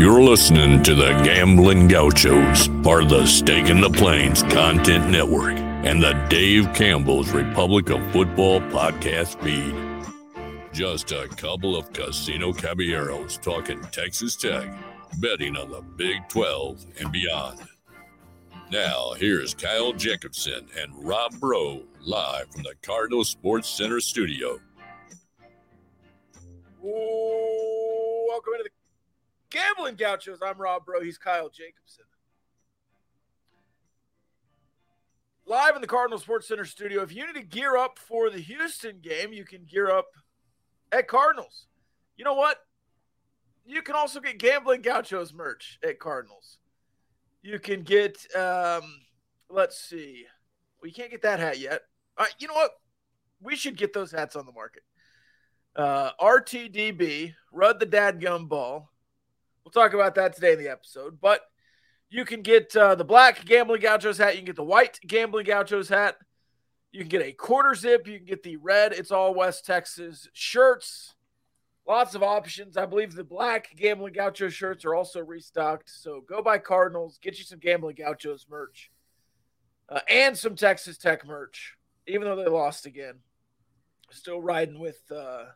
You're listening to the Gambling Gauchos, part of the Stake in the Plains Content Network, and the Dave Campbell's Republic of Football podcast feed. Just a couple of casino caballeros talking Texas Tech, betting on the Big 12 and beyond. Now, here's Kyle Jacobson and Rob Bro live from the Cardinal Sports Center studio. Welcome into the Gambling Gauchos. I'm Rob Bro. He's Kyle Jacobson. Live in the Cardinal Sports Center studio. If you need to gear up for the Houston game, you can gear up at Cardinals. You know what? You can also get Gambling Gauchos merch at Cardinals. You can get, um, let's see. Well, can't get that hat yet. All right, you know what? We should get those hats on the market. Uh, RTDB, Rud the Dadgum Ball. We'll talk about that today in the episode. But you can get uh, the black Gambling Gauchos hat. You can get the white Gambling Gauchos hat. You can get a quarter zip. You can get the red. It's all West Texas shirts. Lots of options. I believe the black Gambling Gaucho shirts are also restocked. So go buy Cardinals, get you some Gambling Gauchos merch, uh, and some Texas Tech merch, even though they lost again. Still riding with uh,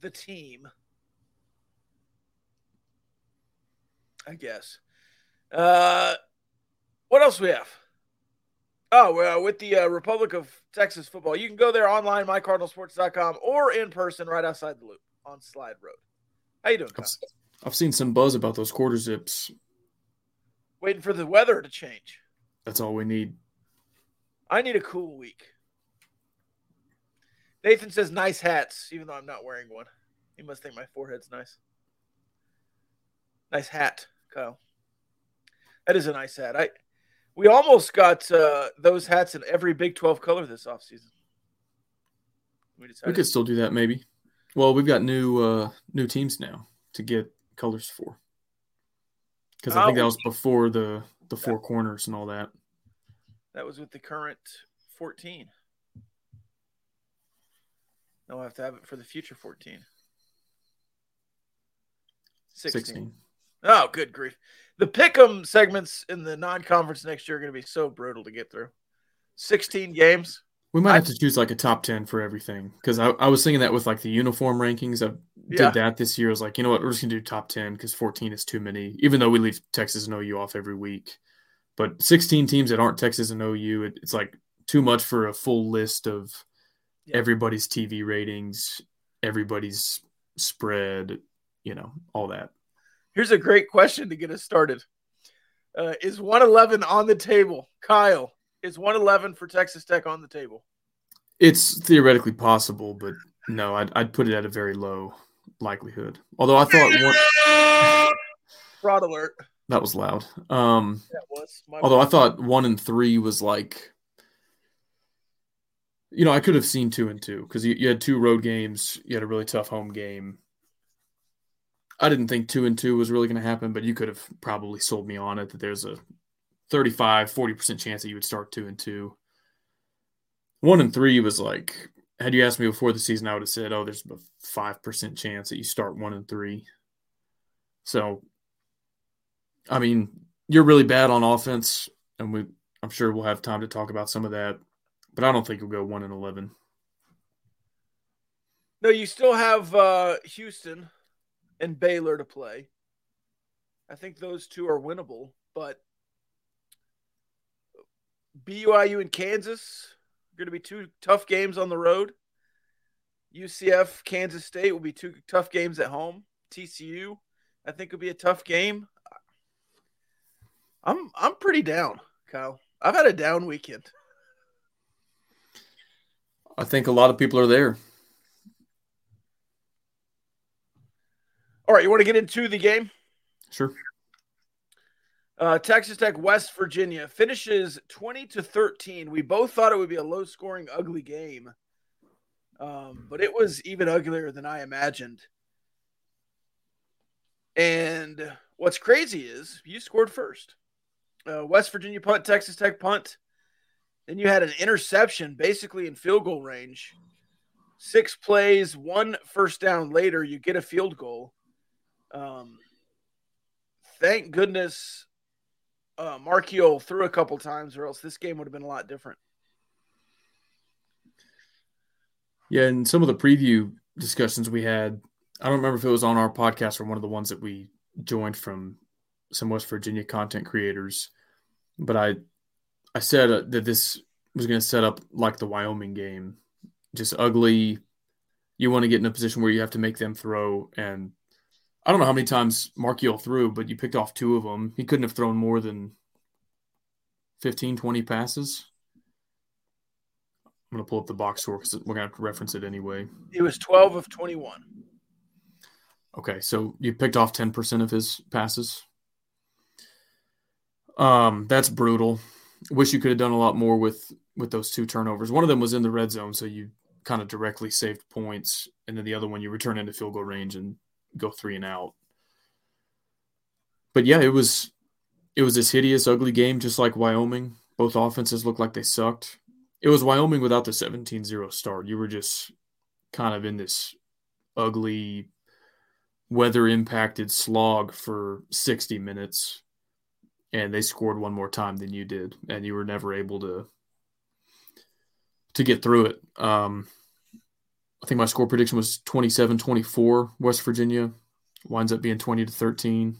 the team, I guess. Uh, what else we have? Oh, uh, with the uh, Republic of Texas football, you can go there online, mycardinalsports.com, or in person right outside the loop on Slide Road. How you doing, Kyle? I've, I've seen some buzz about those quarter zips. Waiting for the weather to change. That's all we need. I need a cool week. Nathan says nice hats, even though I'm not wearing one. He must think my forehead's nice. Nice hat, Kyle. That is a nice hat. I we almost got uh, those hats in every Big 12 color this offseason. We, we could still do that maybe. Well, we've got new uh new teams now to get colors for. Because I think that was before the the four yeah. corners and all that. That was with the current 14. No, I have to have it for the future 14. 16. 16. Oh, good grief. The pick'em segments in the non-conference next year are going to be so brutal to get through. 16 games. We might have to choose like a top 10 for everything because I, I was thinking that with like the uniform rankings. I did yeah. that this year. I was like, you know what? We're just going to do top 10 because 14 is too many, even though we leave Texas and OU off every week. But 16 teams that aren't Texas and OU, it, it's like too much for a full list of yeah. everybody's TV ratings, everybody's spread, you know, all that. Here's a great question to get us started. Uh, is 111 on the table? Kyle, is 111 for Texas Tech on the table? It's theoretically possible, but no, I'd, I'd put it at a very low likelihood. Although I thought one fraud alert. That was loud. Um, that was. although I thought one and three was like, you know, I could have seen two and two because you, you had two road games. You had a really tough home game. I didn't think two and two was really going to happen, but you could have probably sold me on it that there's a 35, 40% chance that you would start two and two. One and three was like, had you asked me before the season, I would have said, oh, there's a 5% chance that you start one and three. So, I mean, you're really bad on offense, and we, I'm sure we'll have time to talk about some of that, but I don't think you'll go one and 11. No, you still have uh, Houston and Baylor to play. I think those two are winnable, but BYU and Kansas are going to be two tough games on the road. UCF, Kansas State will be two tough games at home. TCU, I think will be a tough game. I'm I'm pretty down, Kyle. I've had a down weekend. I think a lot of people are there. All right, you want to get into the game? Sure. Uh, Texas Tech, West Virginia finishes 20 to 13. We both thought it would be a low scoring, ugly game, um, but it was even uglier than I imagined. And what's crazy is you scored first. Uh, West Virginia punt, Texas Tech punt. Then you had an interception basically in field goal range. Six plays, one first down later, you get a field goal. Um, thank goodness uh, Marchiol threw a couple times, or else this game would have been a lot different. Yeah, and some of the preview discussions we had, I don't remember if it was on our podcast or one of the ones that we joined from some West Virginia content creators, but I I said uh, that this was going to set up like the Wyoming game, just ugly. You want to get in a position where you have to make them throw, and I don't know how many times Marchiol threw, but you picked off two of them. He couldn't have thrown more than 15, 20 passes. I'm going to pull up the box score because we're going to have to reference it anyway. He was 12 of 21. Okay, so you picked off 10% of his passes. Um, that's brutal. Wish you could have done a lot more with with those two turnovers. One of them was in the red zone, so you kind of directly saved points, and then the other one you return into field goal range and go three and out. But yeah, it was it was this hideous, ugly game, just like Wyoming. Both offenses looked like they sucked. It was Wyoming without the 17-0 start. You were just kind of in this ugly, weather impacted slog for 60 minutes and they scored one more time than you did and you were never able to to get through it um, i think my score prediction was 27-24 west virginia. Winds up being 20 to 13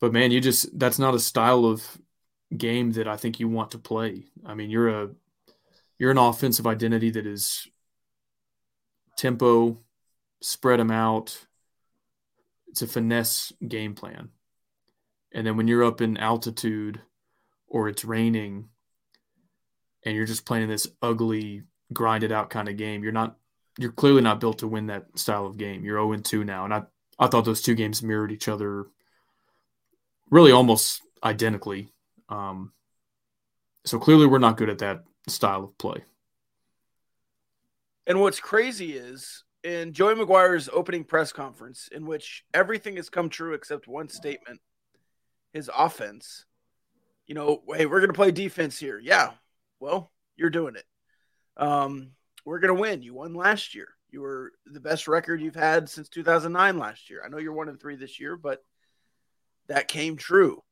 but man you just that's not a style of game that i think you want to play. I mean you're a you're an offensive identity that is tempo spread them out. It's a finesse game plan. And then when you're up in altitude or it's raining and you're just playing this ugly, grinded out kind of game, you're not you're clearly not built to win that style of game. You're 0 2 now. And I, I thought those two games mirrored each other really almost identically. Um, so clearly we're not good at that style of play. And what's crazy is in Joey McGuire's opening press conference, in which everything has come true except one statement his offense. You know, hey, we're going to play defense here. Yeah. Well, you're doing it. Um, we're going to win. You won last year. You were the best record you've had since 2009 last year. I know you're one and three this year, but that came true.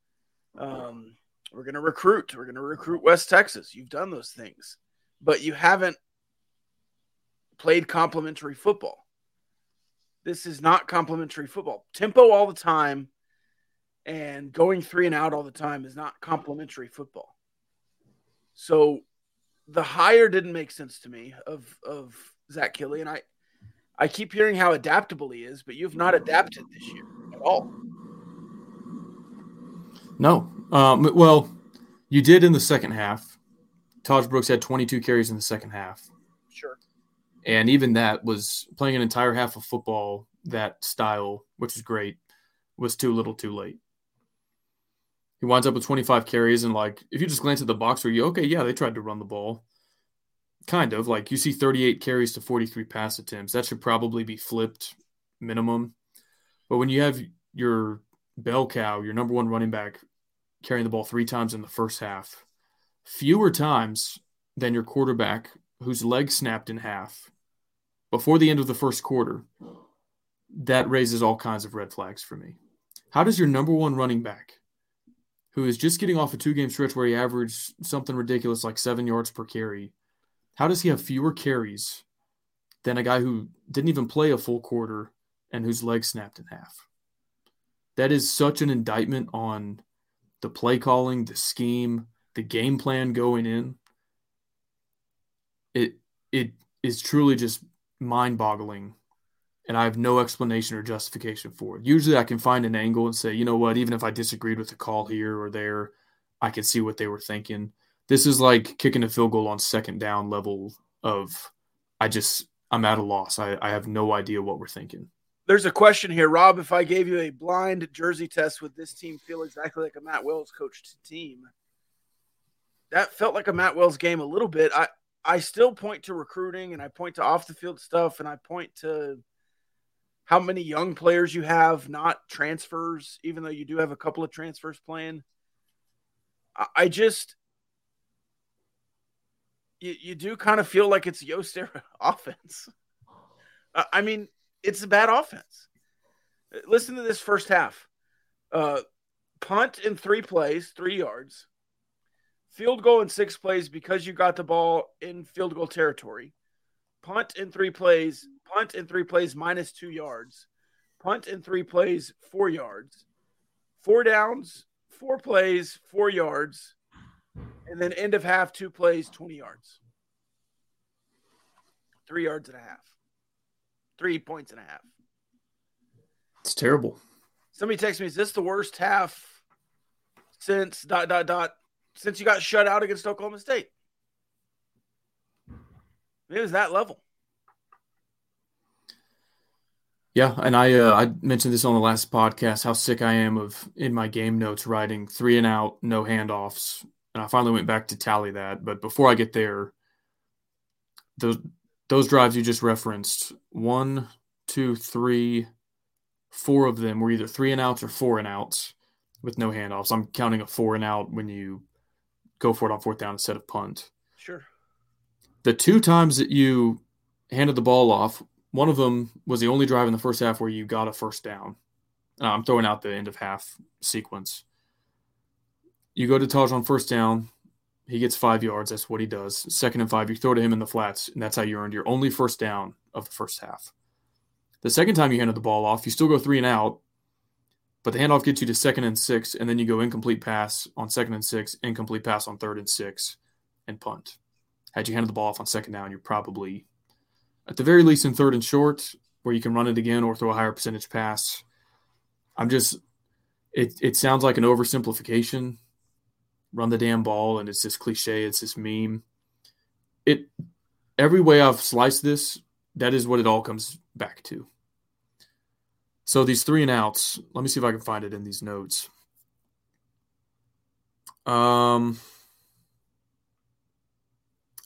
Um, we're going to recruit. We're going to recruit West Texas. You've done those things, but you haven't played complementary football. This is not complementary football. Tempo all the time and going three and out all the time is not complementary football. So the hire didn't make sense to me of of Zach Kittley, and I I keep hearing how adaptable he is, but you've not adapted this year at all. No, um, well, you did in the second half. Tahj Brooks had 22 carries in the second half. Sure. And even that was playing an entire half of football that style, which is great, was too little, too late. He winds up with 25 carries, and like if you just glance at the box are you okay, yeah, they tried to run the ball. Kind of like you see 38 carries to 43 pass attempts. That should probably be flipped minimum. But when you have your bell cow, your number one running back, carrying the ball three times in the first half, fewer times than your quarterback whose leg snapped in half before the end of the first quarter, that raises all kinds of red flags for me. How does your number one running back who is just getting off a two game stretch where he averaged something ridiculous like seven yards per carry, how does he have fewer carries than a guy who didn't even play a full quarter and whose leg snapped in half? That is such an indictment on the play calling, the scheme, the game plan going in. It it is truly just mind boggling and I have no explanation or justification for it. Usually I can find an angle and say, you know what, even if I disagreed with the call here or there, I can see what they were thinking. This is like kicking a field goal on second down level of I just I'm at a loss. I, I have no idea what we're thinking. There's a question here, Rob. If I gave you a blind jersey test, would this team feel exactly like a Matt Wells coached team? That felt like a Matt Wells game a little bit. I I still point to recruiting and I point to off the field stuff and I point to how many young players you have, not transfers, even though you do have a couple of transfers playing. I just you, you do kind of feel like it's Yost era offense. I mean, it's a bad offense. Listen to this first half. Uh, punt in three plays, three yards. Field goal in six plays because you got the ball in field goal territory. Punt in three plays, punt in three plays minus two yards. Punt in three plays, four yards. Four downs, four plays, four yards. And then end of half, two plays, 20 yards. Three yards and a half. Three points and a half. It's terrible. Somebody text me, is this the worst half since dot dot dot since you got shut out against Oklahoma State? It was that level. Yeah, and I uh, I mentioned this on the last podcast how sick I am of in my game notes writing three and out, no handoffs, and I finally went back to tally that. But before I get there, those those drives you just referenced, one, two, three, four of them were either three and outs or four and outs with no handoffs. I'm counting a four and out when you go for it on fourth down instead of punt. Sure. The two times that you handed the ball off, one of them was the only drive in the first half where you got a first down. Uh, I'm throwing out the end of half sequence. You go to Tahj on first down. He gets five yards. That's what he does. Second and five, you throw to him in the flats, and that's how you earned your only first down of the first half. The second time you handed the ball off, you still go three and out, but the handoff gets you to second and six, and then you go incomplete pass on second and six, incomplete pass on third and six, and punt. Had you handed the ball off on second down, you're probably at the very least in third and short, where you can run it again or throw a higher percentage pass. I'm just it it sounds like an oversimplification. Run the damn ball, and it's this cliche, it's this meme. It every way I've sliced this, that is what it all comes back to. So these three and outs, let me see if I can find it in these notes. Um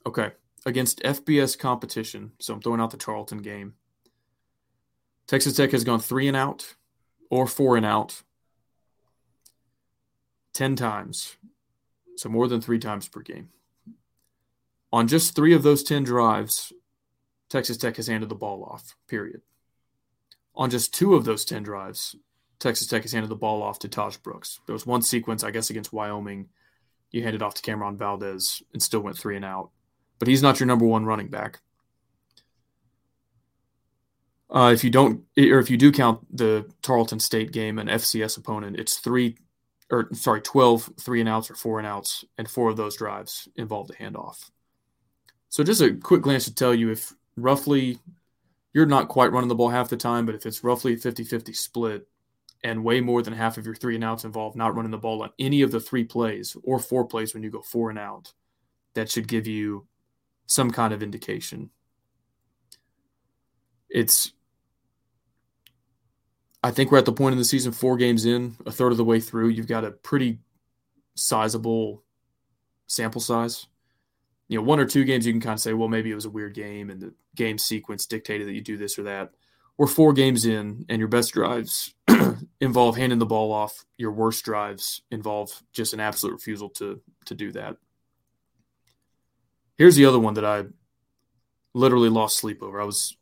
Okay, against FBS competition. So I'm throwing out the Tarleton game. Texas Tech has gone 3 and out or 4 and out 10 times. So more than 3 times per game. On just 3 of those 10 drives, Texas Tech has handed the ball off, period. On just two of those 10 drives, Texas Tech has handed the ball off to Tahj Brooks. There was one sequence, I guess, against Wyoming. You handed off to Cameron Valdez and still went three and out. But he's not your number one running back. Uh, if you don't, or if you do count the Tarleton State game, an FCS opponent, it's three, or sorry, 12 three and outs or four and outs, and four of those drives involved a handoff. So just a quick glance to tell you if roughly you're not quite running the ball half the time, but if it's roughly 50 50 split and way more than half of your three and outs involve not running the ball on any of the three plays or four plays when you go four and out, that should give you some kind of indication. It's, I think we're at the point in the season, four games in, a third of the way through. You've got a pretty sizable sample size you know, one or two games you can kind of say, well, maybe it was a weird game and the game sequence dictated that you do this or that. Or four games in and your best drives involve handing the ball off. Your worst drives involve just an absolute refusal to to do that. Here's the other one that I literally lost sleep over. I was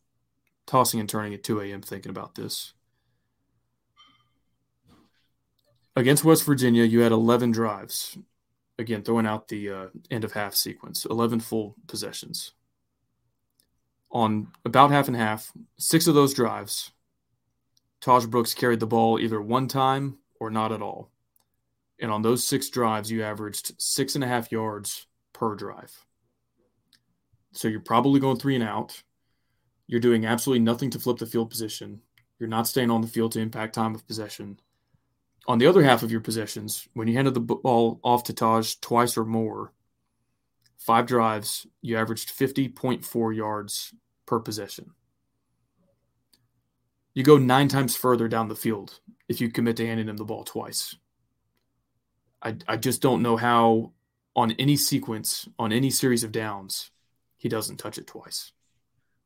tossing and turning at 2 a.m. thinking about this. Against West Virginia, you had 11 drives again throwing out the uh, end of half sequence 11 full possessions on about half and half six of those drives Tahj Brooks carried the ball either one time or not at all and on those six drives you averaged six and a half yards per drive so you're probably going three and out you're doing absolutely nothing to flip the field position you're not staying on the field to impact time of possession on the other half of your possessions, when you handed the ball off to Tahj twice or more, five drives, you averaged 50.4 yards per possession. You go nine times further down the field if you commit to handing him the ball twice. I, I just don't know how, on any sequence, on any series of downs, he doesn't touch it twice.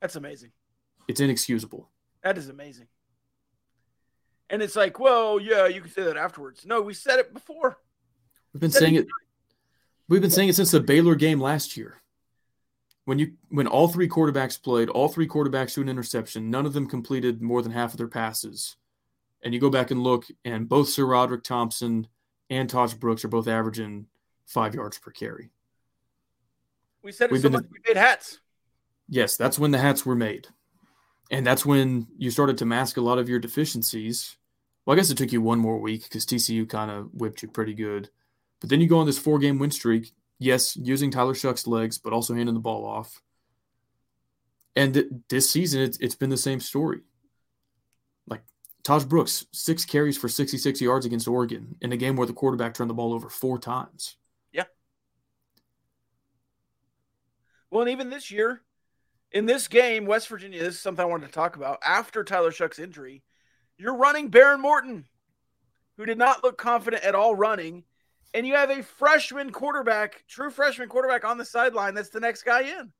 That's amazing. It's inexcusable. That is amazing. And it's like, well, yeah, you can say that afterwards. No, we said it before. We've been saying it. it. We've been saying it since the Baylor game last year. When you when all three quarterbacks played, all three quarterbacks threw an interception. None of them completed more than half of their passes. and you go back and look, and both SaRodorick Thompson and Tahj Brooks are both averaging five yards per carry. We said it so much, we made hats. Yes, that's when the hats were made. And that's when you started to mask a lot of your deficiencies. Well, I guess it took you one more week because TCU kind of whipped you pretty good. But then you go on this four game win streak. Yes, using Tyler Shough's legs, but also handing the ball off. And th- this season, it's, it's been the same story. Like Tahj Brooks, six carries for 66 yards against Oregon in a game where the quarterback turned the ball over four times. Yeah. Well, and even this year, in this game, West Virginia, this is something I wanted to talk about. After Tyler Shough's injury, you're running Behren Morton, who did not look confident at all running. And you have a freshman quarterback, true freshman quarterback on the sideline that's the next guy in.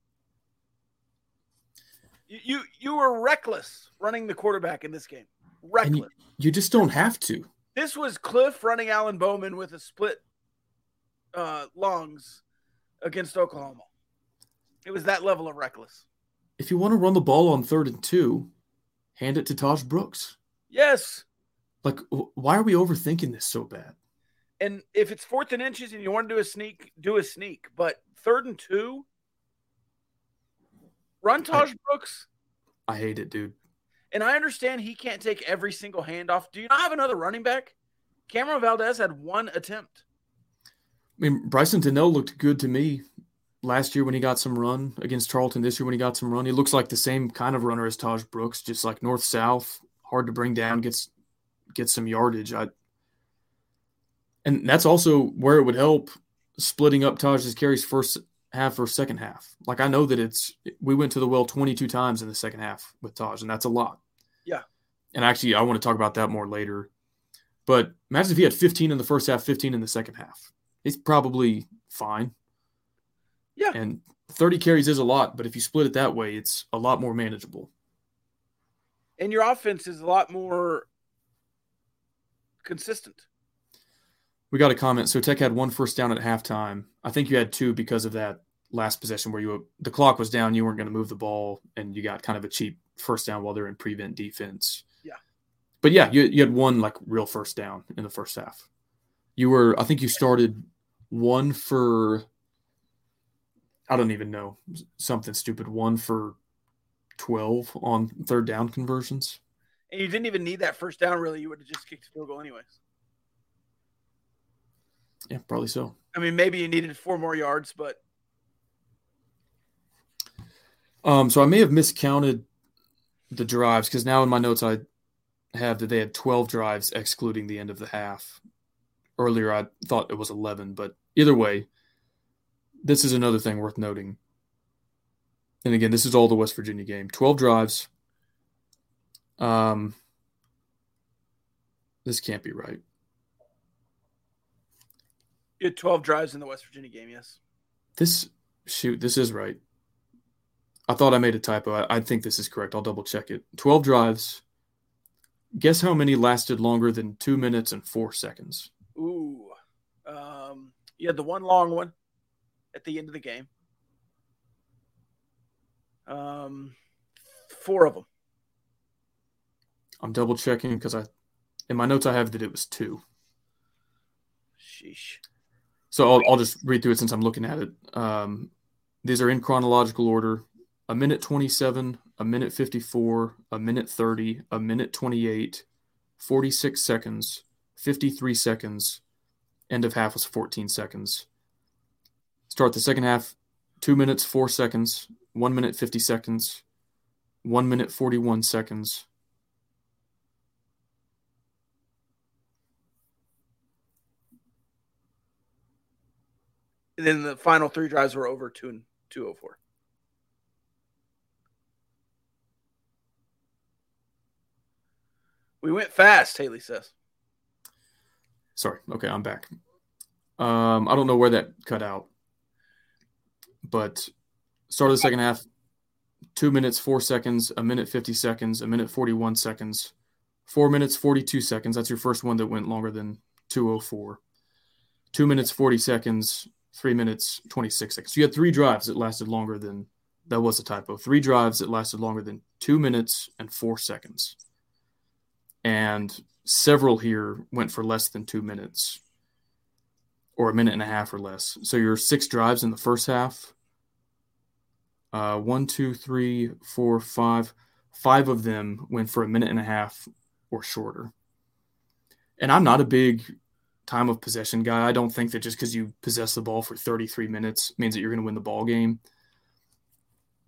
You, you you were reckless running the quarterback in this game. Reckless. You, you, just don't have to. This was Kliff running Alan Bowman with a split uh, lungs against Oklahoma. It was that level of reckless. If you want to run the ball on third and two, hand it to Tahj Brooks. Yes. Like, why are we overthinking this so bad? And if it's fourth and inches and you want to do a sneak, do a sneak. But third and two, run Tahj Brooks. I hate it, dude. And I understand he can't take every single handoff. Do you not have another running back? Cameron Valdez had one attempt. I mean, Bryson Tennell looked good to me last year when he got some run against Tarleton. This year when he got some run, he looks like the same kind of runner as Tahj Brooks, just like north south, hard to bring down, gets gets some yardage. I and that's also where it would help splitting up Tahj's carries first half or second half. Like I know that it's we went to the well 22 times in the second half with Tahj, and that's a lot. Yeah. And actually, I want to talk about that more later. But imagine if he had 15 in the first half, 15 in the second half. He's probably fine. Yeah. And 30 carries is a lot, but if you split it that way, it's a lot more manageable. And your offense is a lot more consistent. We got a comment. So Tech had one first down at halftime. I think you had two because of that last possession where you the clock was down, you weren't going to move the ball, and you got kind of a cheap first down while they're in prevent defense. Yeah. But yeah, you, you had one like real first down in the first half. You were, I think you started one for I don't even know something stupid. One for twelve on third down conversions. And you didn't even need that first down. Really, you would have just kicked a field goal anyways. Yeah, probably so. I mean, maybe you needed four more yards, but um, so I may have miscounted the drives because now in my notes I have that they had 12 drives excluding the end of the half. Earlier I thought it was 11, but either way, this is another thing worth noting. And again, this is all the West Virginia game. 12 drives. Um, this can't be right. You had 12 drives in the West Virginia game, yes. This, shoot, this is right. I thought I made a typo. I, I think this is correct. I'll double check it. 12 drives. Guess how many lasted longer than two minutes and four seconds? Ooh. Um, you had the one long one at the end of the game. Um, four of them. I'm double checking because I, in my notes, I have that it was two. Sheesh. So I'll, I'll just read through it since I'm looking at it. Um, these are in chronological order: a minute 27, a minute 54, a minute 30, a minute 28, 46 seconds, 53 seconds. End of half was 14 seconds. Start the second half, two minutes, four seconds, one minute, 50 seconds, one minute, 41 seconds. And then the final three drives were over two and 204. We went fast, Haley says. Sorry. Okay, I'm back. Um, I don't know where that cut out. But start of the second half, two minutes, four seconds, a minute, 50 seconds, a minute, 41 seconds, four minutes, 42 seconds. That's your first one that went longer than 204. Two minutes, 40 seconds, three minutes, 26 seconds. So you had three drives that lasted longer than that was a typo. Three drives that lasted longer than two minutes and four seconds. and several here went for less than two minutes or a minute and a half or less. So your six drives in the first half. Uh, one, two, three, four, five. Five of them went for a minute and a half or shorter. And I'm not a big time of possession guy. I don't think that just because you possess the ball for 33 minutes means that you're going to win the ball game.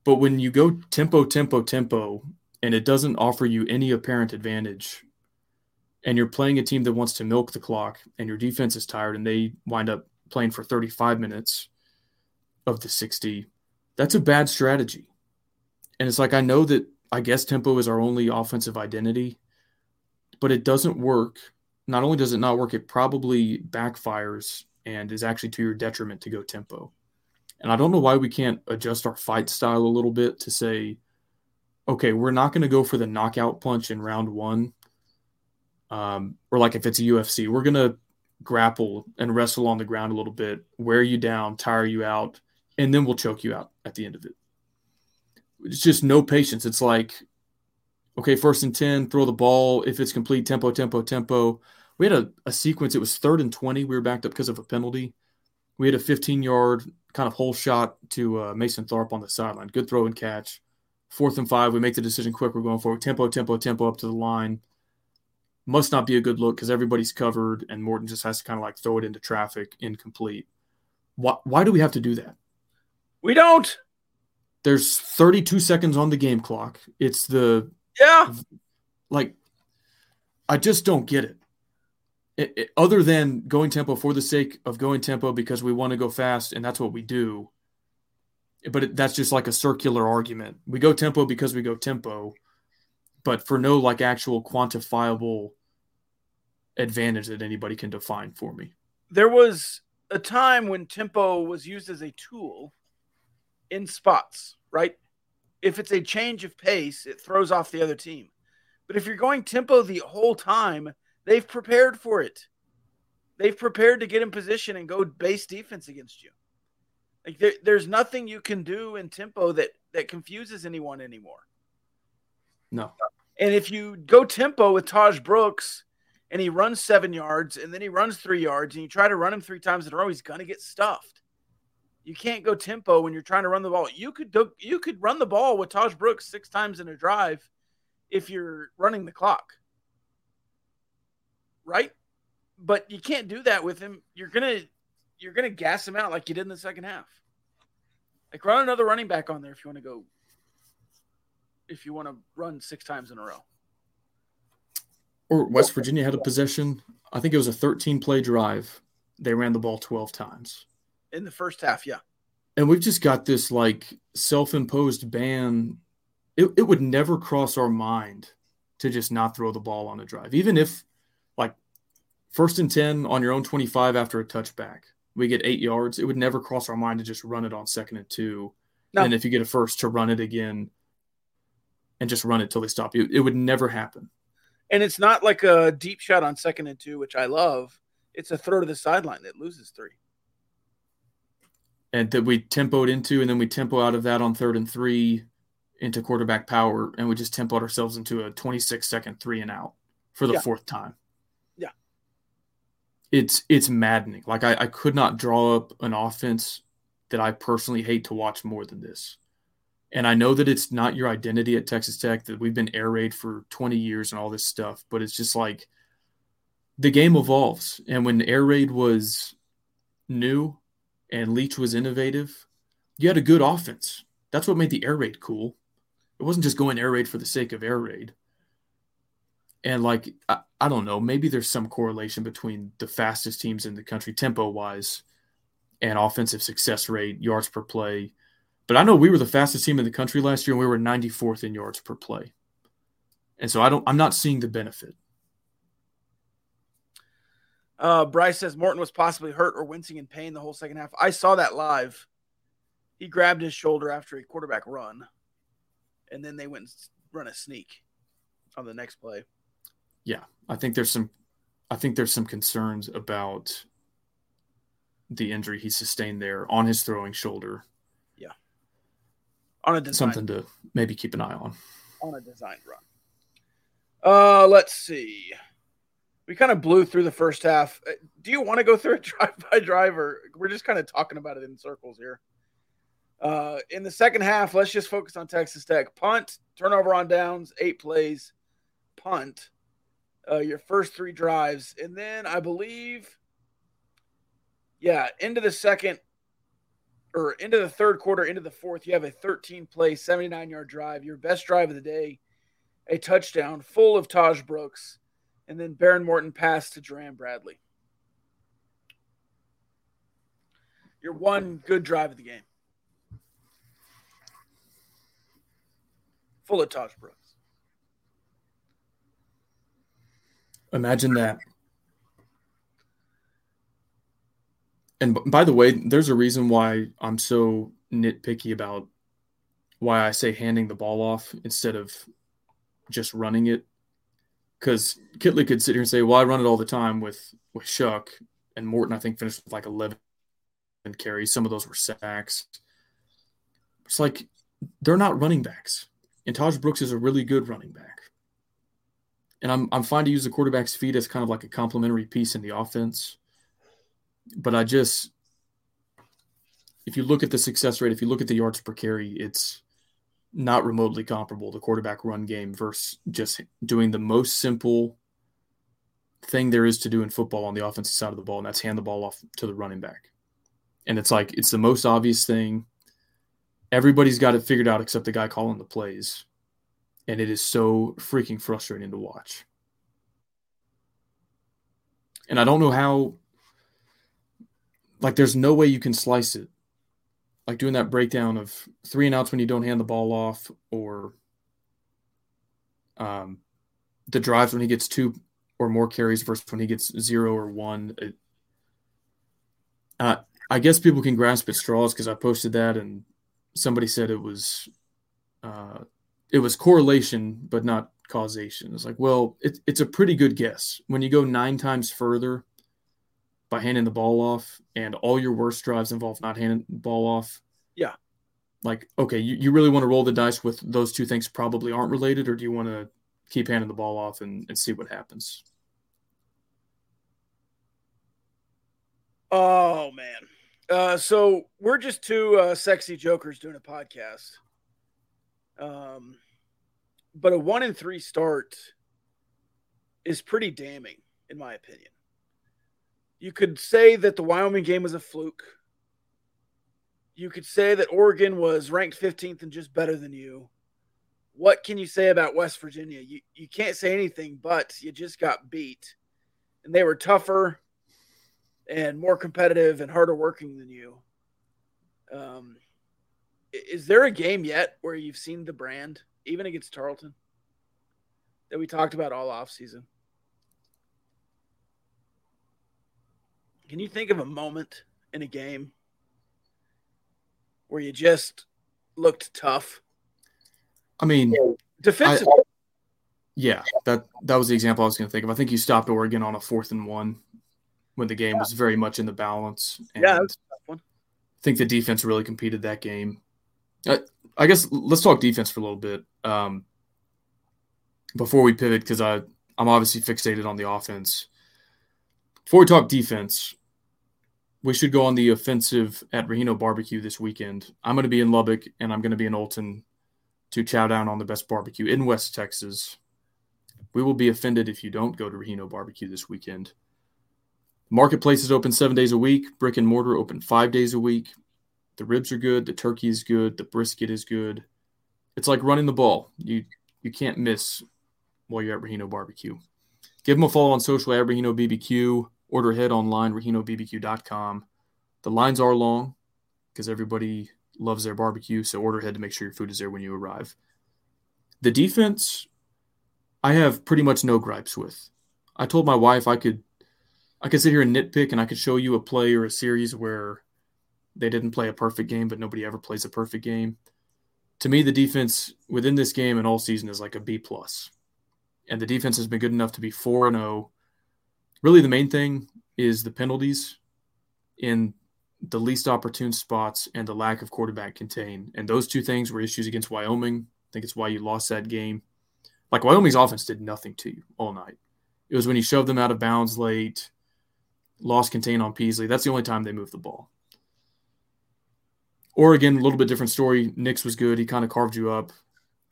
But when you go tempo, tempo, tempo, and it doesn't offer you any apparent advantage, and you're playing a team that wants to milk the clock, and your defense is tired, and they wind up playing for 35 minutes of the 60, that's a bad strategy. And it's like, I know that I guess tempo is our only offensive identity, but it doesn't work not only does it not work, it probably backfires and is actually to your detriment to go tempo. And I don't know why we can't adjust our fight style a little bit to say, okay, we're not going to go for the knockout punch in round one. Um, or like if it's a UFC, we're to grapple and wrestle on the ground a little bit, wear you down, tire you out, and then we'll choke you out at the end of it. It's just no patience. It's like, okay, first and 10, throw the ball. If it's complete, tempo, tempo, tempo we had a, a sequence. It was third and 20. We were backed up because of a penalty. We had a 15 yard kind of hole shot to uh, Mason Tharp on the sideline. Good throw and catch. Fourth and five. We make the decision quick. We're going forward. Tempo, tempo, tempo up to the line. Must not be a good look because everybody's covered and Morton just has to kind of like throw it into traffic incomplete. Why, why do we have to do that? We don't. There's 32 seconds on the game clock. It's the. Yeah. Like, I just don't get it it, it, other than going tempo for the sake of going tempo because we want to go fast and that's what we do. But it, that's just like a circular argument. We go tempo because we go tempo, but for no like actual quantifiable advantage that anybody can define for me. There was a time when tempo was used as a tool in spots, right? If it's a change of pace, it throws off the other team. But if you're going tempo the whole time, They've prepared for it. They've prepared to get in position and go base defense against you. Like there, there's nothing you can do in tempo that that confuses anyone anymore. No. And if you go tempo with Tahj Brooks and he runs seven yards and then he runs three yards and you try to run him three times in a row, he's gonna get stuffed. You can't go tempo when you're trying to run the ball. You could do, you could run the ball with Tahj Brooks six times in a drive if you're running the clock right? But you can't do that with him. You're gonna you're gonna gas him out like you did in the second half. Like run another running back on there if you want to go. If you want to run six times in a row. Or West Virginia had a possession. I think it was a 13 play drive. They ran the ball 12 times in the first half. Yeah. And we've just got this like self imposed ban. It, it would never cross our mind to just not throw the ball on a drive, even if like first and 10 on your own 25 after a touchback. We get eight yards. It would never cross our mind to just run it on second and two. No. And if you get a first, to run it again and just run it till they stop you. It would never happen. And it's not like a deep shot on second and two, which I love. It's a throw to the sideline that loses three. And that we tempoed into, and then we tempo out of that on third and three into quarterback power, and we just tempoed ourselves into a 26 second three and out for the yeah. fourth time Yeah. it's it's maddening. Like I, I could not draw up an offense that I personally hate to watch more than this. And I know that it's not your identity at Texas Tech that we've been air raid for 20 years and all this stuff, but it's just like the game evolves. And when air raid was new and Leach was innovative, you had a good offense. That's what made the air raid cool. It wasn't just going air raid for the sake of air raid. And like I, I don't know, maybe there's some correlation between the fastest teams in the country tempo wise and offensive success rate, yards per play. But I know we were the fastest team in the country last year and we were 94th in yards per play. And so I don't I'm not seeing the benefit. Uh, Bryce says Morton was possibly hurt or wincing in pain the whole second half. I saw that live. He grabbed his shoulder after a quarterback run, and then they went and run a sneak on the next play yeah, I think there's some, I think there's some concerns about the injury he sustained there on his throwing shoulder. On a design, something to maybe keep an eye on. On a design run. Uh, let's see. We kind of blew through the first half. Uh, do you want to go through a drive by drive, or we're just kind of talking about it in circles here? Uh, in the second half, let's just focus on Texas Tech. Punt, turnover on downs, eight plays, punt, uh, your first three drives. And then I believe, yeah, into the second or into the third quarter, into the fourth, you have a 13 play, 79 yard drive, your best drive of the day, a touchdown full of Tahj Brooks, and then Behren Morton passed to Jerand Bradley. Your one good drive of the game. Full of Tahj Brooks. Imagine that. And by the way, there's a reason why I'm so nitpicky about why I say handing the ball off instead of just running it. Because Kittley could sit here and say, "Well, I run it all the time with with Shough and Morton." I think finished with like 11 carries. Some of those were sacks. It's like they're not running backs, and Tahj Brooks is a really good running back and I'm I'm fine to use the quarterback's feet as kind of like a complementary piece in the offense. But I just if you look at the success rate, if you look at the yards per carry, it's not remotely comparable The quarterback run game versus just doing the most simple thing there is to do in football on the offensive side of the ball, and that's hand the ball off to the running back. And it's like it's the most obvious thing. Everybody's got it figured out except the guy calling the plays and it is so freaking frustrating to watch. And I don't know how like there's no way you can slice it. Like doing that breakdown of three and outs when you don't hand the ball off or um the drives when he gets two or more carries versus when he gets zero or one. It, uh, I guess people can grasp at straws because I posted that and somebody said it was uh, it was correlation but not causation. It's like, well, it, it's a pretty good guess. When you go nine times further by handing the ball off, and all your worst drives involve not handing the ball off. Yeah. Like, okay, you, you really want to roll the dice with those two things probably aren't related, or do you want to keep handing the ball off and, and see what happens? Oh man. Uh, so we're just two uh, sexy jokers doing a podcast. Um, but a one in three start is pretty damning, in my opinion. You could say that the Wyoming game was a fluke. You could say that Oregon was ranked 15th and just better than you. What can you say about West Virginia? You, you can't say anything, but you just got beat. And they were tougher and more competitive and harder working than you. Um, is there a game yet where you've seen the brand, even against Tarleton, that we talked about all off season? Can you think of a moment in a game where you just looked tough? I mean, defensively. I, yeah, that that was the example I was going to think of. I think you stopped Oregon on a fourth and one when the game yeah. was very much in the balance. And yeah, I think the defense really competed that game. I, I guess let's talk defense for a little bit um, before we pivot because I I'm obviously fixated on the offense. Before we talk defense, we should go on the offensive at Rahino Barbecue this weekend. I'm going to be in Lubbock and I'm going to be in Olton to chow down on the best barbecue in West Texas. We will be offended if you don't go to Rahino Barbecue this weekend. Marketplace is open seven days a week. Brick and mortar open five days a week. The ribs are good. The turkey is good. The brisket is good. It's like running the ball. You you can't miss while you're at Rahino Barbecue. Give them a follow on social at Rahino BBQ. Order ahead online, RahinoBBQ.com. The lines are long because everybody loves their barbecue, so order ahead to make sure your food is there when you arrive. The defense, I have pretty much no gripes with. I told my wife I could I could sit here and nitpick and I could show you a play or a series where they didn't play a perfect game, but nobody ever plays a perfect game. To me, the defense within this game and all season is like a B plus, and the defense has been good enough to be four and zero. Oh. Really, the main thing is the penalties in the least opportune spots and the lack of quarterback contain. And those two things were issues against Wyoming. I think it's why you lost that game. Like Wyoming's offense did nothing to you all night. It was when you shoved them out of bounds late, lost contain on Peasley. That's the only time they moved the ball. Oregon, a little bit different story. Nix was good. He kind of carved you up.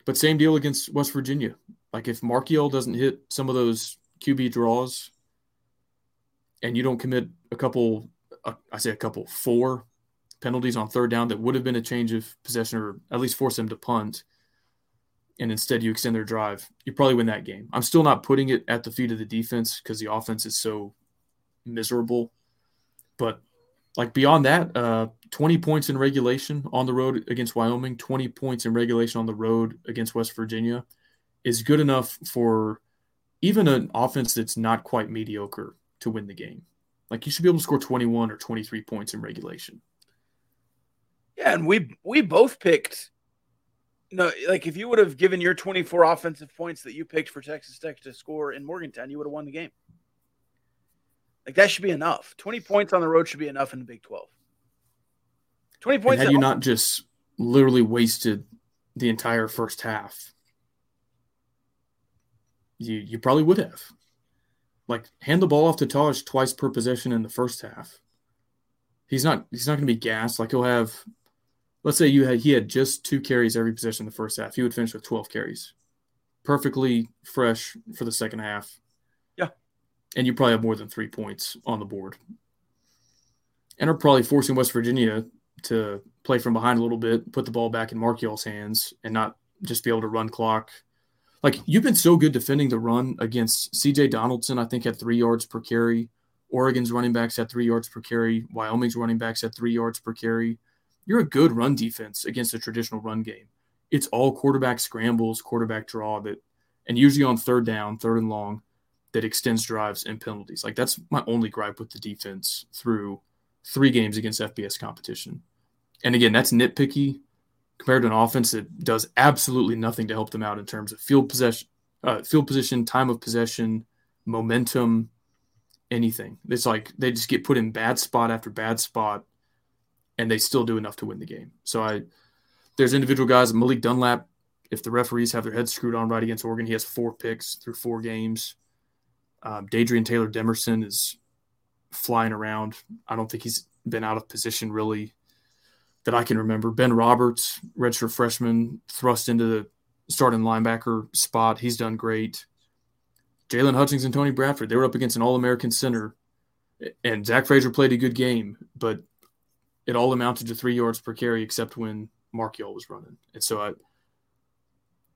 But same deal against West Virginia. Like if Marchiol doesn't hit some of those QB draws and you don't commit a couple, uh, I say a couple, four penalties on third down that would have been a change of possession or at least force them to punt, and instead you extend their drive, you probably win that game. I'm still not putting it at the feet of the defense because the offense is so miserable. But like beyond that, uh, 20 points in regulation on the road against Wyoming, 20 points in regulation on the road against West Virginia is good enough for even an offense that's not quite mediocre to win the game. Like you should be able to score 21 or 23 points in regulation. Yeah, and we we both picked no, like if you would have given your 24 offensive points that you picked for Texas Tech to score in Morgantown, you would have won the game. Like that should be enough. 20 points on the road should be enough in the Big 12. 20 points. And had you not just literally wasted the entire first half, you you probably would have. Like hand the ball off to Tahj twice per possession in the first half. He's not he's not going to be gassed. Like he'll have let's say you had he had just two carries every possession in the first half, he would finish with 12 carries. Perfectly fresh for the second half. Yeah. And you probably have more than three points on the board. And are probably forcing West Virginia to play from behind a little bit, put the ball back in Marchiol's hands, and not just be able to run clock. Like you've been so good defending the run against CJ Donaldson, I think had three yards per carry. Oregon's running backs had three yards per carry. Wyoming's running backs had three yards per carry you're a good run defense against a traditional run game. It's all quarterback scrambles, quarterback draw that, and usually on third down, third and long, that extends drives and penalties. Like that's my only gripe with the defense through three games against FBS competition. And again, that's nitpicky compared to an offense that does absolutely nothing to help them out in terms of field possession, uh, field position, time of possession, momentum, anything. It's like they just get put in bad spot after bad spot and they still do enough to win the game. So I there's individual guys, Malik Dunlap, if the referees have their heads screwed on right against Oregon, he has four picks through four games. Um, Dadrian Taylor Demerson is flying around. I don't think he's been out of position really that I can remember. Ben Roberts, redshirt freshman, thrust into the starting linebacker spot. He's done great. Jaylon Hutchings and Tony Bradford, they were up against an All American center. And Zach Frazier played a good game, but it all amounted to three yards per carry, except when Marchiol was running. And so I,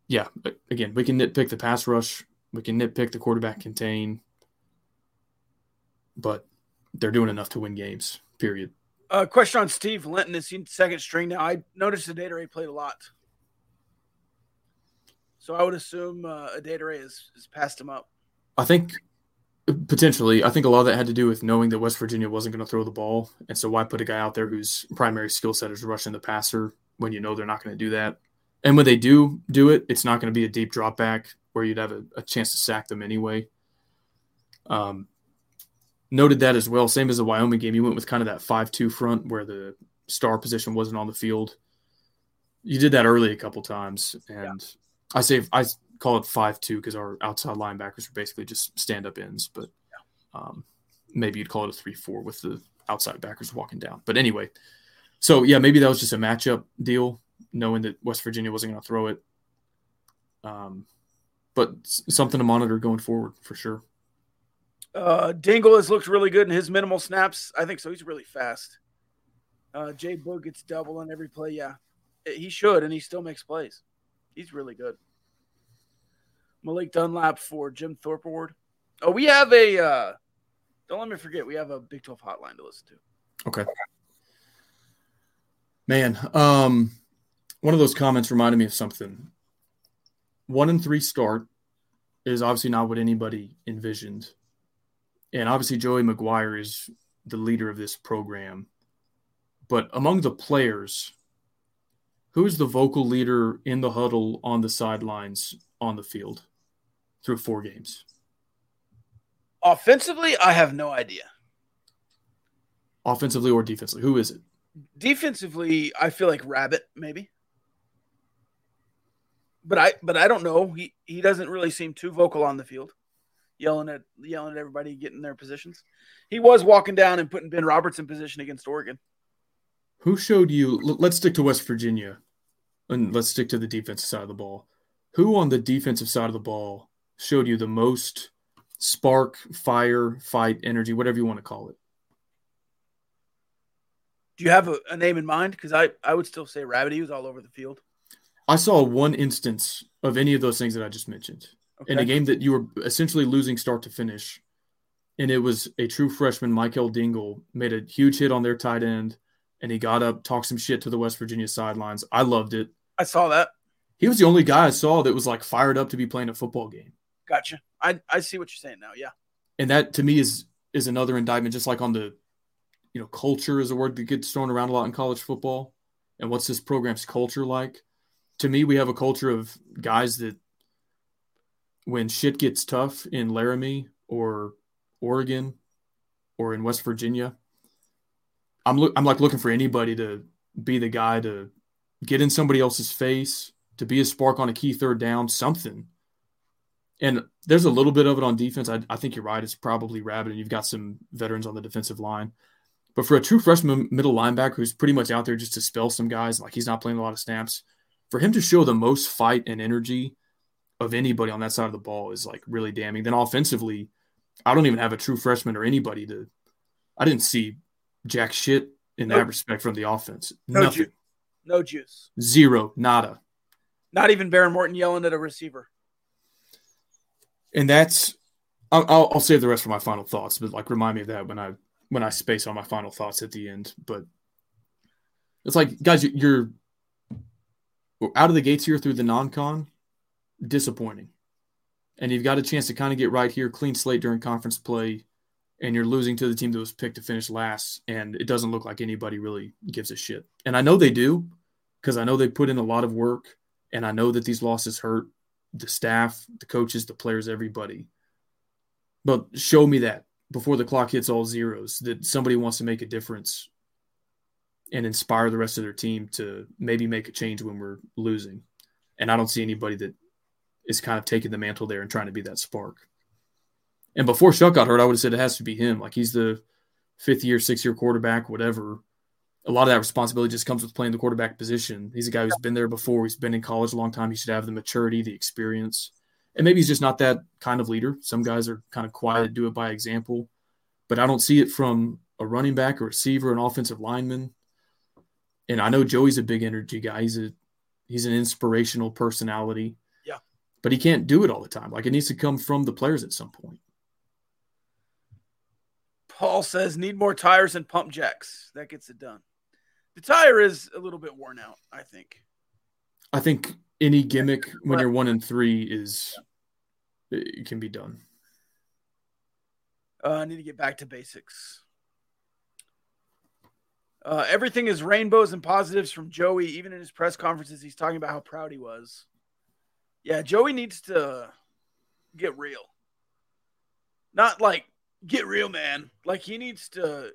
yeah, again, we can nitpick the pass rush, we can nitpick the quarterback contain, but they're doing enough to win games. Period. Uh, question on Steve Linton is second string now? I noticed Adedire played a lot, so I would assume uh, Adedire has, has passed him up. I think Potentially, I think a lot of that had to do with knowing that West Virginia wasn't going to throw the ball, and so why put a guy out there whose primary skill set is rushing the passer when you know they're not going to do that? And when they do do it, it's not going to be a deep drop back where you'd have a, a chance to sack them anyway. Um, noted that as well. Same as the Wyoming game, you went with kind of that five-two front where the star position wasn't on the field. You did that early a couple times, and yeah. I say I call it five two because our outside linebackers were basically just stand up ends, but um, maybe you'd call it a three four with the outside backers walking down. But anyway, so yeah, maybe that was just a matchup deal, knowing that West Virginia wasn't going to throw it. Um, but something to monitor going forward for sure. Uh, Dingle has looked really good in his minimal snaps. I think so. He's really fast. Uh, Jay Boog gets double on every play. Yeah, he should, and he still makes plays. He's really good. Malik Dunlap for Jim Thorpe Award. Oh, we have a. Uh, don't let me forget. We have a Big Twelve hotline to listen to. Okay. Man, um, one of those comments reminded me of something. One and three start is obviously not what anybody envisioned, and obviously Joey McGuire is the leader of this program. But among the players, who's the vocal leader in the huddle on the sidelines on the field? through four games? Offensively, I have no idea. Offensively or defensively, who is it? Defensively, I feel like Rabbit, maybe. but I but I don't know. He he doesn't really seem too vocal on the field, yelling at yelling at everybody getting their positions. He was walking down and putting Ben Roberts in position against Oregon. Who showed you? Let's stick to West Virginia, and let's stick to the defensive side of the ball. Who on the defensive side of the ball showed you the most spark, fire, fight, energy, whatever you want to call it? Do you have a, a name in mind? Because I, I would still say Rabbit. He was all over the field. I saw one instance of any of those things that I just mentioned okay. in a game that you were essentially losing start to finish. And it was a true freshman, Michael Dingle, made a huge hit on their tight end, and he got up, talked some shit to the West Virginia sidelines. I loved it. I saw that. He was the only guy I saw that was like fired up to be playing a football game. Gotcha. I, I see what you're saying now. Yeah. And that to me is is another indictment, just like on the, you know, culture is a word that gets thrown around a lot in college football. And what's this program's culture like? To me, we have a culture of guys that when shit gets tough in Laramie or Oregon or in West Virginia, I'm I'm like looking for anybody to be the guy to get in somebody else's face, to be a spark on a key third down, something. And there's a little bit of it on defense. I, I think you're right. It's probably Rabbit, and you've got some veterans on the defensive line. But for a true freshman middle linebacker who's pretty much out there just to spell some guys, like he's not playing a lot of snaps, for him to show the most fight and energy of anybody on that side of the ball is like really damning. Then offensively, I don't even have a true freshman or anybody to. I didn't see jack shit in nope. that respect from the offense. No Nothing. Ju- no juice. Zero. Nada. Not even Behren Morton yelling at a receiver and that's I'll, I'll save the rest for my final thoughts, but like remind me of that when I when I space on my final thoughts at the end. But it's like guys, you're out of the gates here through the non-con, disappointing, and you've got a chance to kind of get right here, clean slate during conference play, and you're losing to the team that was picked to finish last, and it doesn't look like anybody really gives a shit. And I know they do, because I know they put in a lot of work, and I know that these losses hurt, the staff, the coaches, the players, everybody. But show me that before the clock hits all zeros that somebody wants to make a difference and inspire the rest of their team to maybe make a change when we're losing. And I don't see anybody that is kind of taking the mantle there and trying to be that spark. And before Shough got hurt, I would have said it has to be him. Like he's the fifth year, six year quarterback, whatever a lot of that responsibility just comes with playing the quarterback position. He's a guy who's been there before. He's been in college a long time. He should have the maturity, the experience. And maybe he's just not that kind of leader. Some guys are kind of quiet, do it by example. But I don't see it from a running back, a receiver, an offensive lineman. And I know Joey's a big energy guy. He's a he's an inspirational personality. Yeah. But he can't do it all the time. Like it needs to come from the players at some point. Paul says need more tires and pump jacks. That gets it done the tire is a little bit worn out. I think. I think any gimmick when you're one and three is it can be done. Uh, I need to get back to basics. Uh, everything is rainbows and positives from Joey. Even in his press conferences, he's talking about how proud he was. Yeah, Joey needs to get real. Not like get real, man. Like he needs to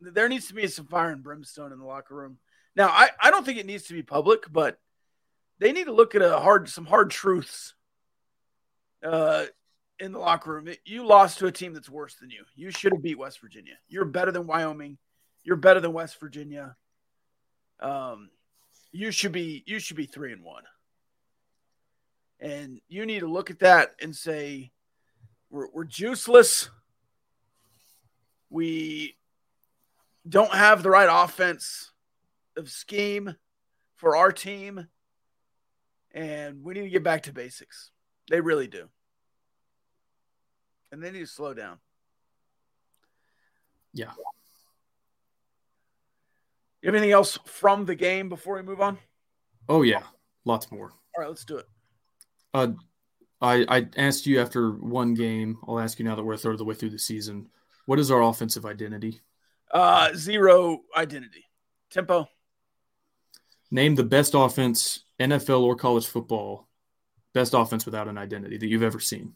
there needs to be some fire and brimstone in the locker room. Now, I, I don't think it needs to be public, but they need to look at a hard some hard truths uh, in the locker room. You lost to a team that's worse than you. You should have beat West Virginia. You're better than Wyoming. You're better than West Virginia. Um, you should be you should be three and one. And you need to look at that and say, we're, we're juiceless. We don't have the right offense of scheme for our team. And we need to get back to basics. They really do. And they need to slow down. Yeah. You have anything else from the game before we move on? Oh yeah, lots more. All right, let's do it. Uh, I I asked you after one game. I'll ask you now that we're a third of the way through the season. What is our offensive identity? Uh, zero identity. Tempo. Name the best offense, NFL or college football, best offense without an identity that you've ever seen.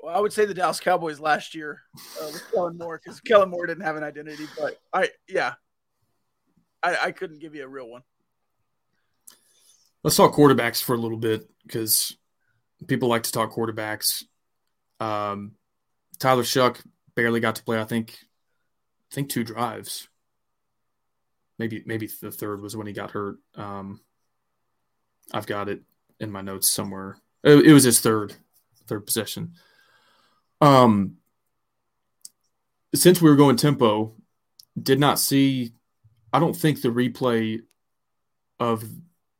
Well, I would say the Dallas Cowboys last year uh, with Kellen Moore because Kellen Moore didn't have an identity. But I, yeah, I, I couldn't give you a real one. Let's talk quarterbacks for a little bit because people like to talk quarterbacks. Um, Tyler Shough barely got to play. I think, I think two drives. Maybe maybe the third was when he got hurt. Um, I've got it in my notes somewhere. It, it was his third third possession. Um, since we were going tempo, did not see. I don't think the replay of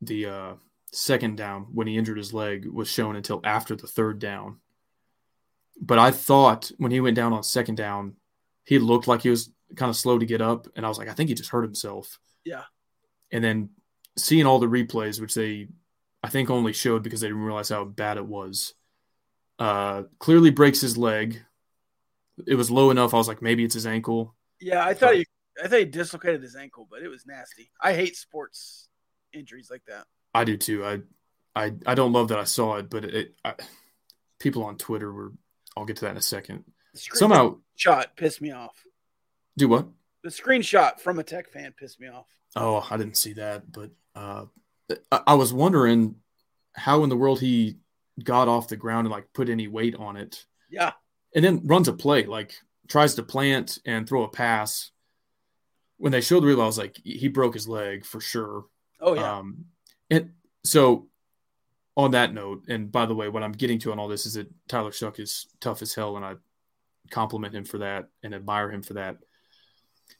the uh, second down when he injured his leg was shown until after the third down. But I thought when he went down on second down, he looked like he was kind of slow to get up, and I was like, I think he just hurt himself. Yeah. And then seeing all the replays, which they I think only showed because they didn't realize how bad it was. Uh, clearly breaks his leg. It was low enough. I was like, maybe it's his ankle. Yeah, I thought he, I thought he dislocated his ankle, but it was nasty. I hate sports injuries like that. I do too. I, I, I don't love that I saw it, but it, I, people on Twitter were. I'll get to that in a second. Somehow, shot pissed me off. Do what? The screenshot from a tech fan pissed me off. Oh, I didn't see that, but uh, I was wondering how in the world he got off the ground and like put any weight on it. Yeah. And then runs a play, like tries to plant and throw a pass. When they showed the reel, I was like, he broke his leg for sure. Oh yeah. Um, and so on that note, and by the way, what I'm getting to on all this is that Tyler Shough is tough as hell, and I compliment him for that and admire him for that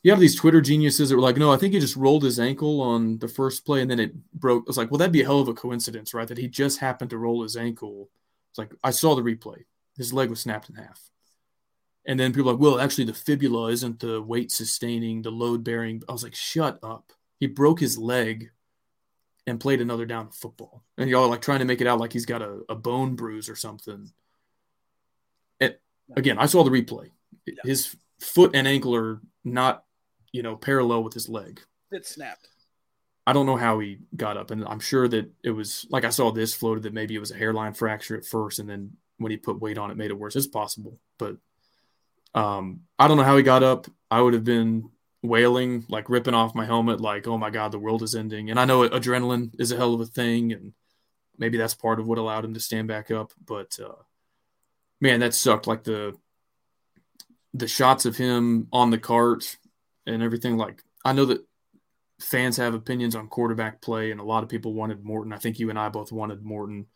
you have these Twitter geniuses that were like, no, I think he just rolled his ankle on the first play and then it broke. I was like, well, that'd be a hell of a coincidence, right? That he just happened to roll his ankle. It's like, I saw the replay. His leg was snapped in half. And then people are like, well, actually, the fibula isn't the weight sustaining, the load bearing. I was like, shut up. He broke his leg and played another down of football. And y'all are like trying to make it out like he's got a, a bone bruise or something. And again, I saw the replay. His foot and ankle are not you know, parallel with his leg. It snapped. I don't know how he got up, and I'm sure that it was like I saw this floated that maybe it was a hairline fracture at first, and then when he put weight on it, made it worse. It's possible, but um, I don't know how he got up. I would have been wailing, like ripping off my helmet, like "Oh my god, the world is ending." And I know adrenaline is a hell of a thing, and maybe that's part of what allowed him to stand back up. But uh, man, that sucked. Like the the shots of him on the cart and everything. Like I know that fans have opinions on quarterback play, and a lot of people wanted Morton. I think you and I both wanted Morton.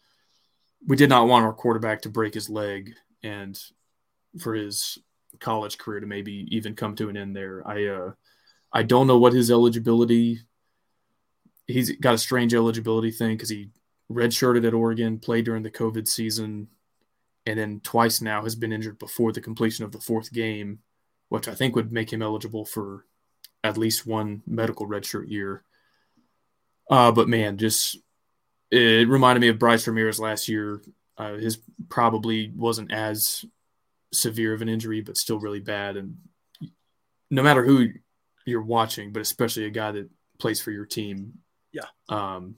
We did not want our quarterback to break his leg and for his college career to maybe even come to an end there. I uh, I don't know what his eligibility. He's got a strange eligibility thing because he redshirted at Oregon, played during the COVID season, and then twice now has been injured before the completion of the fourth game which I think would make him eligible for at least one medical redshirt year. Uh, but man, just it reminded me of Bryce Ramirez last year. Uh, his probably wasn't as severe of an injury, but still really bad. And no matter who you're watching, but especially a guy that plays for your team, yeah, um,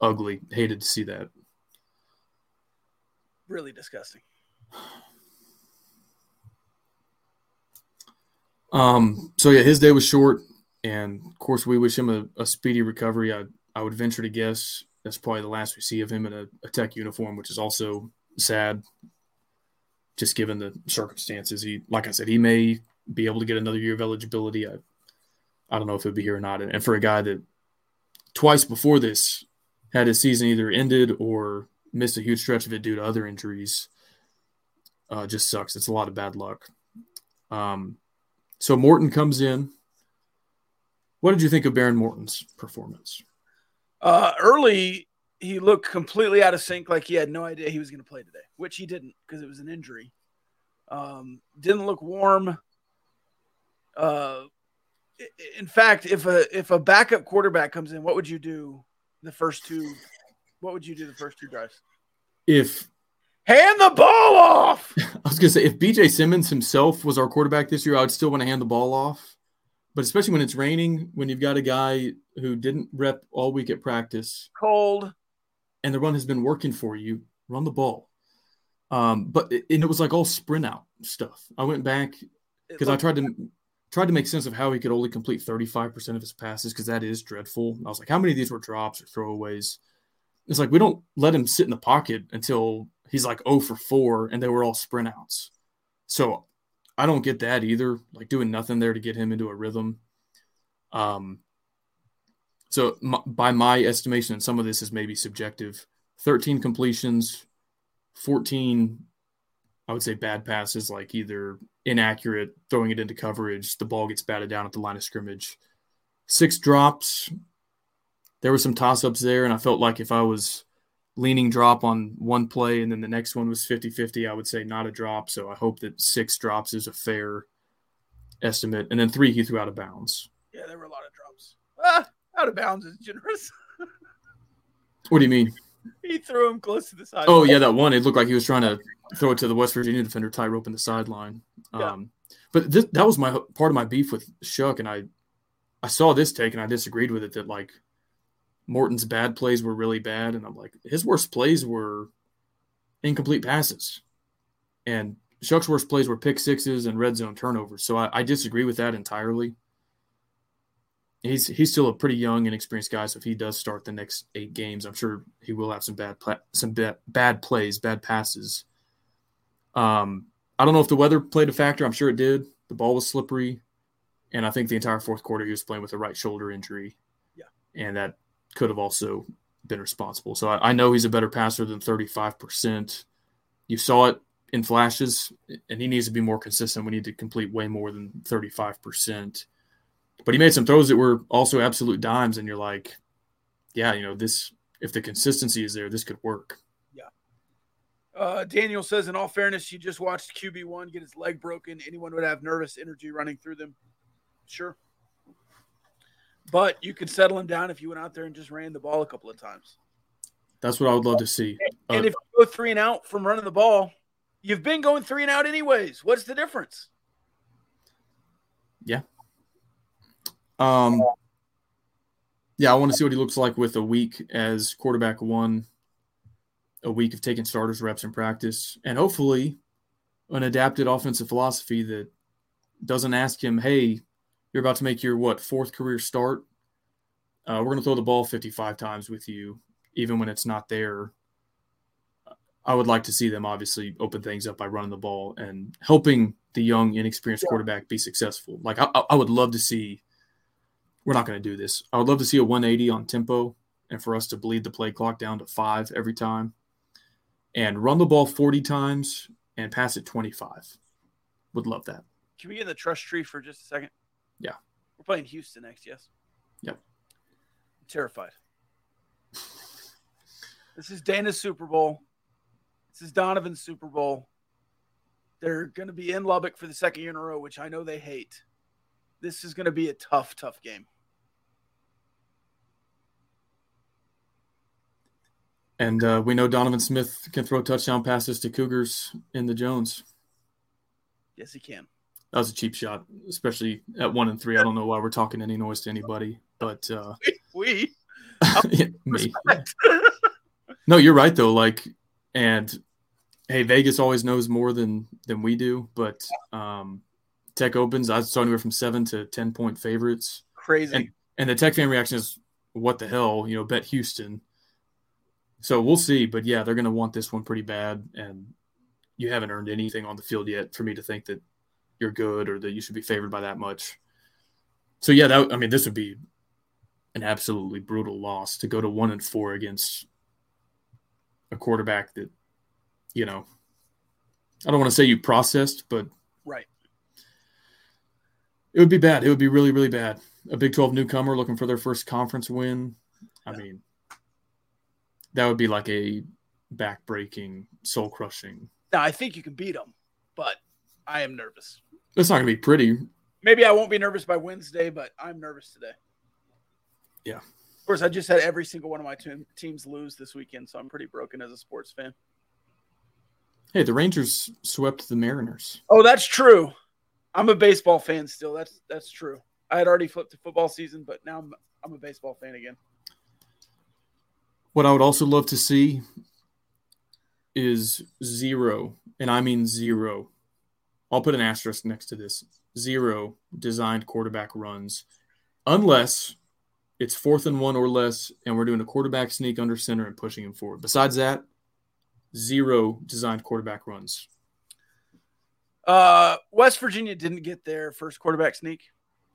ugly. Hated to see that. Really disgusting. Um, so yeah, his day was short, and of course, we wish him a, a, speedy recovery. I I would venture to guess that's probably the last we see of him in a, a tech uniform, which is also sad, just given the circumstances. He, like I said, he may be able to get another year of eligibility. I I don't know if he'll be here or not. And for a guy that twice before this had his season either ended or missed a huge stretch of it due to other injuries, uh, just sucks. It's a lot of bad luck. Um, so Morton comes in. What did you think of Behren Morton's performance? Uh, early, he looked completely out of sync, like he had no idea he was going to play today, which he didn't because it was an injury. Um, didn't look warm. Uh, in fact, if a if a backup quarterback comes in, what would you do the first two? What would you do the first two drives? If Hand the ball off. I was gonna say if BJ Symons himself was our quarterback this year, I would still want to hand the ball off. But especially when it's raining, when you've got a guy who didn't rep all week at practice, cold, and the run has been working for you, run the ball. Um, but it, and it was like all sprint out stuff. I went back because I tried to tried to make sense of how he could only complete 35% of his passes because that is dreadful. I was like, how many of these were drops or throwaways? it's like we don't let him sit in the pocket until he's like 0 for 4 and they were all sprint outs. So I don't get that either. Like doing nothing there to get him into a rhythm. Um, so by my estimation, and some of this is maybe subjective, 13 completions, 14, I would say bad passes, like either inaccurate, throwing it into coverage, the ball gets batted down at the line of scrimmage. Six drops. There were some toss ups there, and I felt like if I was leaning drop on one play and then the next one was 50 50, I would say not a drop. So I hope that six drops is a fair estimate. And then three he threw out of bounds. Yeah, there were a lot of drops. Ah, out of bounds is generous. what do you mean? He threw him close to the side. Oh, yeah, that one. It looked like he was trying to throw it to the West Virginia defender, tie rope in the sideline. Yeah. Um, but this, that was my part of my beef with Shough, and I, I saw this take and I disagreed with it. That like Morton's bad plays were really bad, and I'm like his worst plays were incomplete passes, and Shough's worst plays were pick sixes and red zone turnovers. So I, I disagree with that entirely. He's he's still a pretty young and experienced guy, so if he does start the next eight games, I'm sure he will have some bad pla- some bad, bad plays, bad passes. Um, I don't know if the weather played a factor. I'm sure it did. The ball was slippery, and I think the entire fourth quarter he was playing with a right shoulder injury. Yeah, and that could have also been responsible. So I, I know he's a better passer than 35 percent. You saw it in flashes, and he needs to be more consistent. We need to complete way more than 35 percent. But he made some throws that were also absolute dimes, and you're like, yeah, you know, this if the consistency is there, this could work. Yeah. Uh, Daniel says, in all fairness, you just watched QB1 get his leg broken. Anyone would have nervous energy running through them. Sure. But you could settle him down if you went out there and just ran the ball a couple of times. That's what I would love to see. And Uh, if you go three and out from running the ball, you've been going three and out anyways. What's the difference? Um, yeah, I want to see what he looks like with a week as quarterback one, a week of taking starters reps in practice, and hopefully an adapted offensive philosophy that doesn't ask him, hey, you're about to make your what fourth career start. Uh, we're going to throw the ball 55 times with you, even when it's not there. I would like to see them obviously open things up by running the ball and helping the young, inexperienced quarterback be successful. Like I, I would love to see. We're not going to do this. I would love to see a 180 on tempo and for us to bleed the play clock down to five every time, and run the ball 40 times and pass it 25. Would love that. Can we get in the trust tree for just a second? Yeah. We're playing Houston next, yes? Yep. I'm terrified. this is Dana's Super Bowl. This is Donovan's Super Bowl. They're going to be in Lubbock for the second year in a row, which I know they hate. This is going to be a tough, tough game. And uh, we know Donovan Smith can throw touchdown passes to Cougars in the Jones. Yes, he can. That was a cheap shot, especially at one and three. I don't know why we're talking any noise to anybody, but uh, We. me. No, you're right though. Like, and hey, Vegas always knows more than than we do. But um, Tech opens. I saw anywhere from seven to ten point favorites, Crazy. and and the Tech fan reaction is, "What the hell?" You know, bet Houston. So we'll see, but yeah, they're going to want this one pretty bad, and you haven't earned anything on the field yet for me to think that you're good or that you should be favored by that much. So yeah, that I mean, this would be an absolutely brutal loss to go to one and four against a quarterback that, you know, I don't want to say you processed, but right. it would be bad. It would be really, really bad. A Big 12 newcomer looking for their first conference win. I Yeah. mean, that would be like a back-breaking, soul-crushing. Now, I think you can beat them, but I am nervous. It's not going to be pretty. Maybe I won't be nervous by Wednesday, but I'm nervous today. Yeah. Of course, I just had every single one of my teams lose this weekend, so I'm pretty broken as a sports fan. Hey, the Rangers swept the Mariners. Oh, that's true. I'm a baseball fan still. That's that's true. I had already flipped to football season, but now I'm I'm a baseball fan again. What I would also love to see is zero, and I mean zero. I'll put an asterisk next to this zero designed quarterback runs, unless it's fourth and one or less, and we're doing a quarterback sneak under center and pushing him forward. Besides that, zero designed quarterback runs. Uh, West Virginia didn't get their first quarterback sneak.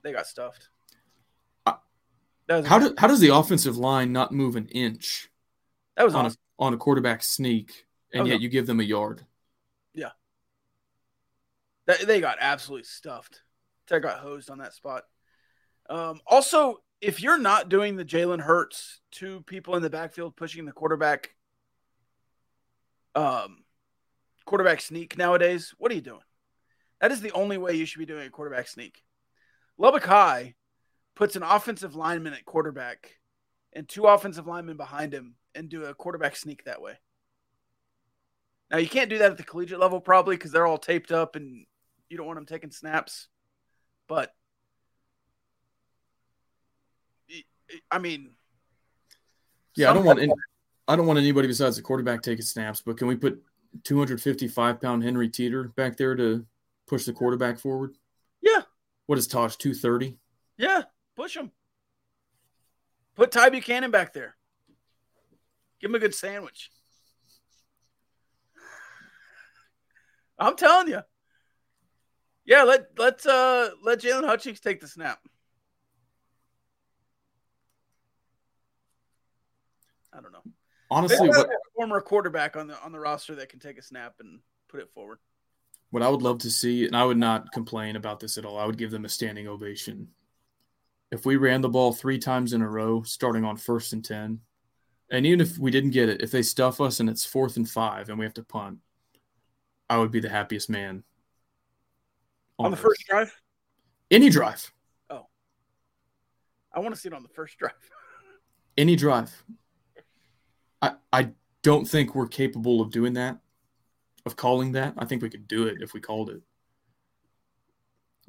They got stuffed. How, do, how does the offensive line not move an inch that was on awesome. a, on a quarterback sneak, and Okay. yet you give them a yard? They, they got absolutely stuffed. Tech got hosed on that spot. Um, also, if you're not doing the Jalen Hurts, two people in the backfield pushing the quarterback, um, quarterback sneak nowadays, what are you doing? That is the only way you should be doing a quarterback sneak. Lubbock High puts an offensive lineman at quarterback and two offensive linemen behind him and do a quarterback sneak that way. Now you can't do that at the collegiate level probably because they're all taped up and you don't want them taking snaps. But I mean, Yeah, I don't want any, I don't want anybody besides the quarterback taking snaps, but can we put 255 pound Henry Teeter back there to push the quarterback forward? Yeah. What is Tosh 230? Yeah, push him. Put Ty Buchanan back there. Give him a good sandwich. I'm telling you. Yeah, let let uh let Jaylon Hutchings take the snap. I don't know. Honestly, what, a former quarterback on the on the roster that can take a snap and put it forward. what I would love to see, and I would not complain about this at all, I would give them a standing ovation. If we ran the ball three times in a row, starting on first and 10, and even if we didn't get it, if they stuff us and it's fourth and five and we have to punt, I would be the happiest man. On the earth. first drive? Any drive. Oh. I want to see it on the first drive. Any drive. I I don't think we're capable of doing that, of calling that. I think we could do it if we called it.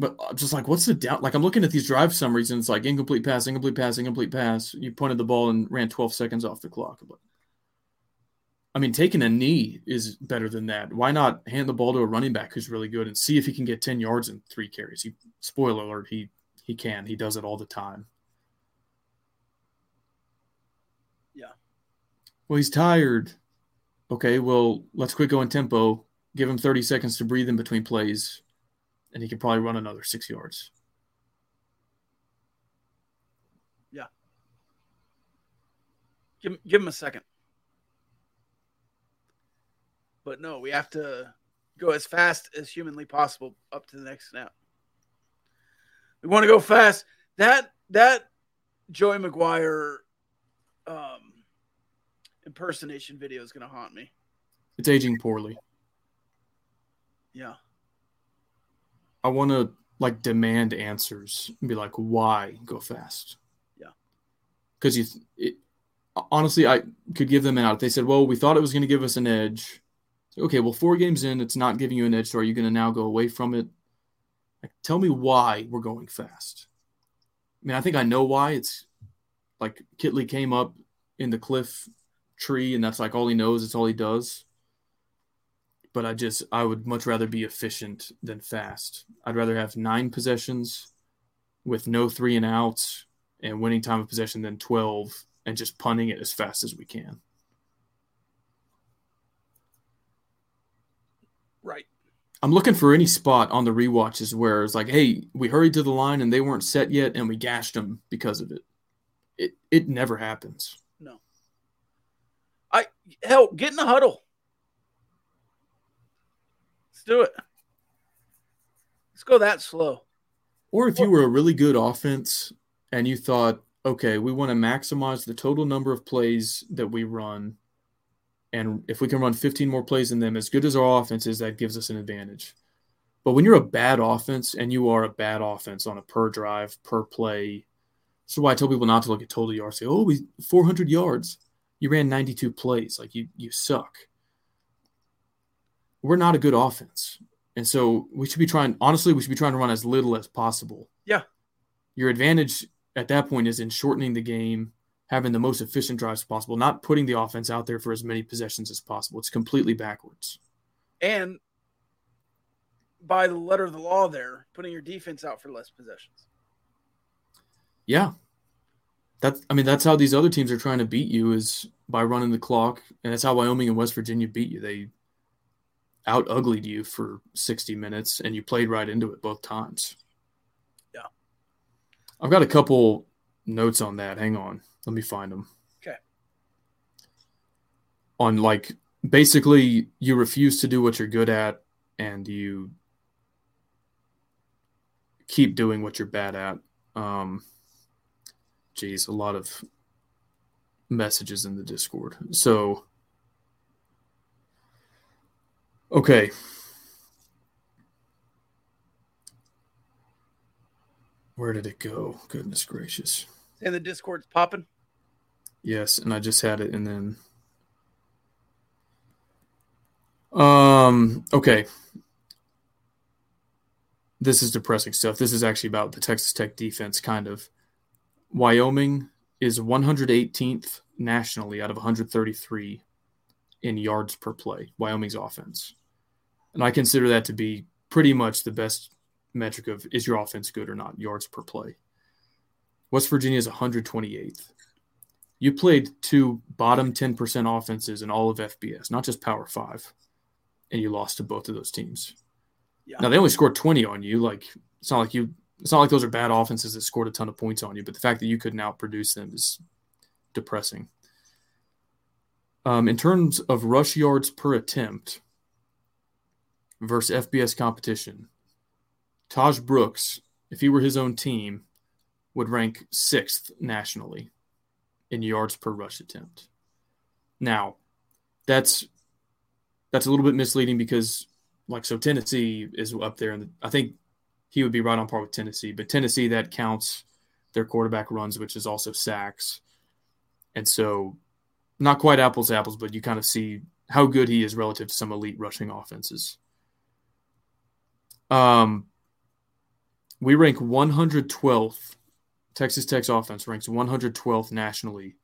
But I'm just like, what's the down? Like, I'm looking at these drive summaries and it's like incomplete pass, incomplete pass, incomplete pass. You pointed the ball and ran 12 seconds off the clock. But I mean, taking a knee is better than that. Why not hand the ball to a running back who's really good and see if he can get 10 yards in three carries? He, spoiler alert, he he can. He does it all the time. Yeah. Well, he's tired. Okay, well, let's quit going tempo. Give him 30 seconds to breathe in between plays, and he can probably run another six yards. Yeah. Give, give him a second. But no, we have to go as fast as humanly possible up to the next snap. We want to go fast. That that Joey McGuire um, impersonation video is going to haunt me. It's aging poorly. Yeah. I want to like demand answers and be like, why go fast? Yeah. Because you, it, honestly, I could give them an out. They said, well, we thought it was going to give us an edge. Okay, well, four games in, it's not giving you an edge. So are you going to now go away from it? Like, tell me why we're going fast. I mean, I think I know why. It's like Kittley came up in the Kliff tree, and that's like all he knows. It's all he does. But I just, I would much rather be efficient than fast. I'd rather have nine possessions with no three and outs and winning time of possession than 12 and just punting it as fast as we can. Right. I'm looking for any spot on the rewatches where it's like, hey, we hurried to the line and they weren't set yet and we gashed them because of it. It it never happens. No. I hell, get in the huddle. Let's do it. Let's go that slow. Or if you were a really good offense and you thought, okay, we want to maximize the total number of plays that we run. And if we can run 15 more plays than them, as good as our offense is, that gives us an advantage. But when you're a bad offense and you are a bad offense on a per drive, per play, is why I tell people not to look at total yards. Say, oh, we 400 yards. You ran 92 plays. Like you, you suck. We're not a good offense. And so we should be trying, honestly, we should be trying to run as little as possible. Yeah. Your advantage at that point is in shortening the game, having the most efficient drives possible, not putting the offense out there for as many possessions as possible. It's completely backwards. And by the letter of the law there, putting your defense out for less possessions. Yeah. That's I mean that's how these other teams are trying to beat you is by running the clock, and that's how Wyoming and West Virginia beat you. They out uglied you for 60 minutes, and you played right into it both times. Yeah, I've got a couple notes on that. Hang on, let me find them. Okay. On like basically, you refuse to do what you're good at, and you keep doing what you're bad at. Um, geez, a lot of messages in the Discord. So, okay. Where did it go? Goodness gracious. And the Discord's popping. Yes, and I just had it and then um okay. This is depressing stuff. This is actually about the Texas Tech defense kind of. Wyoming is 118th nationally out of 133 in yards per play, Wyoming's offense. And I consider that to be pretty much the best metric of is your offense good or not, yards per play. West Virginia is 128th. You played two bottom 10% offenses in all of FBS, not just Power Five, and you lost to both of those teams. Yeah. Now they only scored 20 on you. Like it's not like you it's not like those are bad offenses that scored a ton of points on you, but the fact that you couldn't outproduce them is depressing. Um, in terms of rush yards per attempt versus FBS competition, Tahj Brooks, if he were his own team, would rank sixth nationally in yards per rush attempt. Now, that's that's a little bit misleading because, like, so Tennessee is up there, and I think he would be right on par with Tennessee. But Tennessee that counts their quarterback runs, which is also sacks, and so not quite apples apples, but you kind of see how good he is relative to some elite rushing offenses. Um, we rank 112th. Texas Tech's offense ranks 112th nationally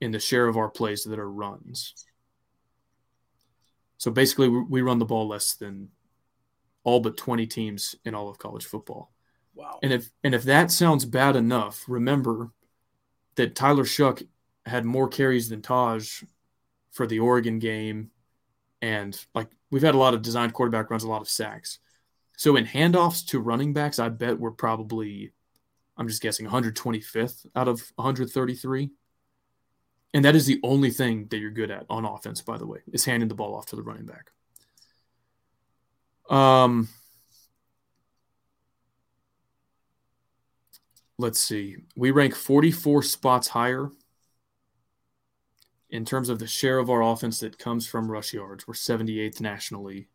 in the share of our plays that are runs. So basically, we run the ball less than all but 20 teams in all of college football. Wow. And if and if that sounds bad enough, remember that Tyler Shough had more carries than Tahj for the Oregon game. And like we've had a lot of designed quarterback runs, a lot of sacks. So in handoffs to running backs, I bet we're probably, I'm just guessing, 125th out of 133. And that is the only thing that you're good at on offense, by the way, is handing the ball off to the running back. Um, let's see. We rank 44 spots higher in terms of the share of our offense that comes from rush yards. We're 78th nationally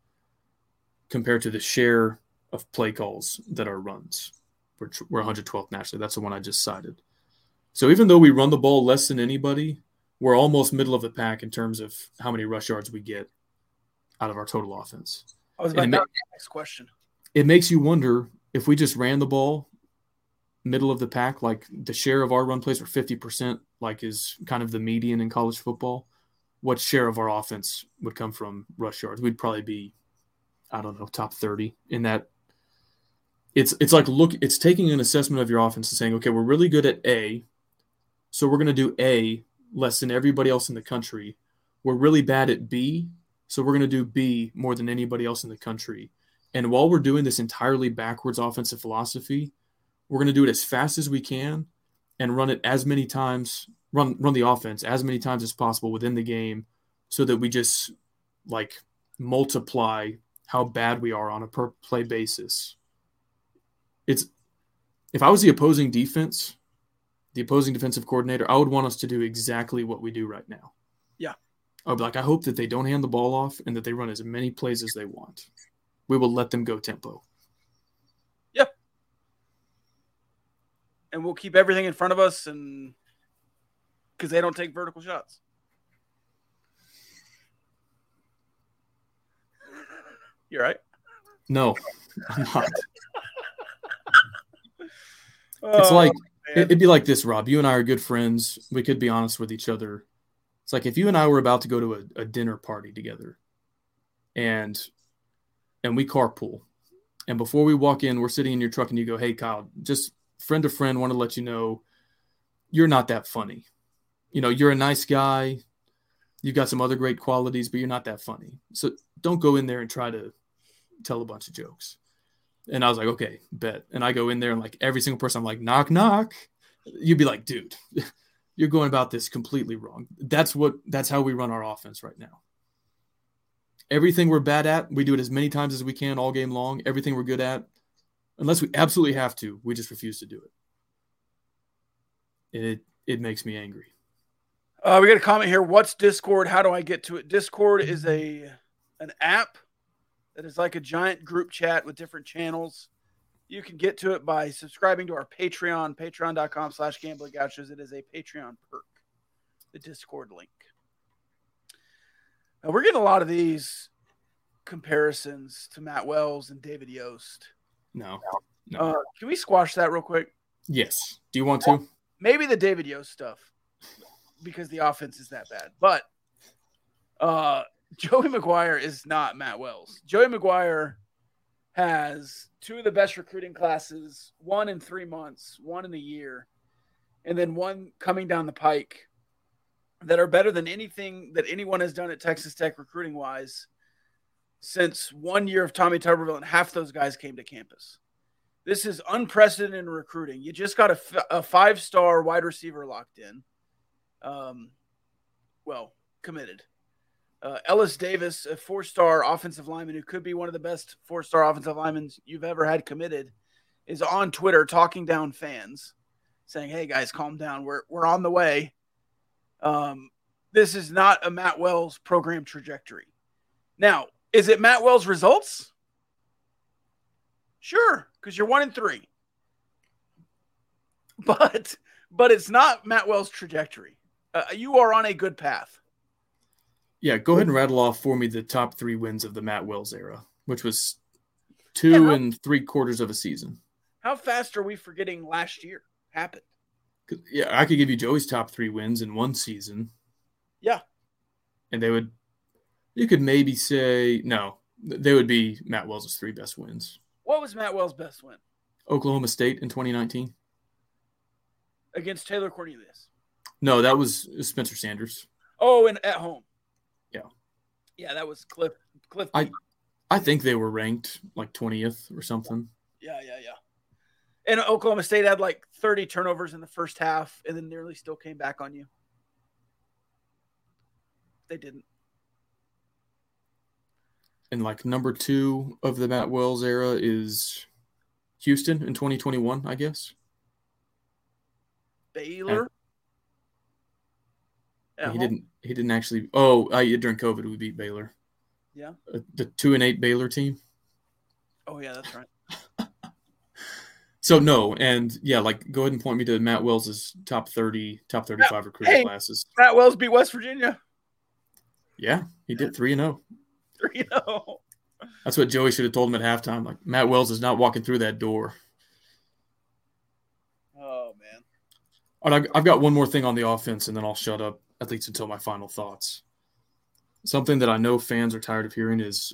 compared to the share of play calls that are runs. We're, we're 112th nationally. That's the one I just cited. So even though we run the ball less than anybody, we're almost middle of the pack in terms of how many rush yards we get out of our total offense. I was about to ma- next question. It makes you wonder if we just ran the ball middle of the pack, like the share of our run plays were 50%, like is kind of the median in college football, what share of our offense would come from rush yards? We'd probably be, I don't know, top 30 in that. It's it's like look, it's taking an assessment of your offense and saying, okay, we're really good at A, so we're gonna do A less than everybody else in the country. We're really bad at B, so we're gonna do B more than anybody else in the country. And while we're doing this entirely backwards offensive philosophy, we're going to do it as fast as we can and run it as many times run run the offense as many times as possible within the game so that we just like multiply how bad we are on a per play basis it's if i was the opposing defense the opposing defensive coordinator i would want us to do exactly what we do right now Yeah. i would be like i hope that they don't hand the ball off and that they run as many plays as they want we will let them go tempo Yep. and we'll keep everything in front of us and because they don't take vertical shots. You're right. no i'm not Oh, It's like man. it'd be like this, Rob. You and I are good friends. We could be honest with each other. It's like if you and I were about to go to a, a dinner party together, and and we carpool, and before we walk in, we're sitting in your truck, and you go, "Hey, Kyle, just friend to friend, want to let you know you're not that funny. You know, you're a nice guy. You've got some other great qualities, but you're not that funny. So don't go in there and try to tell a bunch of jokes. And I was like, okay, bet. And I go in there and like every single person, I'm like, knock, knock. You'd be like, dude, you're going about this completely wrong. That's what that's how we run our offense right now. Everything we're bad at, we do it as many times as we can all game long. Everything we're good at, unless we absolutely have to, we just refuse to do it. It it makes me angry. Uh, we got a comment here. What's Discord? How do I get to it? Discord is a an app that is like a giant group chat with different channels. You can get to it by subscribing to our Patreon, patreon.com slash gambling gauchos. It is a Patreon perk, the Discord link. Now, we're getting a lot of these comparisons to Matt Wells and David Yost. No. no. Uh, can we squash that real quick? Yes. Do you want to? Maybe the David Yost stuff because the offense is that bad. But uh, Joey McGuire is not Matt Wells. Joey McGuire has two of the best recruiting classes, one in three months, one in a year, and then one coming down the pike that are better than anything that anyone has done at Texas Tech recruiting wise since one year of Tommy Tuberville, and half those guys came to campus. This is unprecedented in recruiting. You just got a, f- a five star wide receiver locked in. Um, well, committed. Uh, Ellis Davis, a four star offensive lineman who could be one of the best four star offensive linemen you've ever had committed, is on Twitter talking down fans, saying, Hey guys, calm down. We're, we're on the way. Um, this is not a Matt Wells program trajectory. Now, is it Matt Wells results? Sure, because you're one in three. But but it's not Matt Wells' trajectory. Uh, you are on a good path. Yeah, go ahead and rattle off for me the top three wins of the Matt Wells era, which was two yeah, how, and three quarters of a season. How fast are we forgetting last year happened? Yeah, I could give you Joey's top three wins in one season. Yeah. And they would, you could maybe say, no, they would be Matt Wells' three best wins. What was Matt Wells' best win? Oklahoma State in 2019. Against Taylor Cornelius. No, that was Spencer Sanders. Oh, and at home. Yeah. Yeah, that was Kliff. Kliff. I, I think they were ranked like 20th or something. Yeah, yeah, yeah. And Oklahoma State had like 30 turnovers in the first half and then nearly still came back on you. They didn't. And like number two of the Matt Wells era is Houston in 2021, I guess. Baylor. he didn't. He didn't actually. Oh, uh, during COVID, we beat Baylor. Yeah. Uh, the two and eight Baylor team. Oh yeah, that's right. So no, and yeah, like go ahead and point me to Matt Wells's top thirty, top thirty-five recruiting hey, classes. Matt Wells beat West Virginia. Yeah, he did three and zero. Oh. Three and zero. Oh. That's what Joey should have told him at halftime. Like Matt Wells is not walking through that door. Oh man. All right, I've got one more thing on the offense, and then I'll shut up at least until my final thoughts. Something that I know fans are tired of hearing is,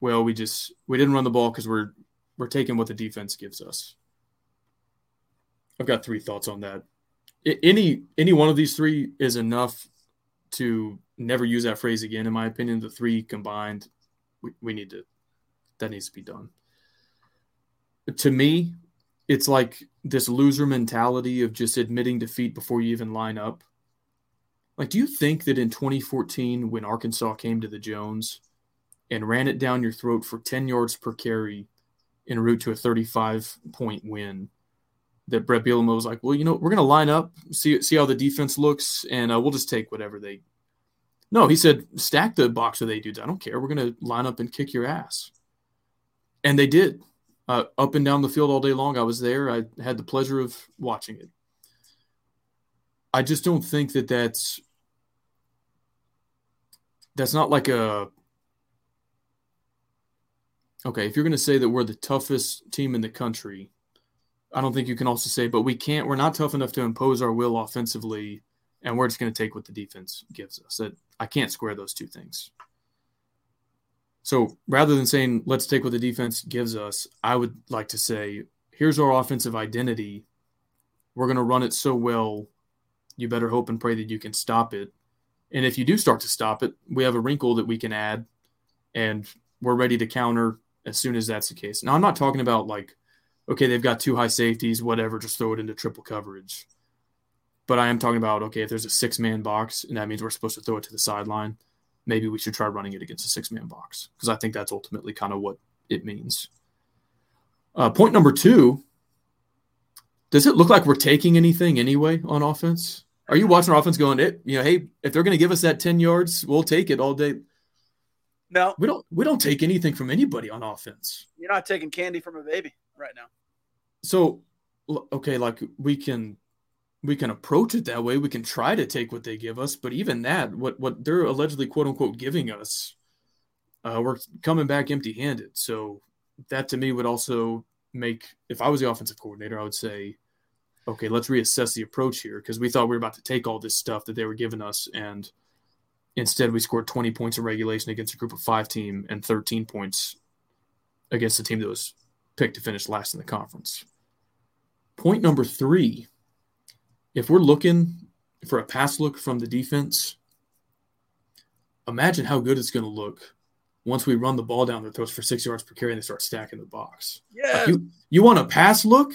well, we just we didn't run the ball because we're we're taking what the defense gives us. I've got three thoughts on that. Any any one of these three is enough to never use that phrase again. In my opinion, the three combined, we, we need to that needs to be done. To me, it's like this loser mentality of just admitting defeat before you even line up. Like, do you think that in 2014, when Arkansas came to the Jones and ran it down your throat for 10 yards per carry en route to a 35 point win, that Bret Bielema was like, well, you know, we're going to line up, see see how the defense looks, and uh, we'll just take whatever they. No, he said, stack the box of eight dudes. I don't care. We're going to line up and kick your ass. And they did. Uh, up and down the field all day long. I was there. I had the pleasure of watching it. I just don't think that that's that's not like a okay. If you're going to say that we're the toughest team in the country, I don't think you can also say, but we can't. We're not tough enough to impose our will offensively, and we're just going to take what the defense gives us. That I can't square those two things. So rather than saying let's take what the defense gives us, I would like to say here's our offensive identity. We're going to run it so well you better hope and pray that you can stop it. And if you do start to stop it, we have a wrinkle that we can add, and we're ready to counter as soon as that's the case. Now, I'm not talking about like, okay, they've got two high safeties, whatever, just throw it into triple coverage. But I am talking about, okay, if there's a six man box and that means we're supposed to throw it to the sideline, maybe we should try running it against a six man box because I think that's ultimately kind of what it means. Uh, point number two does it look like we're taking anything anyway on offense? Are you watching our offense going, it, you know, hey, if they're going to give us that 10 yards, we'll take it all day. No, We don't we don't take anything from anybody on offense. you're not taking candy from a baby right now. So okay, like we can we can approach it that way. We can try to take what they give us, but even that, what what they're allegedly quote unquote giving us, uh, we're coming back empty handed. So that to me would also make if I was the offensive coordinator, I would say, okay, let's reassess the approach here because we thought we were about to take all this stuff that they were giving us, and instead we scored 20 points in regulation against a group of five team and 13 points against a team that was picked to finish last in the conference. Point number three if we're looking for a pass look from the defense, imagine how good it's going to look once we run the ball down their throats for six yards per carry and they start stacking the box. Like, Yeah, you, you want a pass look?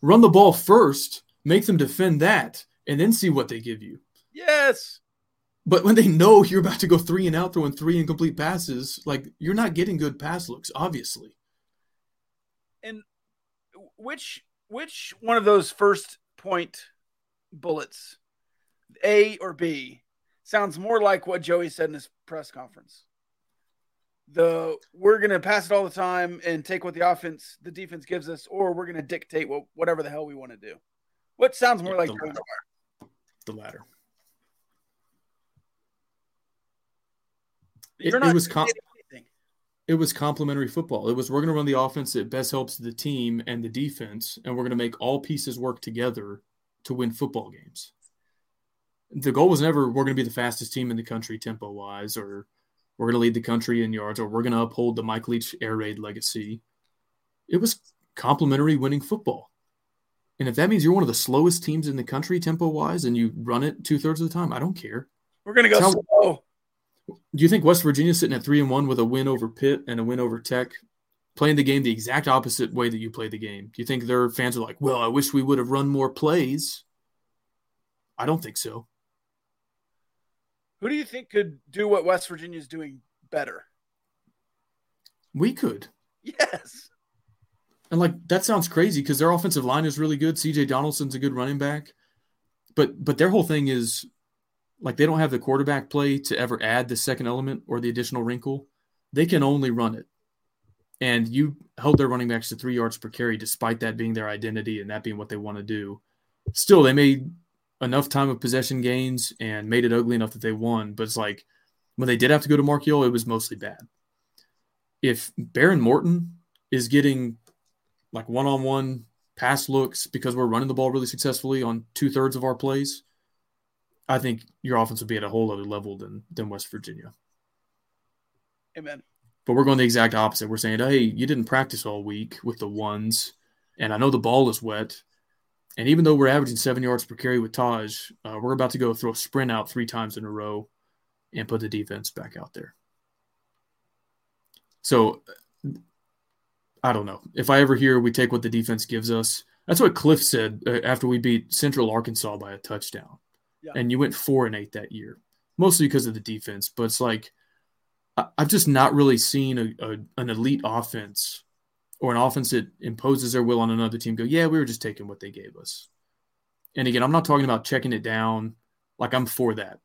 Run the ball first, make them defend that, and then see what they give you. yes. But when they know you're about to go three and out, throwing three incomplete passes, like you're not getting good pass looks, obviously. And which which one of those first point bullets, A or B, sounds more like what Joey said in his press conference? The we're gonna pass it all the time and take what the offense, the defense gives us, or we're gonna dictate what whatever the hell we want to do. What sounds more Yeah, like the latter. The latter. It- it was com- it was complementary football. It was we're going to run the offense that best helps the team and the defense, and we're going to make all pieces work together to win football games. The goal was never we're going to be the fastest team in the country tempo wise, or we're going to lead the country in yards, or we're going to uphold the Mike Leach air raid legacy. It was complimentary winning football. And if that means you're one of the slowest teams in the country tempo wise and you run it two thirds of the time, I don't care. We're gonna go Tell- slow. Do you think West Virginia's sitting at three and one with a win over Pitt and a win over Tech, playing the game the exact opposite way that you play the game? Do you think their fans are like, "Well, I wish we would have run more plays"? I don't think so. Who do you think could do what West Virginia is doing better? We could, Yes. and like that sounds crazy because their offensive line is really good. C.J. Donaldson's a good running back, but but their whole thing is like they don't have the quarterback play to ever add the second element or the additional wrinkle. They can only run it. And you held their running backs to three yards per carry, despite that being their identity and that being what they want to do. Still, they made enough time of possession gains and made it ugly enough that they won. But it's like when they did have to go to Mark Hill, it was mostly bad. If Behren Morton is getting like one on one pass looks because we're running the ball really successfully on two thirds of our plays, I think your offense would be at a whole other level than than West Virginia. Amen. But we're going the exact opposite. We're saying, hey, you didn't practice all week with the ones, and I know the ball is wet. And even though we're averaging seven yards per carry with Tahj, uh, we're about to go throw a sprint out three times in a row and put the defense back out there. So I don't know. If I ever hear we take what the defense gives us, that's what Kliff said uh, after we beat Central Arkansas by a touchdown. Yeah. And you went four and eight that year, mostly because of the defense. But it's like, I- I've just not really seen a, a, an elite offense or an offense that imposes their will on another team go, yeah, we were just taking what they gave us. And again, I'm not talking about checking it down. Like I'm for that.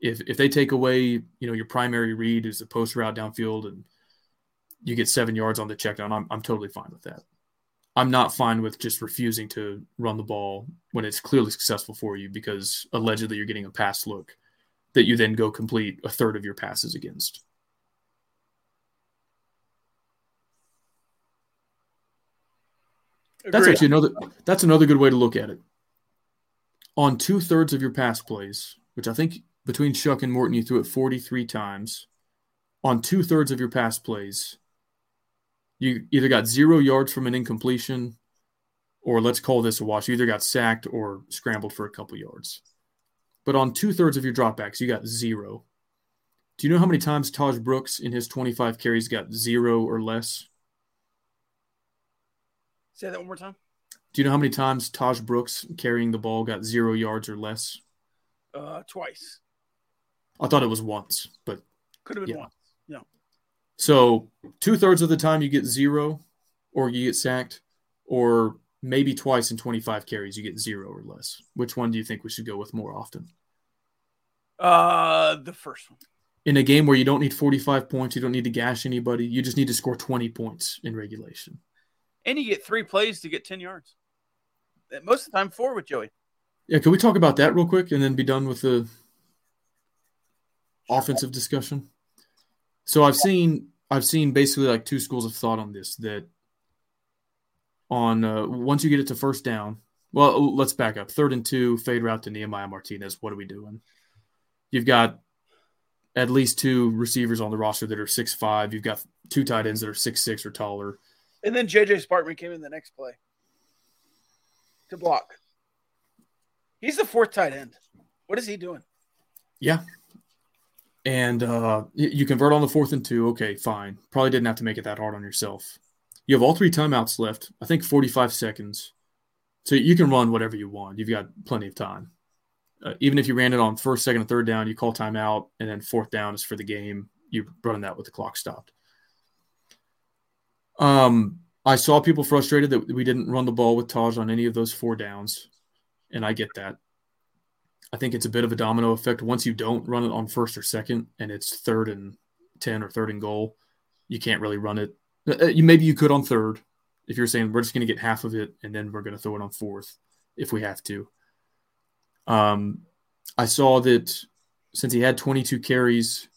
If if they take away, you know, your primary read is a post route downfield and you get seven yards on the check down, I'm I'm totally fine with that. I'm not fine with just refusing to run the ball when it's clearly successful for you because allegedly you're getting a pass look that you then go complete a third of your passes against. That's actually another. That's another good way to look at it. On two thirds of your pass plays, which I think between Shough and Morton, you threw it 43 times. On two thirds of your pass plays, you either got zero yards from an incompletion, or let's call this a wash. You either got sacked or scrambled for a couple yards. but on two thirds of your dropbacks, you got zero. Do you know how many times Tahj Brooks in his 25 carries got zero or less? Say that one more time. Do you know how many times Tahj Brooks carrying the ball got zero yards or less? Uh, twice. I thought it was once, but Could have been Yeah. once. Yeah. so two thirds of the time you get zero or you get sacked, or maybe twice in 25 carries you get zero or less. Which one do you think we should go with more often? Uh, the first one. In a game where you don't need 45 points, you don't need to gash anybody, you just need to score 20 points in regulation. And you get three plays to get 10 yards. Most of the time, four with Joey. Yeah, can we talk about that real quick and then be done with the offensive discussion? So I've seen I've seen basically like two schools of thought on this that on uh, once you get it to first down, well, let's back up. Third and two, fade route to Nehemiah Martinez. What are we doing? You've got at least two receivers on the roster that are six five. You've got two tight ends that are six six or taller. And then JJ Spartman came in the next play to block. He's the fourth tight end. What is he doing? Yeah. And uh, you convert on the fourth and two. Okay, fine. Probably didn't have to make it that hard on yourself. You have all three timeouts left. I think 45 seconds. So you can run whatever you want. You've got plenty of time. Uh, even if you ran it on first, second, and third down, you call timeout, and then fourth down is for the game. You're running that with the clock stopped. Um, I saw people frustrated that we didn't run the ball with Tahj on any of those four downs, and I get that. I think it's a bit of a domino effect. Once you don't run it on first or second, and it's third and ten or third and goal, you can't really run it. Uh, You maybe you could on third if you're saying we're just going to get half of it and then we're going to throw it on fourth if we have to. Um, I saw that since he had 22 carries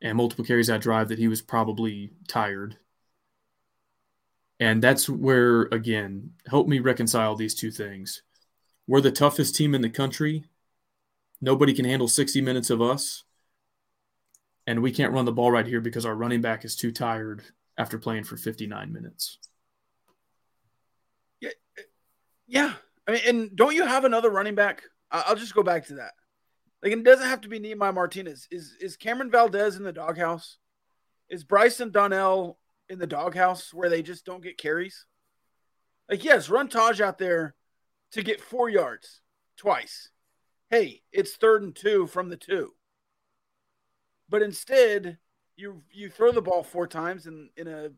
and multiple carries that drive, that he was probably tired. And that's where, again, help me reconcile these two things. We're the toughest team in the country. Nobody can handle 60 minutes of us. And we can't run the ball right here because our running back is too tired after playing for 59 minutes. Yeah. I mean, and don't you have another running back? I'll just go back to that. Like, it doesn't have to be Nehemiah Martinez. Is is Cam'Ron Valdez in the doghouse? Is Bryson Donnell in the doghouse where they just don't get carries? Like, yes, run Tahj out there to get four yards twice. Hey, it's third and two from the two. But instead, you you throw the ball four times in in a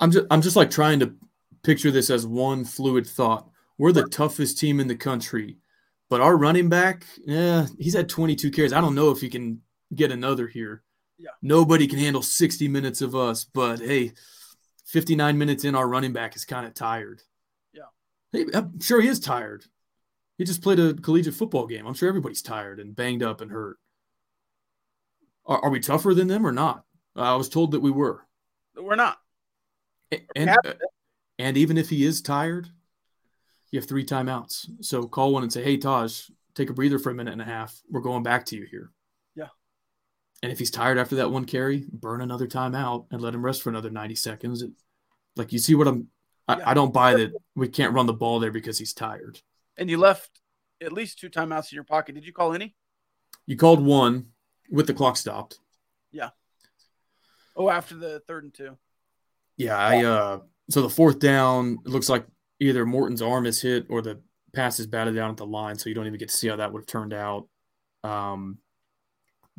I'm just I'm just like trying to picture this as one fluid thought. We're the toughest team in the country, but our running back, yeah, he's had 22 carries. I don't know if he can get another here. Yeah. Nobody can handle 60 minutes of us, but hey, 59 minutes in, our running back is kind of tired. Yeah. Hey, I'm sure he is tired. He just played a collegiate football game. I'm sure everybody's tired and banged up and hurt. Are, are we tougher than them or not? I was told that we were. we're not. And, have uh, and even if he is tired, you have three timeouts. So call one and say, "Hey, Tahj, take a breather for a minute and a half. We're going back to you here." And if he's tired after that one carry, burn another timeout and let him rest for another ninety seconds. It, like you see what I'm. I, Yeah. I don't buy that we can't run the ball there because he's tired. And you left at least two timeouts in your pocket. Did you call any? You called one with the clock stopped. Yeah. Oh, after the third and two. Yeah, I uh so the fourth down, it looks like either Morton's arm is hit or the pass is batted down at the line, so you don't even get to see how that would have turned out. Um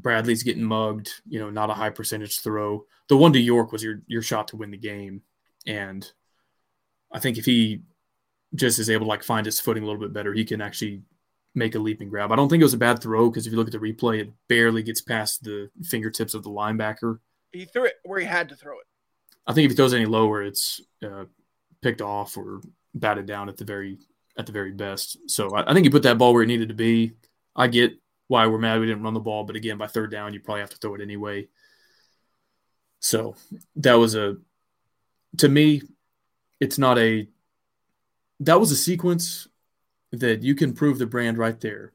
Bradley's getting mugged, you know, not a high percentage throw. The one to York was your your shot to win the game. And I think if he just is able to like find his footing a little bit better, he can actually make a leaping grab. I don't think it was a bad throw because if you look at the replay, it barely gets past the fingertips of the linebacker. He threw it where he had to throw it. I think if he throws any lower, it's uh, picked off or batted down at the very at the very best. So I, I think he put that ball where it needed to be. I get why we're mad we didn't run the ball, but again, by third down, you probably have to throw it anyway. So that was a to me, it's not a that was a sequence that you can prove the brand right there.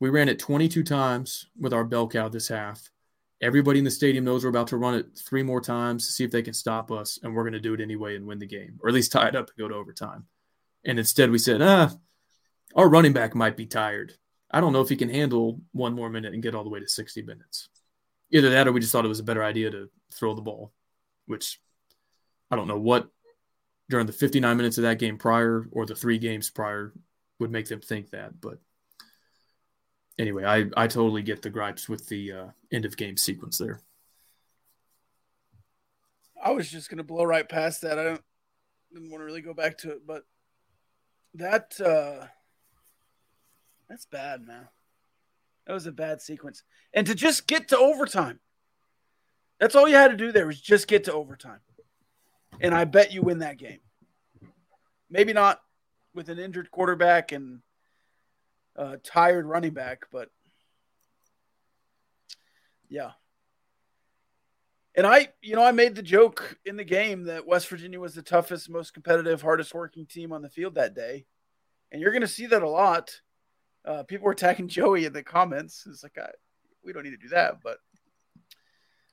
We ran it 22 times with our bell cow this half. Everybody in the stadium knows we're about to run it three more times to see if they can stop us, and we're going to do it anyway and win the game, or at least tie it up and go to overtime. And instead, we said, ah, our running back might be tired. I don't know if he can handle one more minute and get all the way to 60 minutes. Either that or we just thought it was a better idea to throw the ball, which I don't know what during the 59 minutes of that game prior or the three games prior would make them think that. But anyway, I, I totally get the gripes with the uh, end of game sequence there. I was just going to blow right past that. I don't didn't want to really go back to it, but that uh that's bad, man. That was a bad sequence. And to just get to overtime. That's all you had to do there was just get to overtime. And I bet you win that game. Maybe not with an injured quarterback and a tired running back, but yeah. And I, you know, I made the joke in the game that West Virginia was the toughest, most competitive, hardest working team on the field that day. And you're going to see that a lot. Uh, people were attacking Joey in the comments. It's like, I, we don't need to do that, but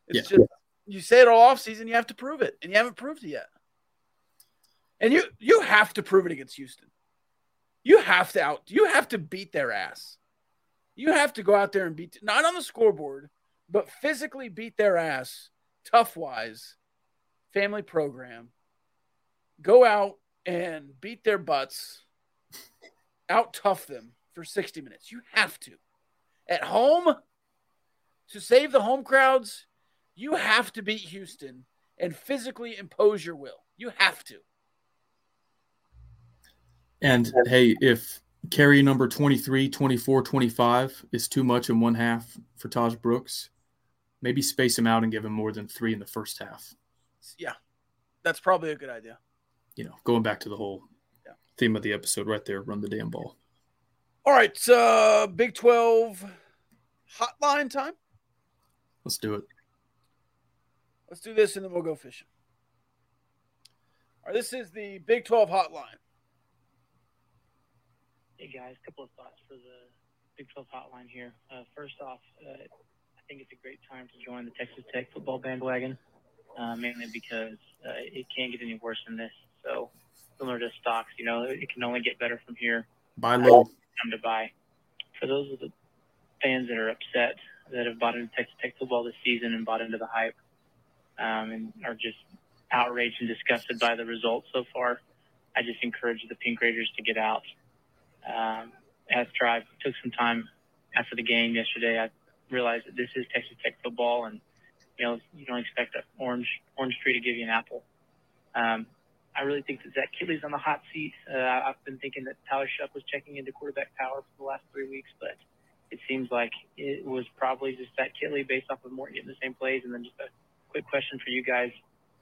it's yeah. just, you say it all off season, you have to prove it, and you haven't proved it yet. And you, you have to prove it against Houston. You have to out, you have to beat their ass. You have to go out there and beat, not on the scoreboard, but physically beat their ass tough wise family program go out and beat their butts out tough them for 60 minutes you have to at home to save the home crowds you have to beat houston and physically impose your will you have to and hey if carry number 23 24 25 is too much in one half for Tahj Brooks maybe space him out and give him more than three in the first half. Yeah, that's probably a good idea. You know, going back to the whole yeah. theme of the episode right there, run the damn ball. All right, uh, Big 12 hotline time. Let's do it. Let's do this and then we'll go fishing. All right, this is the Big 12 hotline. Hey guys, a couple of thoughts for the Big 12 hotline here. Uh, first off, uh, think it's a great time to join the Texas Tech football bandwagon, uh, mainly because uh, it can't get any worse than this. So, similar to stocks, you know, it can only get better from here. Buy low. Time to buy. For those of the fans that are upset that have bought into Texas Tech football this season and bought into the hype, um, and are just outraged and disgusted by the results so far, I just encourage the Pink Raiders to get out. Um, after I took some time after the game yesterday, I realized that this is Texas Tech football, and you know you don't expect an orange orange tree to give you an apple. Um, I really think that Zach Kittley's on the hot seat. Uh, I've been thinking that Tyler Shough was checking into quarterback power for the last three weeks, but it seems like it was probably just Zach Kittley based off of Morton getting the same plays. And then just a quick question for you guys.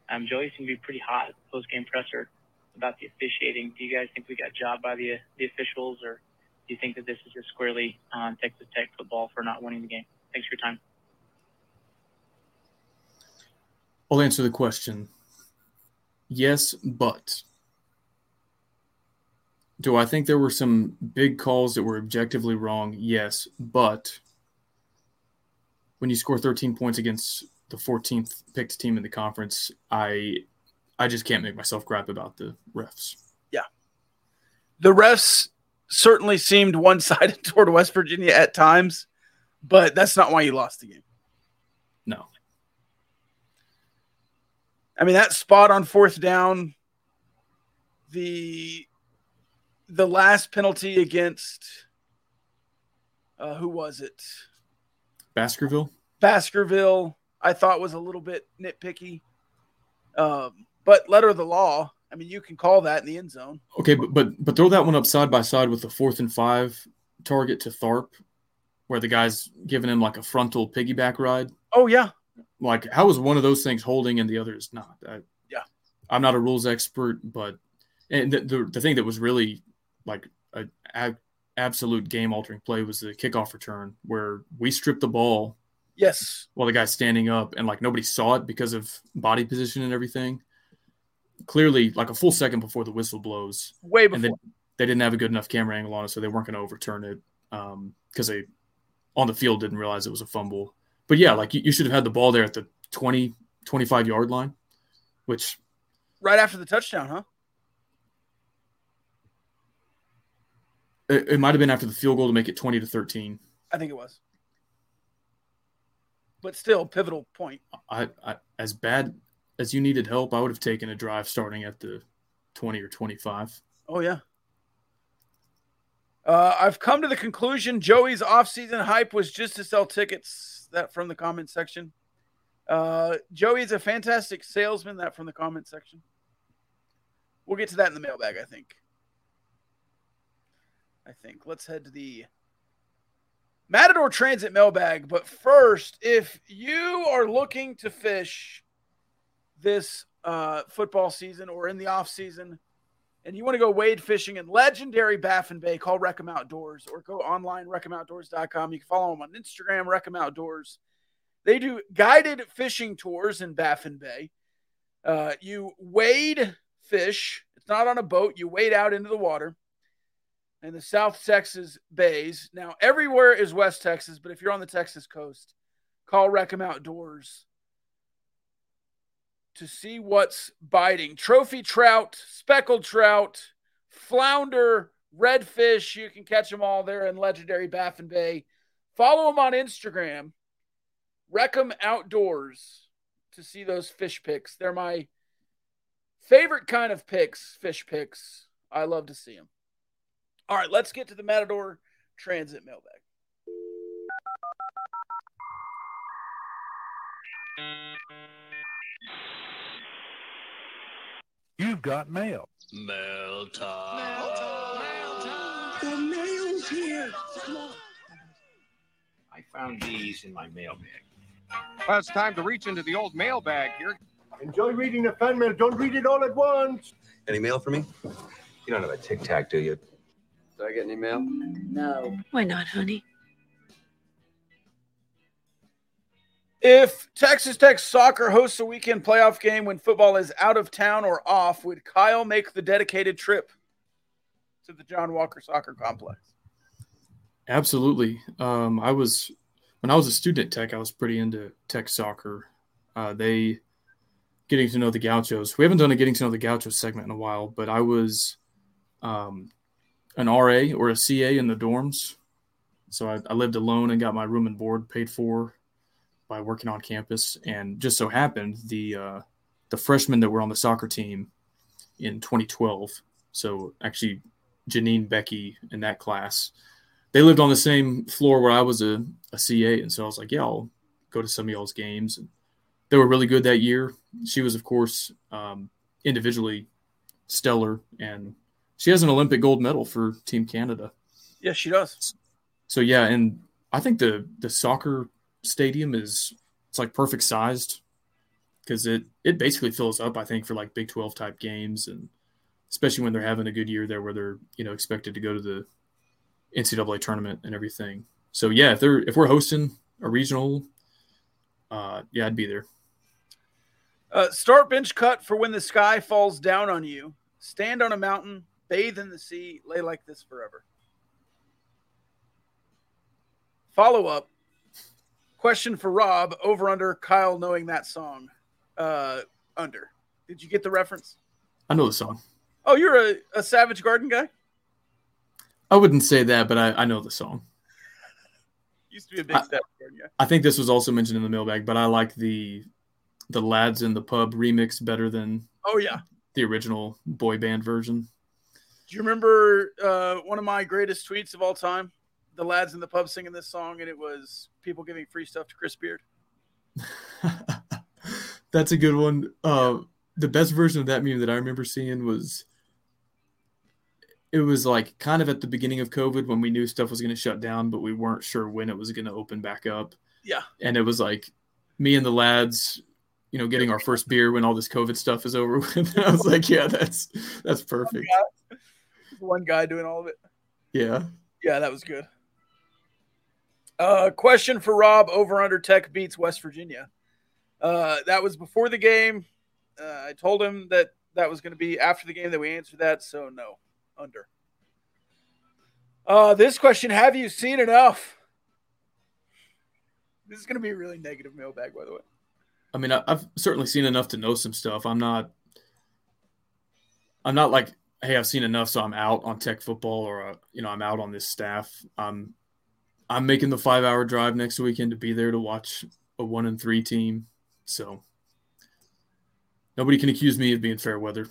Um, Joey seemed to be pretty hot post-game presser about the officiating. Do you guys think we got jobbed by the the officials, or do you think that this is just squarely on Texas Tech football for not winning the game? Thanks for your time. I'll answer the question. Yes, but do I think there were some big calls that were objectively wrong? Yes, but when you score 13 points against the 14th picked team in the conference, I I just can't make myself gripe about the refs. Yeah. The refs certainly seemed one-sided toward West Virginia at times but that's not why you lost the game. No. I mean that spot on fourth down, the the last penalty against uh, who was it? Baskerville. Baskerville, I thought was a little bit nitpicky, um, but letter of the law. I mean, you can call that in the end zone. Okay, but but but throw that one up side by side with the fourth and five target to Tharp where the guy's giving him like a frontal piggyback ride. Oh yeah. Like how is one of those things holding and the other is not? I, yeah. I'm not a rules expert, but and the the, the thing that was really like a, a absolute game altering play was the kickoff return where we stripped the ball. Yes. While the guy's standing up and like nobody saw it because of body position and everything. Clearly, like a full second before the whistle blows. Way before. And they, they didn't have a good enough camera angle on it, so they weren't going to overturn it because um, they on the field didn't realize it was a fumble. But yeah, like you, you should have had the ball there at the 20, 25 yard line, which. Right after the touchdown, huh? It, it might have been after the field goal to make it 20 to 13. I think it was. But still, pivotal point. I, I as bad as you needed help, I would have taken a drive starting at the 20 or 25. Oh yeah. Uh, I've come to the conclusion Joey's offseason hype was just to sell tickets. That from the comment section. Uh, Joey is a fantastic salesman. That from the comment section. We'll get to that in the mailbag, I think. I think. Let's head to the Matador Transit mailbag. But first, if you are looking to fish this uh, football season or in the off season, and you want to go wade fishing in legendary Baffin Bay, call Reckham Outdoors or go online, reckhamoutdoors.com. You can follow them on Instagram, Reckham Outdoors. They do guided fishing tours in Baffin Bay. Uh, you wade fish. It's not on a boat. You wade out into the water in the South Texas bays. Now, everywhere is West Texas, but if you're on the Texas coast, call Reckham Outdoors to see what's biting. Trophy trout, speckled trout, flounder, redfish. You can catch them all there in legendary Baffin Bay. Follow them on Instagram, Reckham Outdoors, to see those fish pics. They're my favorite kind of pics, fish pics. I love to see them. All right, let's get to the Matador Transit mailbag. You've got mail. Mail time. mail The mail's here. Come on. I found these in my mailbag. Well, it's time to reach into the old mailbag here. Enjoy reading the fan mail. Don't read it all at once. Any mail for me? You don't have a tic tac, do you? Did I get any mail? No. Why not, honey? If Texas Tech soccer hosts a weekend playoff game when football is out of town or off, would Kyle make the dedicated trip to the John Walker Soccer Complex? Absolutely. Um, I was when I was a student at Tech, I was pretty into Tech soccer. Uh, they getting to know the Gauchos. We haven't done a getting to know the Gauchos segment in a while, but I was um, an RA or a CA in the dorms. So I, I lived alone and got my room and board paid for by working on campus. And just so happened the uh, the freshmen that were on the soccer team in 2012. So actually, Janine Beckie in that class, they lived on the same floor where I was a, a CA, and so I was like, yeah, I'll go to some of y'all's games. And they were really good that year. She was, of course, um, individually stellar, and she has an Olympic gold medal for Team Canada. Yes, she does. So yeah, and I think the the soccer stadium is it's like perfect sized because it it basically fills up. I think for like Big Twelve type games, and especially when they're having a good year there, where they're you know expected to go to the NCAA tournament and everything. So yeah, if they're if we're hosting a regional, uh, yeah, I'd be there. Uh, start bench cut for when the sky falls down on you. Stand on a mountain, bathe in the sea, lay like this forever. Follow up question for Rob over under Kyle knowing that song. Uh, under. Did you get the reference? I know the song. Oh, you're a, a Savage Garden guy? I wouldn't say that, but I, I know the song. Used to be a big I, Savage Garden guy. I think this was also mentioned in the mailbag, but I like the the lads in the pub remix better than Oh yeah. the original boy band version. Do you remember uh, one of my greatest tweets of all time? The lads in the pub singing this song, and it was people giving free stuff to Chris Beard. That's a good one. Uh, the best version of that meme that I remember seeing was it was like kind of at the beginning of COVID when we knew stuff was going to shut down, but we weren't sure when it was going to open back up. Yeah. And it was like me and the lads, you know, getting our first beer when all this COVID stuff is over with. I was like, yeah, that's that's perfect. One guy doing all of it. Yeah. Yeah, that was good. Uh, question for Rob over under Tech beats West Virginia. Uh, that was before the game. Uh, I told him that that was going to be after the game that we answered that. So no, under. Uh, this question: Have you seen enough? This is going to be a really negative mailbag, by the way. I mean, I've certainly seen enough to know some stuff. I'm not, I'm not like hey, I've seen enough, so I'm out on tech football, or uh, you know, I'm out on this staff. I'm I'm making the five hour drive next weekend to be there to watch a one and three team. So nobody can accuse me of being fair weather.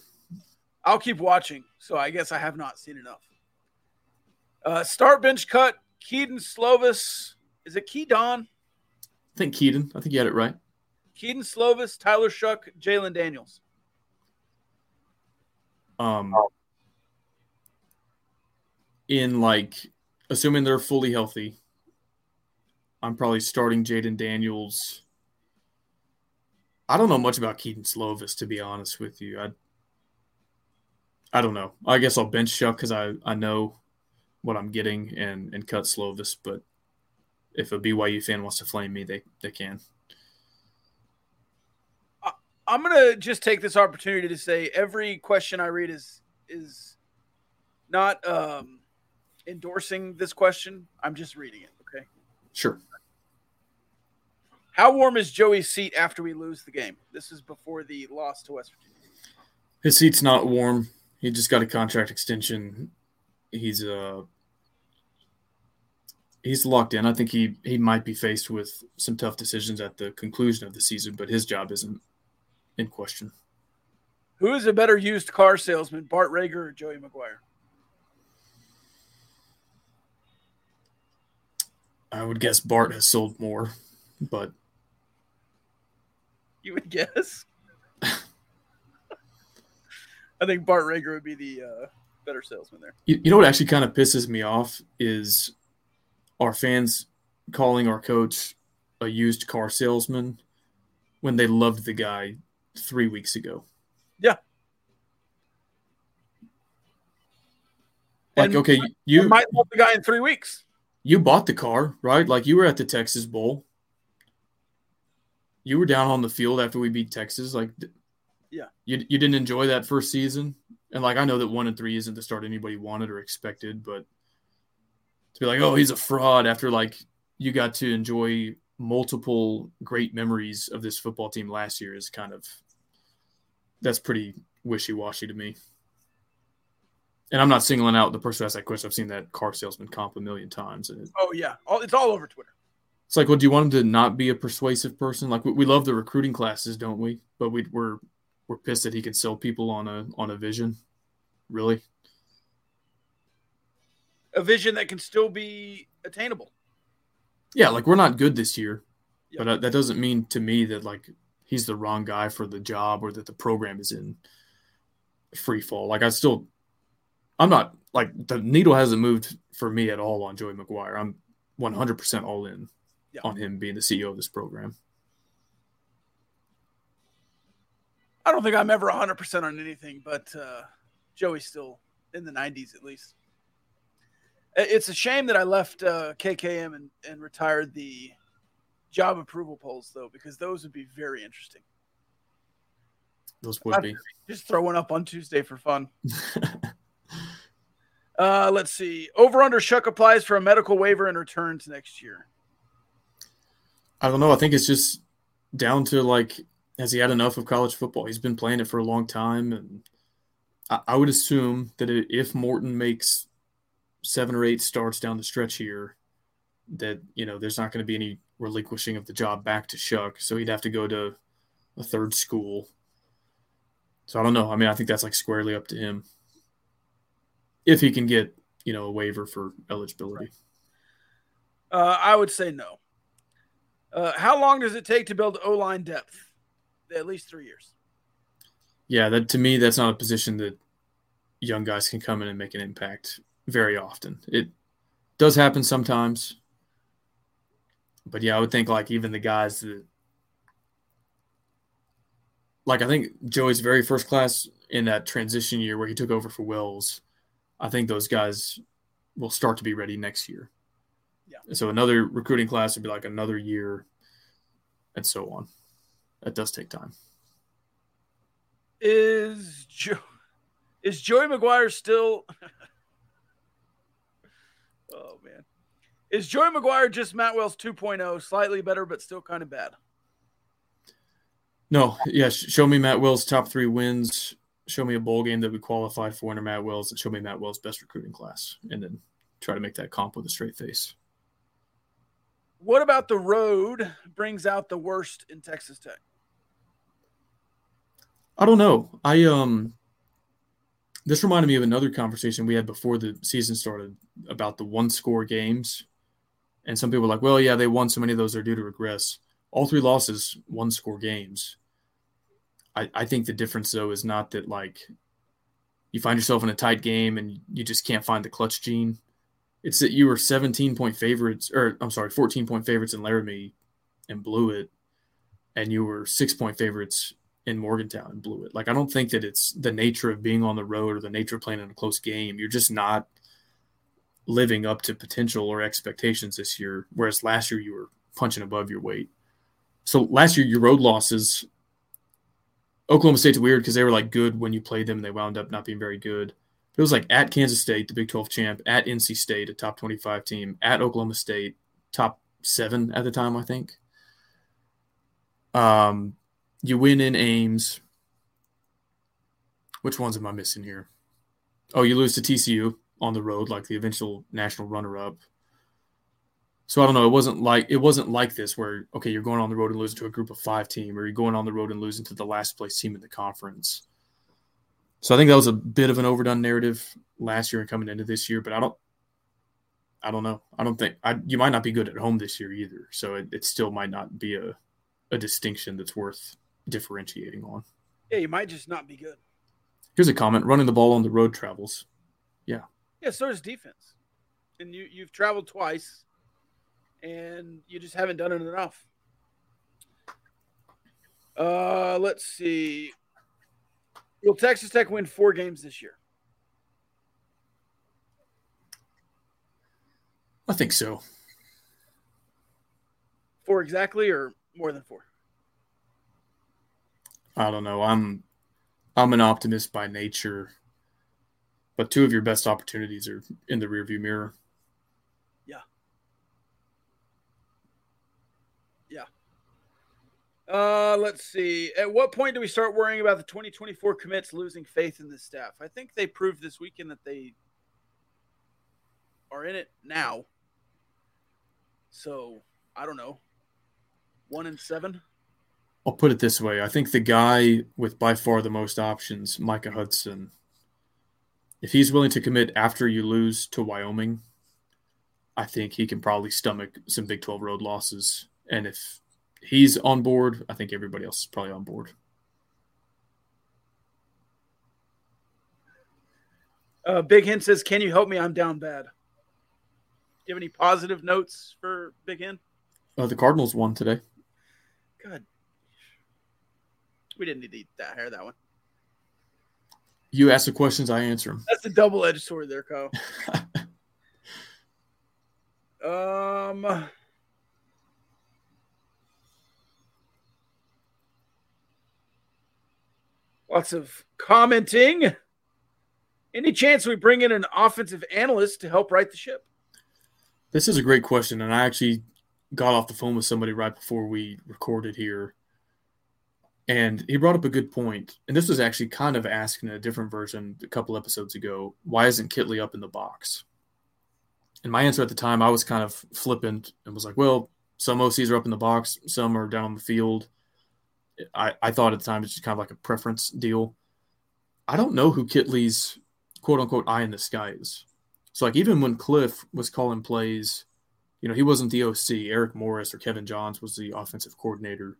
I'll keep watching. So I guess I have not seen enough. Uh, start bench cut. Keaton Slovis. Is it Kedon? I think Keaton. I think you had it right. Keaton Slovis, Tyler Shough, Jalen Daniels. Um, in like assuming they're fully healthy, I'm probably starting Jayden Daniels. I don't know much about Keaton Slovis to be honest with you. I I don't know. I guess I'll bench Shough because I, I know what I'm getting and and cut Slovis, but if a BYU fan wants to flame me, they they can. I'm gonna just take this opportunity to say every question I read is is not um, endorsing this question. I'm just reading it. Okay. Sure. How warm is Joey's seat after we lose the game? This is before the loss to West Virginia. His seat's not warm. He just got a contract extension. He's uh he's locked in. I think he he might be faced with some tough decisions at the conclusion of the season, but his job isn't in question. Who is a better used car salesman, Bart Reagor or Joey McGuire? I would guess Bart has sold more, but you would guess. I think Bart Reagor would be the uh, better salesman there. You, you know what actually kind of pisses me off is our fans calling our coach a used car salesman when they loved the guy three weeks ago. Yeah. Like, And okay, you might love the guy in three weeks. You bought the car, right? Like you were at the Texas Bowl. You were down on the field after we beat Texas. Like, Yeah. you you didn't enjoy that first season, and like I know that one and three isn't the start anybody wanted or expected, but to be like, oh, he's a fraud after like you got to enjoy multiple great memories of this football team last year is kind of that's pretty wishy washy to me. And I'm not singling out the person who asked that question. I've seen that car salesman comp a million times, it, Oh yeah, all, it's all over Twitter. it's like, well, do you want him to not be a persuasive person? Like we, we love the recruiting classes, don't we? But we, we're we're pissed that he can sell people on a on a vision. Really? A vision that can still be attainable. Yeah, like we're not good this year, Yeah. but uh, that doesn't mean to me that like he's the wrong guy for the job or that the program is in free fall. Like I still, I'm not like the needle hasn't moved for me at all on Joey McGuire. I'm 100% all in Yeah. on him being the CEO of this program. I don't think I'm ever 100% on anything, but uh, Joey's still in the 90s at least. It's a shame that I left uh, KKM and, and retired the job approval polls, though, because those would be very interesting. Those would be. Just throw one up on Tuesday for fun. uh, let's see. Over under Shough applies for a medical waiver and returns next year. I don't know. I think it's just down to like, has he had enough of college football? He's been playing it for a long time, and I, I would assume that if Morton makes seven or eight starts down the stretch here, that you know there's not going to be any relinquishing of the job back to Shough. So he'd have to go to a third school. So I don't know. I mean, I think that's like squarely up to him if he can get you know a waiver for eligibility. Uh, I would say no. Uh, how long does it take to build O line depth? At least three years. Yeah, that to me, that's not a position that young guys can come in and make an impact very often. It does happen sometimes, but yeah, I would think like even the guys that, like I think Joey's very first class in that transition year where he took over for Wells. I think those guys will start to be ready next year. Yeah. So another recruiting class would be like another year, and so on. That does take time. Is jo- is Joey McGuire still? oh man, is Joey McGuire just Matt Wells 2.0, slightly better but still kind of bad? No, yeah. Show me Matt Wells' top three wins show me a bowl game that we qualified for under Matt Wells, and show me Matt Wells' best recruiting class, and then try to make that comp with a straight face. What about the road brings out the worst in Texas Tech? I don't know. I um this reminded me of another conversation we had before the season started about the one score games. And some people were like, well, yeah, they won so many of those, they're due to regress. All three losses, one score games. I, I think the difference, though, is not that like you find yourself in a tight game and you just can't find the clutch gene. It's that you were 17 point favorites, or I'm sorry, 14 point favorites in Laramie and blew it. And you were six point favorites in Morgantown and blew it. Like I don't think that it's the nature of being on the road or the nature of playing in a close game. You're just not living up to potential or expectations this year. Whereas last year you were punching above your weight. So last year your road losses, Oklahoma State's weird because they were like good when you played them and they wound up not being very good. It was like at Kansas State, the Big 12 champ, at NC State, a top 25 team, at Oklahoma State, top seven at the time, I think. Um, you win in Ames. Which ones am I missing here? Oh, you lose to TCU on the road, like the eventual national runner-up. So I don't know. It wasn't like it wasn't like this where okay, you're going on the road and losing to a group of five team, or you're going on the road and losing to the last place team in the conference. So I think that was a bit of an overdone narrative last year and coming into this year, but I don't. I don't know. I don't think I, you might not be good at home this year either. So it, it still might not be a, a distinction that's worth differentiating on. Yeah, you might just not be good. Here's a comment: running the ball on the road travels. Yeah. Yeah. So does defense, and you you've traveled twice, and you just haven't done it enough. Uh, let's see. Will Texas Tech win four games this year? I think so. Four exactly, or more than four? I don't know. I'm I'm an optimist by nature, but two of your best opportunities are in the rearview mirror. Yeah. Yeah. Uh, let's see. At what point do we start worrying about the 2024 commits losing faith in the staff? I think they proved this weekend that they are in it now. So I don't know. One and seven. I'll put it this way. I think the guy with by far the most options, Micah Hudson, if he's willing to commit after you lose to Wyoming, I think he can probably stomach some Big 12 road losses. And if he's on board, I think everybody else is probably on board. Uh, Big Hen says, Can you help me? I'm down bad. Do you have any positive notes for Big Hen? Uh, the Cardinals won today. Good we didn't need to eat that hair that one. You ask the questions, I answer them. That's a double edged sword there, Kyle. um. Lots of commenting. Any chance we bring in an offensive analyst to help right the ship? This is a great question, and I actually got off the phone with somebody right before we recorded here and he brought up a good point. point, and this was actually kind of asking a different version a couple episodes ago. Why isn't Kittley up in the box? And my answer at the time, I was kind of flippant and was like, well, some OCs are up in the box, some are down on the field. I, I thought at the time it's just kind of like a preference deal. I don't know who Kittley's quote unquote eye in the sky is. So, like, even when Kliff was calling plays, you know, he wasn't the OC. Eric Morris or Kevin Johns was the offensive coordinator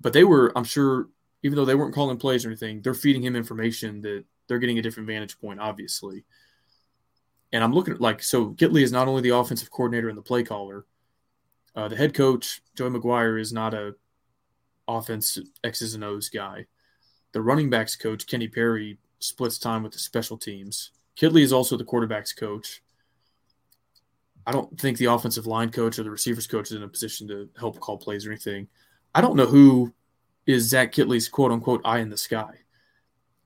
but they were, I'm sure, even though they weren't calling plays or anything, they're feeding him information that they're getting a different vantage point, obviously. And I'm looking at like so. Kittley is not only the offensive coordinator and the play caller. Uh, the head coach Joey McGuire is not a offense X's and O's guy. The running backs coach Kenny Perry splits time with the special teams. Kittley is also the quarterbacks coach. I don't think the offensive line coach or the receivers coach is in a position to help call plays or anything. I don't know who is Zach Kittley's quote unquote eye in the sky.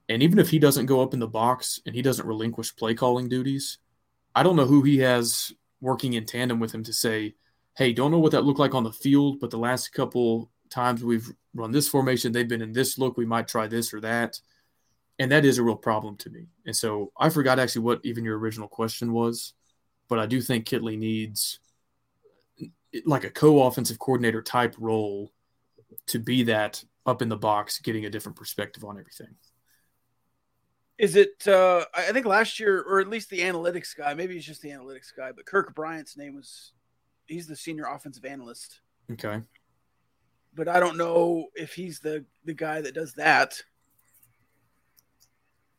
And even if he doesn't go up in the box and he doesn't relinquish play calling duties, I don't know who he has working in tandem with him to say, hey, don't know what that looked like on the field, but the last couple times we've run this formation, they've been in this look. We might try this or that. and that is a real problem to me. And so I forgot actually what even your original question was, but I do think Kittley needs like a co-offensive coordinator type role to be that up in the box, getting a different perspective on everything. Is it? Uh, I think last year, or at least the analytics guy, maybe he's just the analytics guy, but Kirk Bryant's name was. He's the senior offensive analyst. Okay. But I don't know if he's the the guy that does that.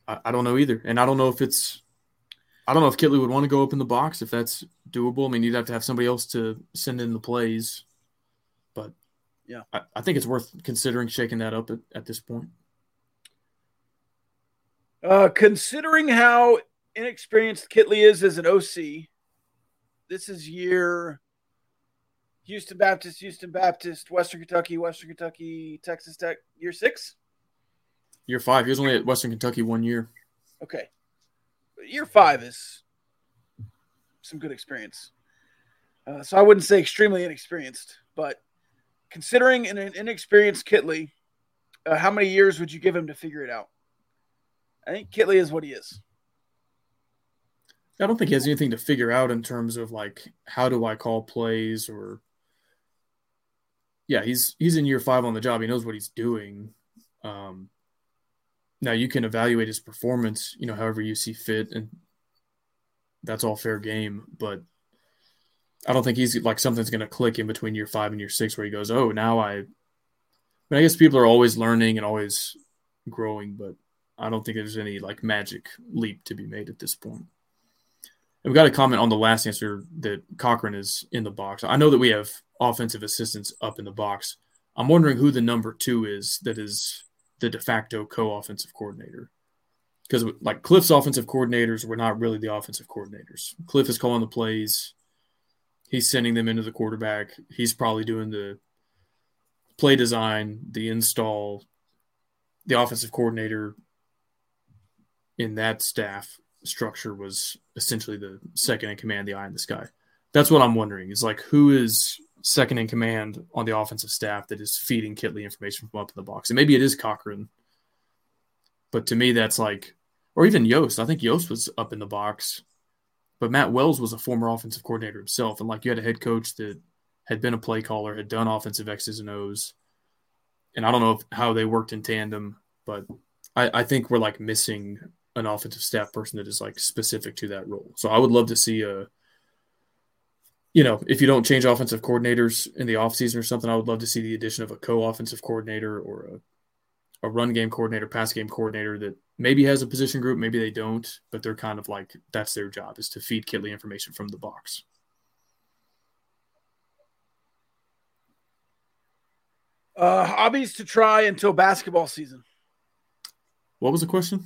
I, I don't know either, and I don't know if it's. I don't know if Kittley would want to go up in the box if that's doable. I mean, you'd have to have somebody else to send in the plays, but yeah, I, I think it's worth considering shaking that up at, at this point. Uh, considering how inexperienced Kittley is as an OC, this is year Houston Baptist, Houston Baptist, Western Kentucky, Western Kentucky, Texas Tech, year six? Year five. He was only at Western Kentucky one year. Okay. Year five is some good experience. Uh, so I wouldn't say extremely inexperienced, but considering an inexperienced Kittley, uh, how many years would you give him to figure it out? I think Kittley is what he is. I don't think he has anything to figure out in terms of like how do I call plays or yeah, he's he's in year five on the job. He knows what he's doing. Um, now you can evaluate his performance, you know, however you see fit, and that's all fair game. But I don't think he's like something's going to click in between year five and year six where he goes, "Oh, now I." I, mean, I guess people are always learning and always growing, but I don't think there's any like magic leap to be made at this point. And we got a comment on the last answer that Cochran is in the box. I know that we have offensive assistants up in the box. I'm wondering who the number two is that is the de facto co-offensive coordinator. Because like Kliff's offensive coordinators were not really the offensive coordinators. Kliff is calling the plays. He's sending them into the quarterback. He's probably doing the play design, the install. The offensive coordinator in that staff structure was essentially the second in command, the eye in the sky. That's what I'm wondering is like who is second in command on the offensive staff that is feeding Kittley information from up in the box. And maybe it is Cochran. But to me, that's like, or even Yost. I think Yost was up in the box. But Matt Wells was a former offensive coordinator himself. And like you had a head coach that had been a play caller, had done offensive X's and O's. And I don't know if, how they worked in tandem, but I, I think we're like missing an offensive staff person that is like specific to that role. So I would love to see a, you know, if you don't change offensive coordinators in the offseason or something, I would love to see the addition of a co-offensive coordinator or a, a run game coordinator, pass game coordinator that maybe has a position group, maybe they don't, but they're kind of like that's their job is to feed Kittley information from the box. Uh, hobbies to try until basketball season. What was the question?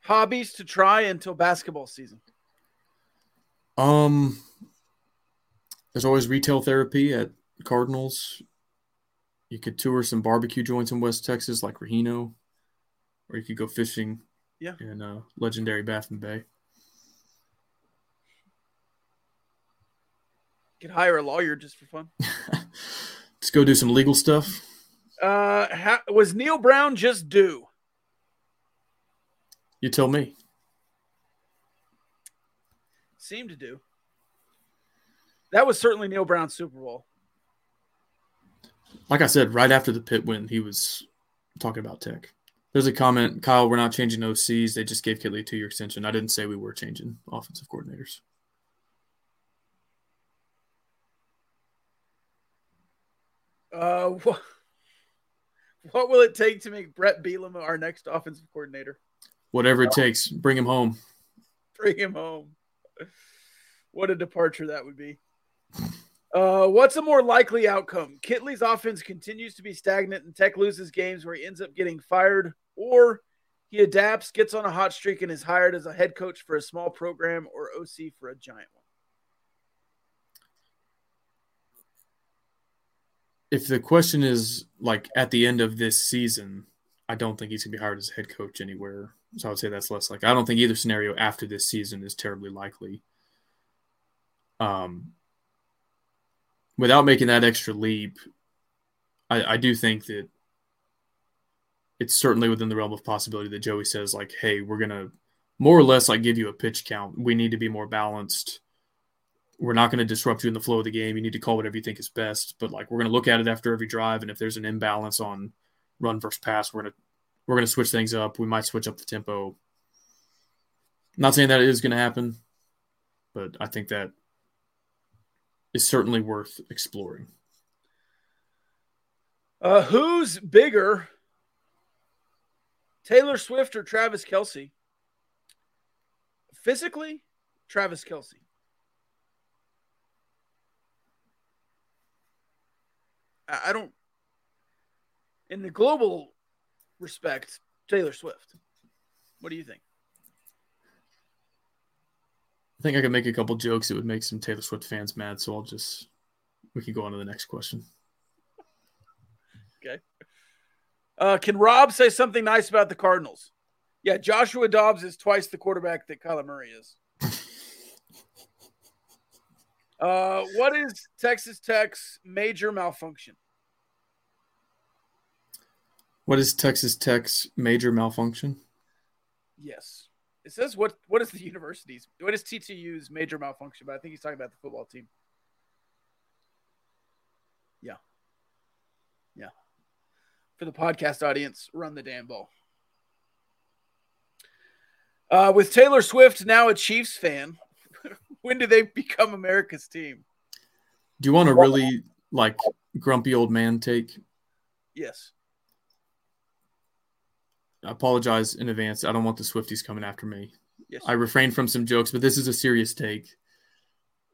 hobbies to try until basketball season? Um, there's always retail therapy at Cardinals. You could tour some barbecue joints in West Texas, like Rahino, or you could go fishing. Yeah. In uh, legendary Baffin Bay. Could hire a lawyer just for fun. Let's go do some legal stuff. Uh, ha- was Neil Brown just due? You tell me. Seemed to do. That was certainly Neil Brown's Super Bowl. Like I said, right after the pit win, he was talking about tech. There's a comment, Kyle, we're not changing OCs. They just gave Kittley a two year extension. I didn't say we were changing offensive coordinators. Uh, what, what will it take to make Bret Bielema our next offensive coordinator? Whatever it takes, bring him home. Bring him home. What a departure that would be. Uh, what's a more likely outcome? Kittley's offense continues to be stagnant and Tech loses games where he ends up getting fired, or he adapts, gets on a hot streak, and is hired as a head coach for a small program or OC for a giant one. If the question is like at the end of this season, I don't think he's gonna be hired as a head coach anywhere. So I would say that's less like I don't think either scenario after this season is terribly likely. Um, without making that extra leap, I, I do think that it's certainly within the realm of possibility that Joey says like, "Hey, we're gonna more or less like give you a pitch count. We need to be more balanced. We're not going to disrupt you in the flow of the game. You need to call whatever you think is best, but like we're going to look at it after every drive, and if there's an imbalance on run versus pass, we're gonna we're gonna switch things up. We might switch up the tempo. not saying that it is going to happen, but I think that is certainly worth exploring. Uh, who's bigger, Taylor Swift or Travis Kelce? Physically, Travis Kelce. I don't, in the global respect, Taylor Swift. What do you think? I think I could make a couple jokes that would make some Taylor Swift fans mad, so I'll just we can go on to the next question. Okay. Uh, can Rob say something nice about the Cardinals? Yeah, Joshua Dobbs is twice the quarterback that Kyler Murray is. uh, what is Texas Tech's major malfunction? What is Texas Tech's major malfunction? Yes. It says what what is the university's what is TTU's major malfunction, but I think he's talking about the football team. Yeah. Yeah. For the podcast audience, run the damn ball. Uh, with Taylor Swift now a Chiefs fan, when do they become America's team? Do you want a really like grumpy old man take? Yes. I apologize in advance. I don't want the Swifties coming after me. Yes. I refrained from some jokes, but this is a serious take.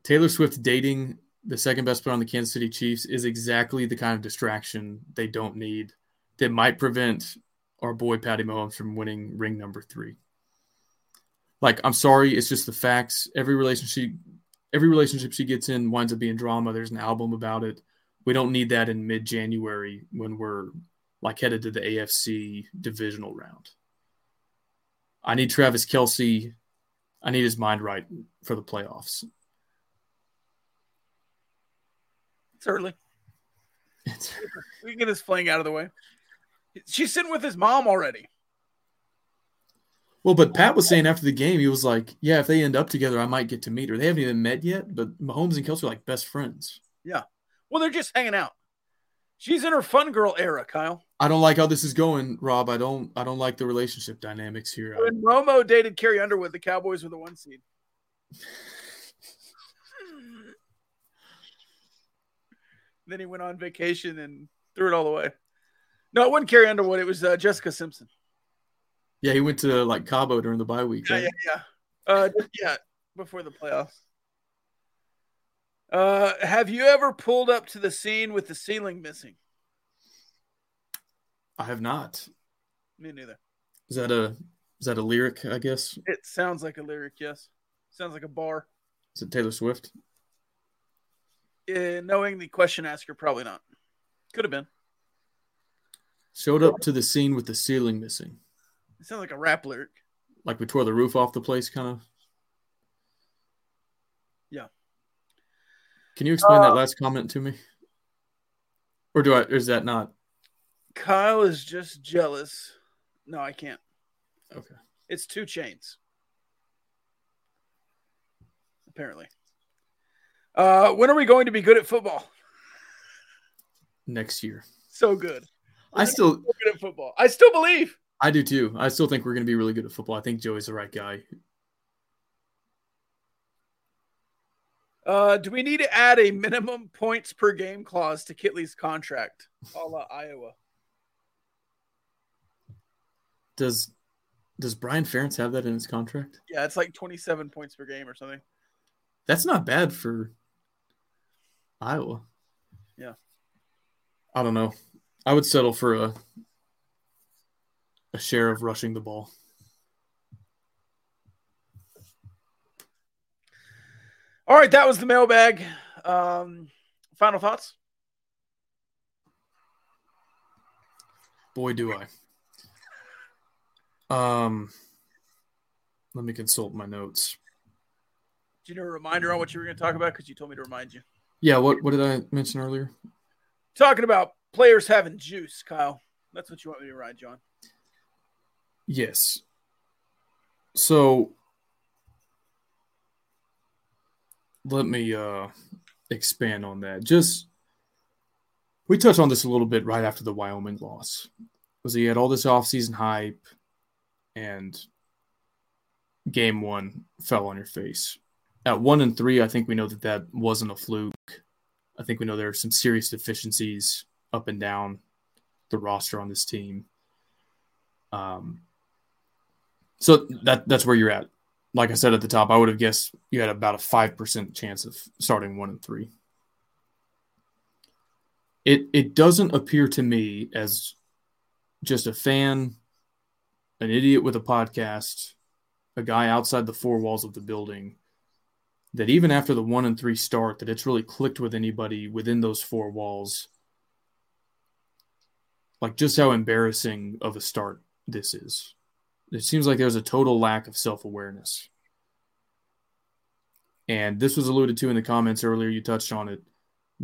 Taylor Swift dating the second best player on the Kansas City Chiefs is exactly the kind of distraction they don't need that might prevent our boy Patty Mahomes from winning ring number three. Like, I'm sorry, it's just the facts. Every relationship, every relationship she gets in winds up being drama. There's an album about it. We don't need that in mid-January when we're like headed to the AFC divisional round. I need Travis Kelce. I need his mind right for the playoffs. It's early. we can get this fling out of the way. She's sitting with his mom already. Well, but Pat was saying after the game, he was like, "Yeah, if they end up together, I might get to meet her. They haven't even met yet, but Mahomes and Kelce are like best friends." Yeah. Well, they're just hanging out. She's in her fun girl era, Kyle. I don't like how this is going, Rob. I don't. I don't like the relationship dynamics here. When Romo dated Carrie Underwood, the Cowboys were the one seed. then he went on vacation and threw it all away. No, it wasn't Carrie Underwood. It was uh, Jessica Simpson. Yeah, he went to like Cabo during the bye week. Yeah, right? yeah, yeah. Uh, yeah, before the playoffs. Uh, have you ever pulled up to the scene with the ceiling missing? I have not. Me neither. Is that a is that a lyric? I guess. It sounds like a lyric. Yes, sounds like a bar. Is it Taylor Swift? Uh, knowing the question asker, probably not. Could have been. Showed up to the scene with the ceiling missing. It sounds like a rap lyric. Like we tore the roof off the place, kind of. Yeah. Can you explain Uh, that last comment to me? Or do I? Or is that not? Kyle is just jealous. No, I can't. Okay. It's 2 Chainz. Apparently. Uh, when are we going to be good at football? Next year. So good. I still good at football. I still believe. I do too. I still think we're going to be really good at football. I think Joey's the right guy. Uh, do we need to add a minimum points per game clause to Kittley's contract? A la Iowa. Does does Brian Ferentz have that in his contract? Yeah, it's like 27 points per game or something. That's not bad for Iowa. Yeah. I don't know. I would settle for a a share of rushing the ball. All right, that was the mailbag. Um, final thoughts? Boy, do I. Um, let me consult my notes. Do you need a reminder on what you were going to talk about? Because you told me to remind you. Yeah, what what did I mention earlier? Talking about players having juice, Kyle. That's what you want me to remind John. Yes. So let me uh expand on that. Just we touched on this a little bit right after the Wyoming loss. Was he had all this offseason hype and game one fell on your face. At one and three, I think we know that that wasn't a fluke. I think we know there are some serious deficiencies up and down the roster on this team. Um, so that that's where you're at. Like I said at the top, I would have guessed you had about a five percent chance of starting one and three. It it doesn't appear to me as just a fan, an idiot with a podcast, a guy outside the four walls of the building, that even after the one and three start, that it's really clicked with anybody within those four walls. Like just how embarrassing of a start this is. It seems like there's a total lack of self awareness. And this was alluded to in the comments earlier. You touched on it.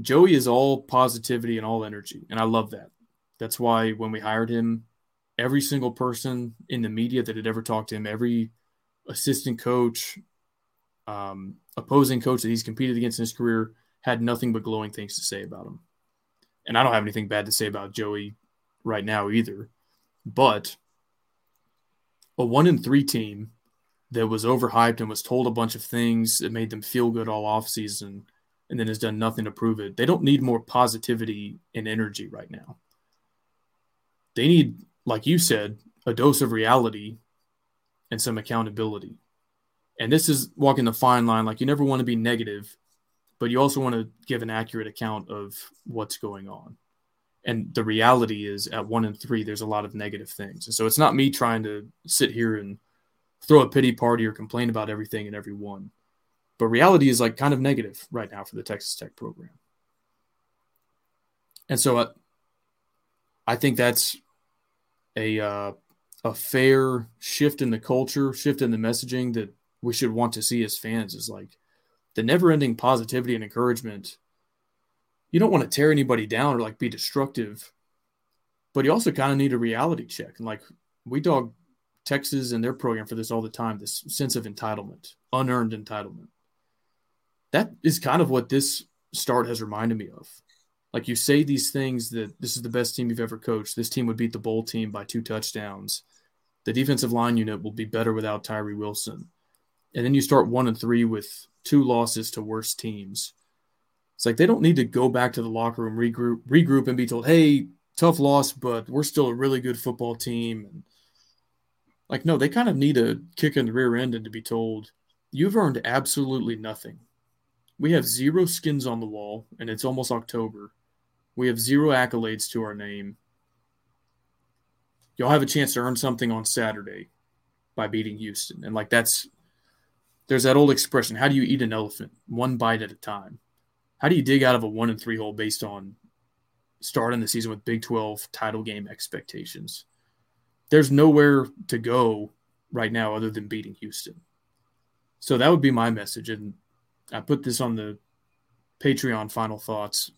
Joey is all positivity and all energy. And I love that. That's why when we hired him, every single person in the media that had ever talked to him, every assistant coach, um, opposing coach that he's competed against in his career, had nothing but glowing things to say about him. And I don't have anything bad to say about Joey right now either. But a one in three team that was overhyped and was told a bunch of things that made them feel good all off season and then has done nothing to prove it. They don't need more positivity and energy right now. They need, like you said, a dose of reality and some accountability. And this is walking the fine line. Like you never want to be negative, but you also want to give an accurate account of what's going on and the reality is at one and three there's a lot of negative things. And so it's not me trying to sit here and throw a pity party or complain about everything and everyone but reality is like kind of negative right now for the texas tech program. And so i, I think that's a uh, a fair shift in the culture shift in the messaging that we should want to see as fans is like the never ending positivity and encouragement you don't want to tear anybody down or like be destructive, but you also kind of need a reality check. And like we dog Texas and their program for this all the time this sense of entitlement, unearned entitlement. That is kind of what this start has reminded me of. Like you say these things that this is the best team you've ever coached. This team would beat the bowl team by two touchdowns. The defensive line unit will be better without Tyree Wilson. And then you start one and three with two losses to worse teams. It's like they don't need to go back to the locker room, regroup, regroup, and be told, "Hey, tough loss, but we're still a really good football team." And like, no, they kind of need a kick in the rear end and to be told, "You've earned absolutely nothing. We have zero skins on the wall, and it's almost October. We have zero accolades to our name. You'll have a chance to earn something on Saturday by beating Houston." And like, that's there's that old expression: "How do you eat an elephant? One bite at a time." How do you dig out of a one and three hole based on starting the season with Big 12 title game expectations? There's nowhere to go right now other than beating Houston. So that would be my message. And I put this on the Patreon final thoughts.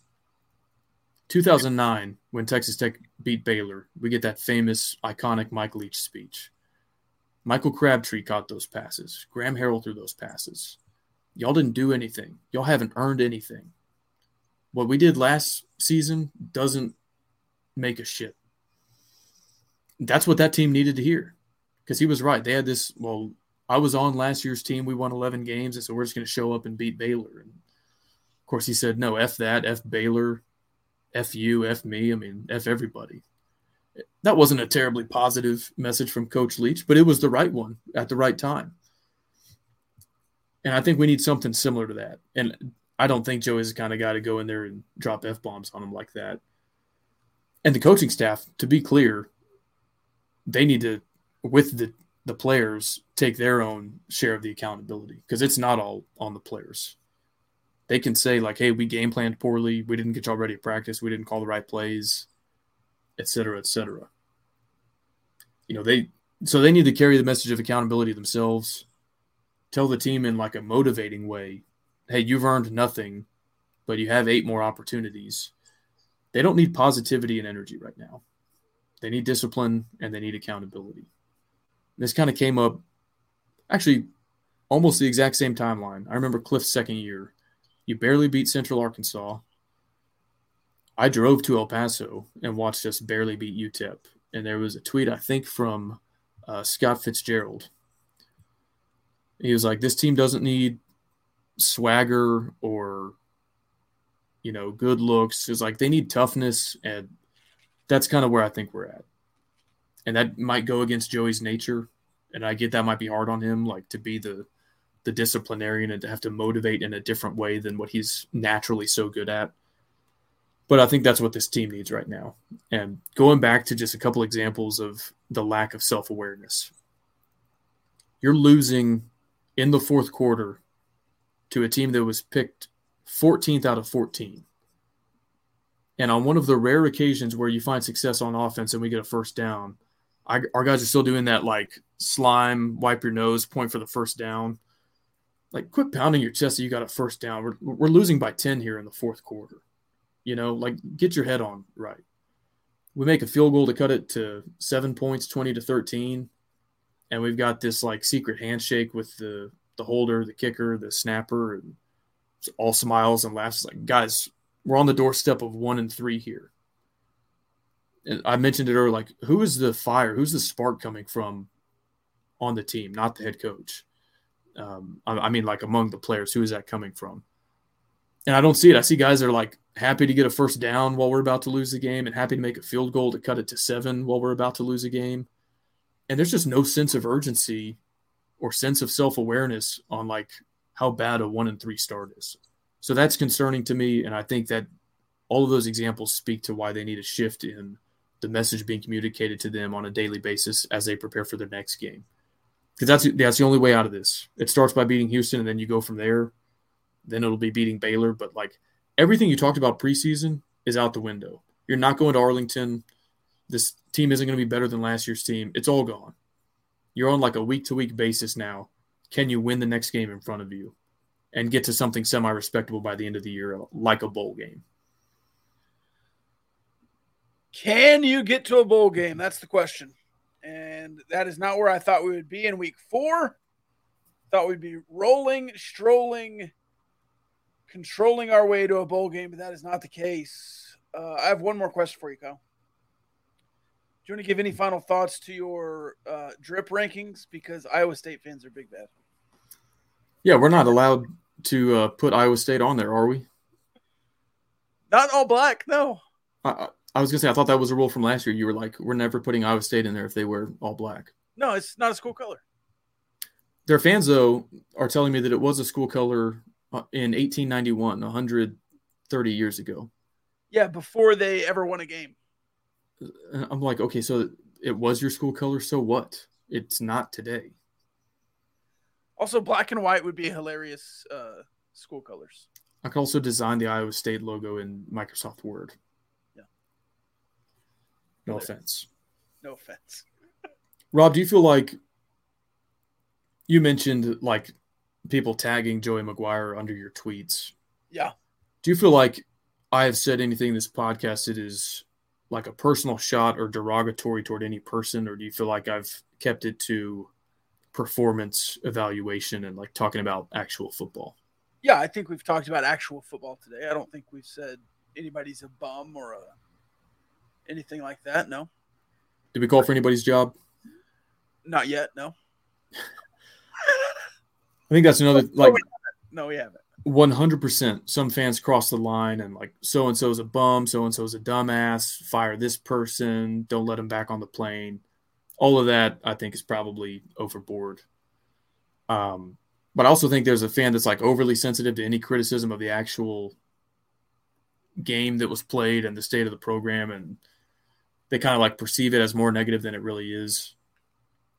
2009, when Texas Tech beat Baylor, we get that famous, iconic Mike Leach speech. Michael Crabtree caught those passes. Graham Harrell threw those passes. Y'all didn't do anything. Y'all haven't earned anything. What we did last season doesn't make a shit. That's what that team needed to hear. Because he was right. They had this, well, I was on last year's team. We won 11 games, and so we're just going to show up and beat Baylor. And of course, he said, no, F that, F Baylor, F you, F me. I mean, F everybody. That wasn't a terribly positive message from Coach Leach, but it was the right one at the right time. And I think we need something similar to that. And I don't think Joe is the kind of guy to go in there and drop F bombs on him like that. And the coaching staff, to be clear, they need to, with the, the players, take their own share of the accountability because it's not all on the players. They can say, like, hey, we game planned poorly. We didn't get y'all ready to practice. We didn't call the right plays, et cetera, et cetera. You know, they, so they need to carry the message of accountability themselves tell the team in like a motivating way, hey, you've earned nothing, but you have eight more opportunities. They don't need positivity and energy right now. They need discipline and they need accountability. This kind of came up actually almost the exact same timeline. I remember Kliff's second year. You barely beat Central Arkansas. I drove to El Paso and watched us barely beat UTEP. And there was a tweet, I think, from uh, Scott Fitzgerald. He was like, This team doesn't need swagger or, you know, good looks. It's like they need toughness. And that's kind of where I think we're at. And that might go against Joey's nature. And I get that might be hard on him, like to be the the disciplinarian and to have to motivate in a different way than what he's naturally so good at. But I think that's what this team needs right now. And going back to just a couple examples of the lack of self awareness, you're losing in the fourth quarter to a team that was picked 14th out of 14. And on one of the rare occasions where you find success on offense and we get a first down, I, our guys are still doing that like slime, wipe your nose, point for the first down. Like, quit pounding your chest that you got a first down. We're, we're losing by 10 here in the fourth quarter. You know, like get your head on right. We make a field goal to cut it to seven points, 20 to 13. And we've got this like secret handshake with the, the holder, the kicker, the snapper, and all smiles and laughs. Like, guys, we're on the doorstep of one and three here. And I mentioned it earlier, like, who is the fire? Who's the spark coming from on the team, not the head coach? Um, I, I mean, like among the players, who is that coming from? And I don't see it. I see guys that are like happy to get a first down while we're about to lose the game and happy to make a field goal to cut it to seven while we're about to lose a game. And there's just no sense of urgency or sense of self awareness on like how bad a one and three start is. So that's concerning to me. And I think that all of those examples speak to why they need a shift in the message being communicated to them on a daily basis as they prepare for their next game. Because that's that's the only way out of this. It starts by beating Houston, and then you go from there. Then it'll be beating Baylor. But like everything you talked about preseason is out the window. You're not going to Arlington. This team isn't going to be better than last year's team. It's all gone. You're on like a week to week basis now. Can you win the next game in front of you and get to something semi respectable by the end of the year, like a bowl game? Can you get to a bowl game? That's the question. And that is not where I thought we would be in week four. Thought we'd be rolling, strolling, controlling our way to a bowl game, but that is not the case. Uh, I have one more question for you, Kyle. Do you want to give any final thoughts to your uh, drip rankings? Because Iowa State fans are big bad. Yeah, we're not allowed to uh, put Iowa State on there, are we? Not all black, no. I, I was gonna say I thought that was a rule from last year. You were like, we're never putting Iowa State in there if they wear all black. No, it's not a school color. Their fans though are telling me that it was a school color uh, in 1891, 130 years ago. Yeah, before they ever won a game. I'm like, okay, so it was your school color. So what? It's not today. Also, black and white would be hilarious uh, school colors. I could also design the Iowa State logo in Microsoft Word. Yeah. No offense. No offense. Rob, do you feel like you mentioned like people tagging Joey McGuire under your tweets. Yeah. Do you feel like I have said anything in this podcast that is like a personal shot or derogatory toward any person, or do you feel like I've kept it to performance evaluation and like talking about actual football? Yeah, I think we've talked about actual football today. I don't think we've said anybody's a bum or a anything like that. No. Did we call for anybody's job? Not yet. No. I think that's another like. No, we haven't. No, we haven't. 100% some fans cross the line and like so and so is a bum so and so is a dumbass fire this person don't let him back on the plane. All of that i think is probably overboard. Um, but i also think there's a fan that's like overly sensitive to any criticism of the actual game that was played and the state of the program and they kind of like perceive it as more negative than it really is.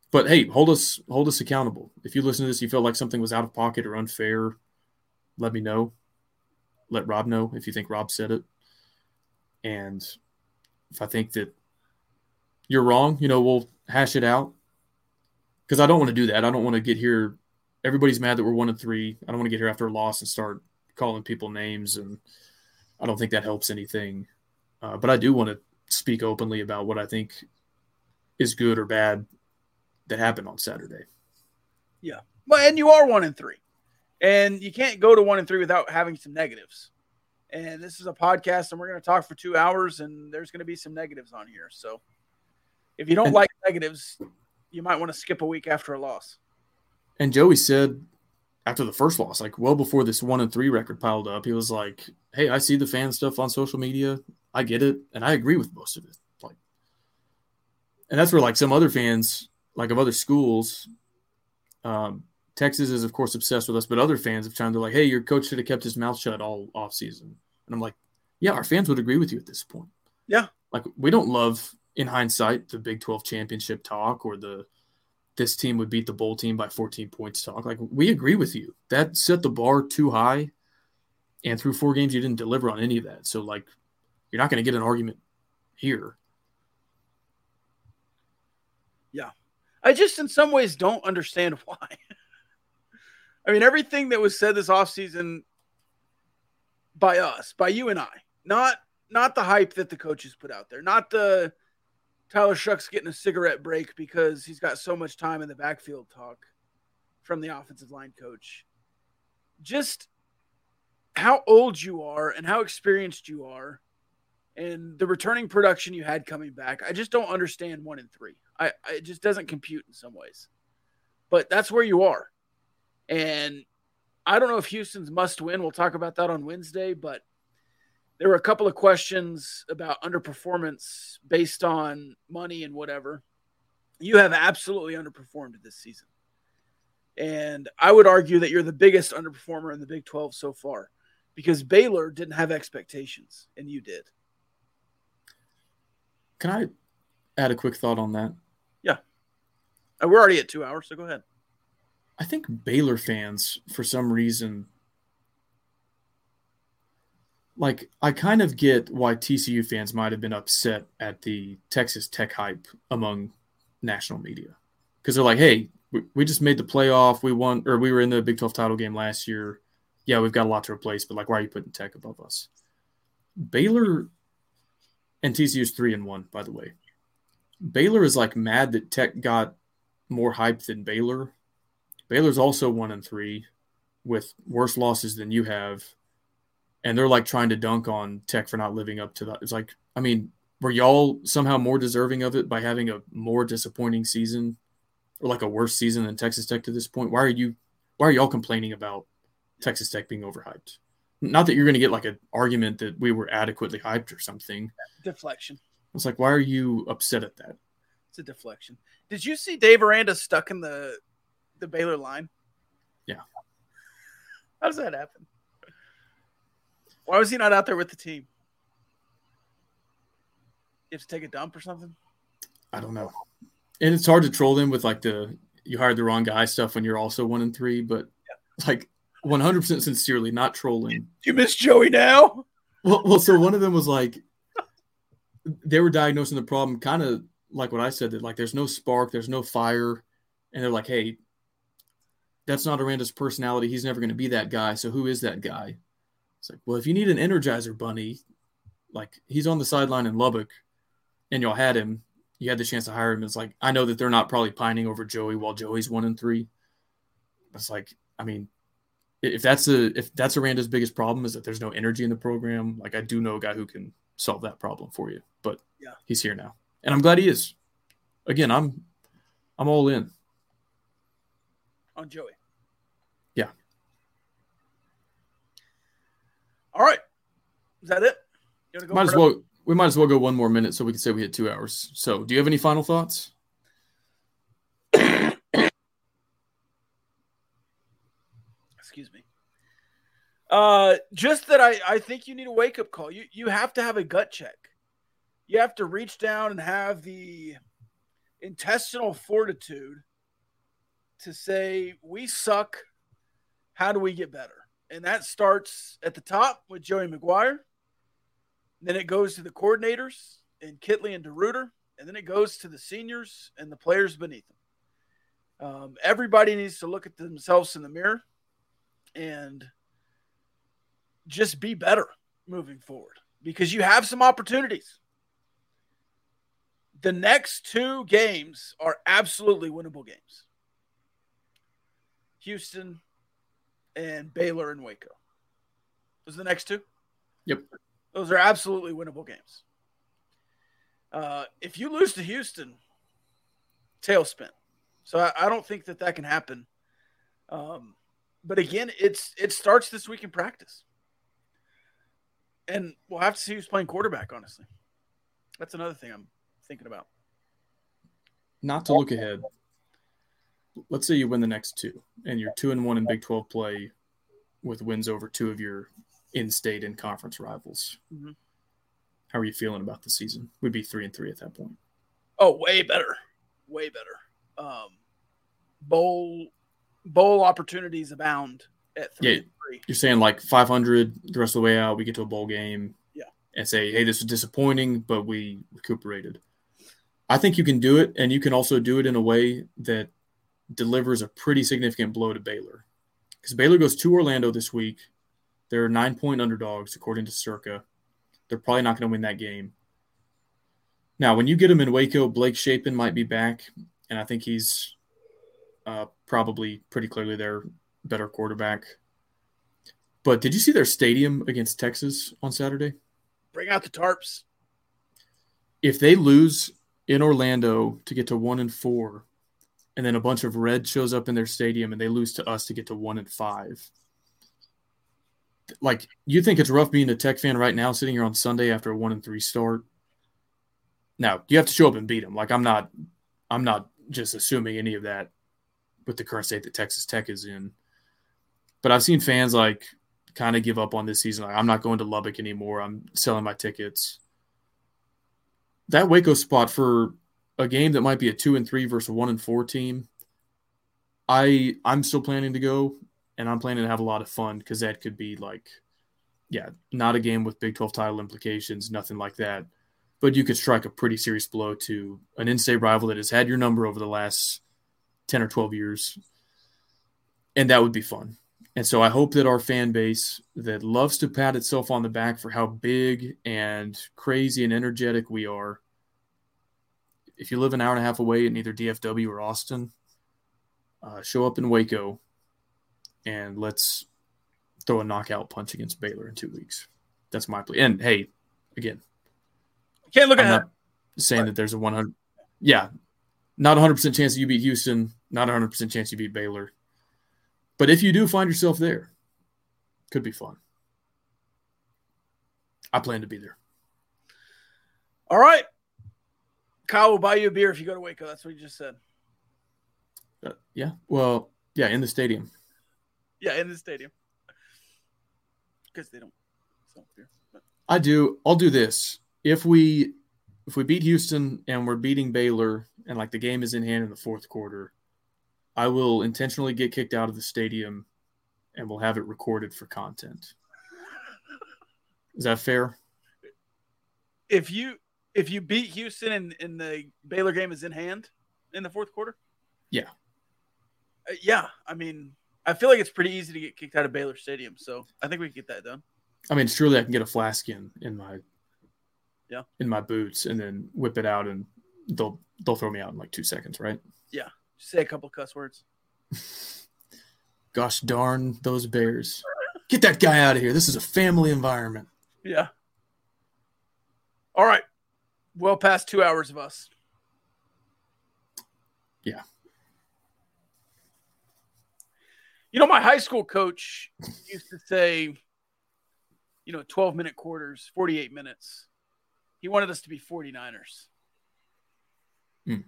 But hey hold us hold us accountable. If you listen to this you feel like something was out of pocket or unfair let me know. Let Rob know if you think Rob said it. And if I think that you're wrong, you know, we'll hash it out. Because I don't want to do that. I don't want to get here. Everybody's mad that we're one and three. I don't want to get here after a loss and start calling people names, and I don't think that helps anything. Uh, but I do want to speak openly about what I think is good or bad that happened on Saturday. Yeah. Well, and you are one and three. And you can't go to one and three without having some negatives. And this is a podcast, and we're going to talk for two hours, and there's going to be some negatives on here. So if you don't like negatives, you might want to skip a week after a loss. And Joey said after the first loss, like well before this one and three record piled up, he was like, Hey, I see the fan stuff on social media. I get it. And I agree with most of it. Like, and that's where like some other fans, like of other schools, um, Texas is of course obsessed with us, but other fans have chimed to like, Hey, your coach should have kept his mouth shut all off season. And I'm like, yeah, our fans would agree with you at this point. Yeah. Like we don't love in hindsight the Big 12 championship talk or the this team would beat the bowl team by 14 points talk. Like we agree with you. That set the bar too high. And through four games, you didn't deliver on any of that. So like you're not going to get an argument here. Yeah. I just, in some ways, don't understand why. I mean, everything that was said this offseason by us, by you and I, not not the hype that the coaches put out there, not the Tyler Shough's getting a cigarette break because he's got so much time in the backfield talk from the offensive line coach. Just how old you are and how experienced you are and the returning production you had coming back. I just don't understand one and three. I, I it just doesn't compute in some ways. But that's where you are. And I don't know if Houston's must win. We'll talk about that on Wednesday, but there were a couple of questions about underperformance based on money and whatever. You have absolutely underperformed this season. And I would argue that you're the biggest underperformer in the Big 12 so far because Baylor didn't have expectations and you did. Can I add a quick thought on that? Yeah. Uh, We're already at two hours, so go ahead. I think Baylor fans, for some reason, like I kind of get why TCU fans might have been upset at the Texas Tech hype among national media because they're like, "Hey, we, we just made the playoff. We won, or we were in the Big 12 title game last year. Yeah, we've got a lot to replace, but like, why are you putting Tech above us?" Baylor and is three and one, by the way. Baylor is like mad that Tech got more hype than Baylor. Baylor's also one and three with worse losses than you have. And they're like trying to dunk on Tech for not living up to that. It's like, I mean, were y'all somehow more deserving of it by having a more disappointing season or like a worse season than Texas Tech to this point? Why are you why are y'all complaining about Texas Tech being overhyped? Not that you're going to get like an argument that we were adequately hyped or something. Deflection. It's like, why are you upset at that? It's a deflection. Did you see Dave Aranda stuck in the the Baylor line? Yeah. How does that happen? Why was he not out there with the team? You have to take a dump or something? I don't know. And it's hard to troll them with like the you hired the wrong guy stuff when you're also one and three, but like 100% sincerely, not trolling. You miss Joey now? Well, well, so one of them was like, they were diagnosing the problem kind of like what I said that like there's no spark, there's no fire, and they're like, hey, that's not Aranda's personality. He's never going to be that guy. So who is that guy? It's like, well, if you need an energizer bunny, like he's on the sideline in Lubbock, and y'all had him, you had the chance to hire him. It's like I know that they're not probably pining over Joey while Joey's one and three. It's like I mean, if that's a if that's Aranda's biggest problem is that there's no energy in the program. Like I do know a guy who can solve that problem for you, but Yeah. he's here now, and I'm glad he is. Again, I'm I'm all in. On Joey. Yeah. All right. Is that it? You go Might as well we might as well go one more minute so we can say we hit two hours. So, do you have any final thoughts? Excuse me. Uh, just that I, I think you need a wake up call. You you have to have a gut check. You have to reach down and have the intestinal fortitude to say we suck. How do we get better? And that starts at the top with Joey McGuire. Then it goes to the coordinators and Kittley and DeRuyter, and then it goes to the seniors and the players beneath them. Um, everybody needs to look at themselves in the mirror and just be better moving forward because you have some opportunities. The next two games are absolutely winnable games. Houston and Baylor and Waco. Those are the next two? Yep. Those are absolutely winnable games. Uh, if you lose to Houston, tailspin. So I, I, don't think that that can happen. Um, but again, it's it starts this week in practice, and we'll have to see who's playing quarterback. Honestly, that's another thing I'm thinking about. Not to look ahead. Let's say you win the next two, and you're two and one in Big Twelve play, with wins over two of your in-state and conference rivals. Mm-hmm. How are you feeling about the season? We'd be three and three at that point. Oh, way better, way better. Um, bowl bowl opportunities abound at three. Yeah, three. You're saying like 500 the rest of the way out. We get to a bowl game. Yeah. And say, hey, this was disappointing, but we recuperated. I think you can do it, and you can also do it in a way that delivers a pretty significant blow to Baylor. Because Baylor goes to Orlando this week. They're nine point underdogs, according to Circa. They're probably not going to win that game. Now, when you get them in Waco, Blake Shapen might be back, and I think he's uh, probably pretty clearly their better quarterback. But did you see their stadium against Texas on Saturday? Bring out the tarps. If they lose in Orlando to get to one and four, and then a bunch of red shows up in their stadium and they lose to us to get to one and five. Like you think it's rough being a tech fan right now, sitting here on Sunday after a one and three start. Now you have to show up and beat them. Like I'm not, I'm not just assuming any of that with the current state that Texas Tech is in. But I've seen fans like kind of give up on this season. Like, I'm not going to Lubbock anymore. I'm selling my tickets. That Waco spot for a game that might be a two and three versus a one and four team. I I'm still planning to go, and I'm planning to have a lot of fun because that could be like, yeah, not a game with Big 12 title implications, nothing like that. But you could strike a pretty serious blow to an in-state rival that has had your number over the last 10 or 12 years. And that would be fun. And so I hope that our fan base that loves to pat itself on the back for how big and crazy and energetic we are. If you live an hour and a half away in either DFW or Austin, uh, show up in Waco and let's throw a knockout punch against Baylor in two weeks. That's my plea. And hey, again, can't look I'm at saying right. that there's a 100. Yeah, not 100% chance you beat Houston, not 100% chance you beat Baylor. But if you do find yourself there, could be fun. I plan to be there. All right. Kyle will buy you a beer if you go to Waco. That's what he just said. Uh, yeah. Well, yeah, in the stadium. Yeah, in the stadium. Because they don't sell beer. But. I do. I'll do this. If we if we beat Houston and we're beating Baylor and like the game is in hand in the fourth quarter, I will intentionally get kicked out of the stadium and we'll have it recorded for content. Is that fair? If you if you beat Houston and, and the Baylor game is in hand in the fourth quarter? Yeah. Uh, yeah. I mean, I feel like it's pretty easy to get kicked out of Baylor Stadium, so I think we can get that done. I mean, surely I can get a flask in in my yeah in my boots and then whip it out and they'll they'll throw me out in like two seconds, right? Yeah. Say a couple cuss words. Gosh darn those bears. Get that guy out of here. This is a family environment. Yeah. All right. Well past two hours of us. Yeah. You know, my high school coach used to say, you know, 12 minute quarters, 48 minutes. He wanted us to be 49ers. Mm.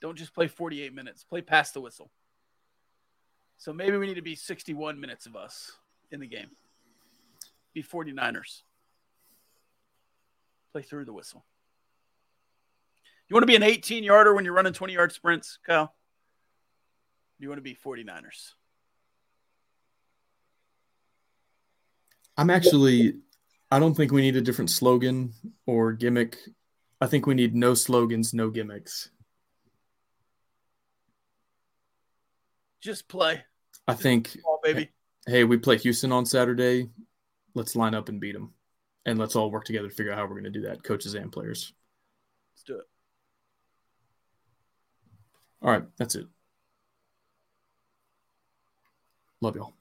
Don't just play 48 minutes, play past the whistle. So maybe we need to be 61 minutes of us in the game. Be 49ers. Play through the whistle. You want to be an 18 yarder when you're running 20 yard sprints, Kyle? You want to be 49ers. I'm actually, I don't think we need a different slogan or gimmick. I think we need no slogans, no gimmicks. Just play. I Just think, ball, baby. Hey, we play Houston on Saturday. Let's line up and beat them, and let's all work together to figure out how we're going to do that, coaches and players. Let's do it. All right, that's it. Love y'all.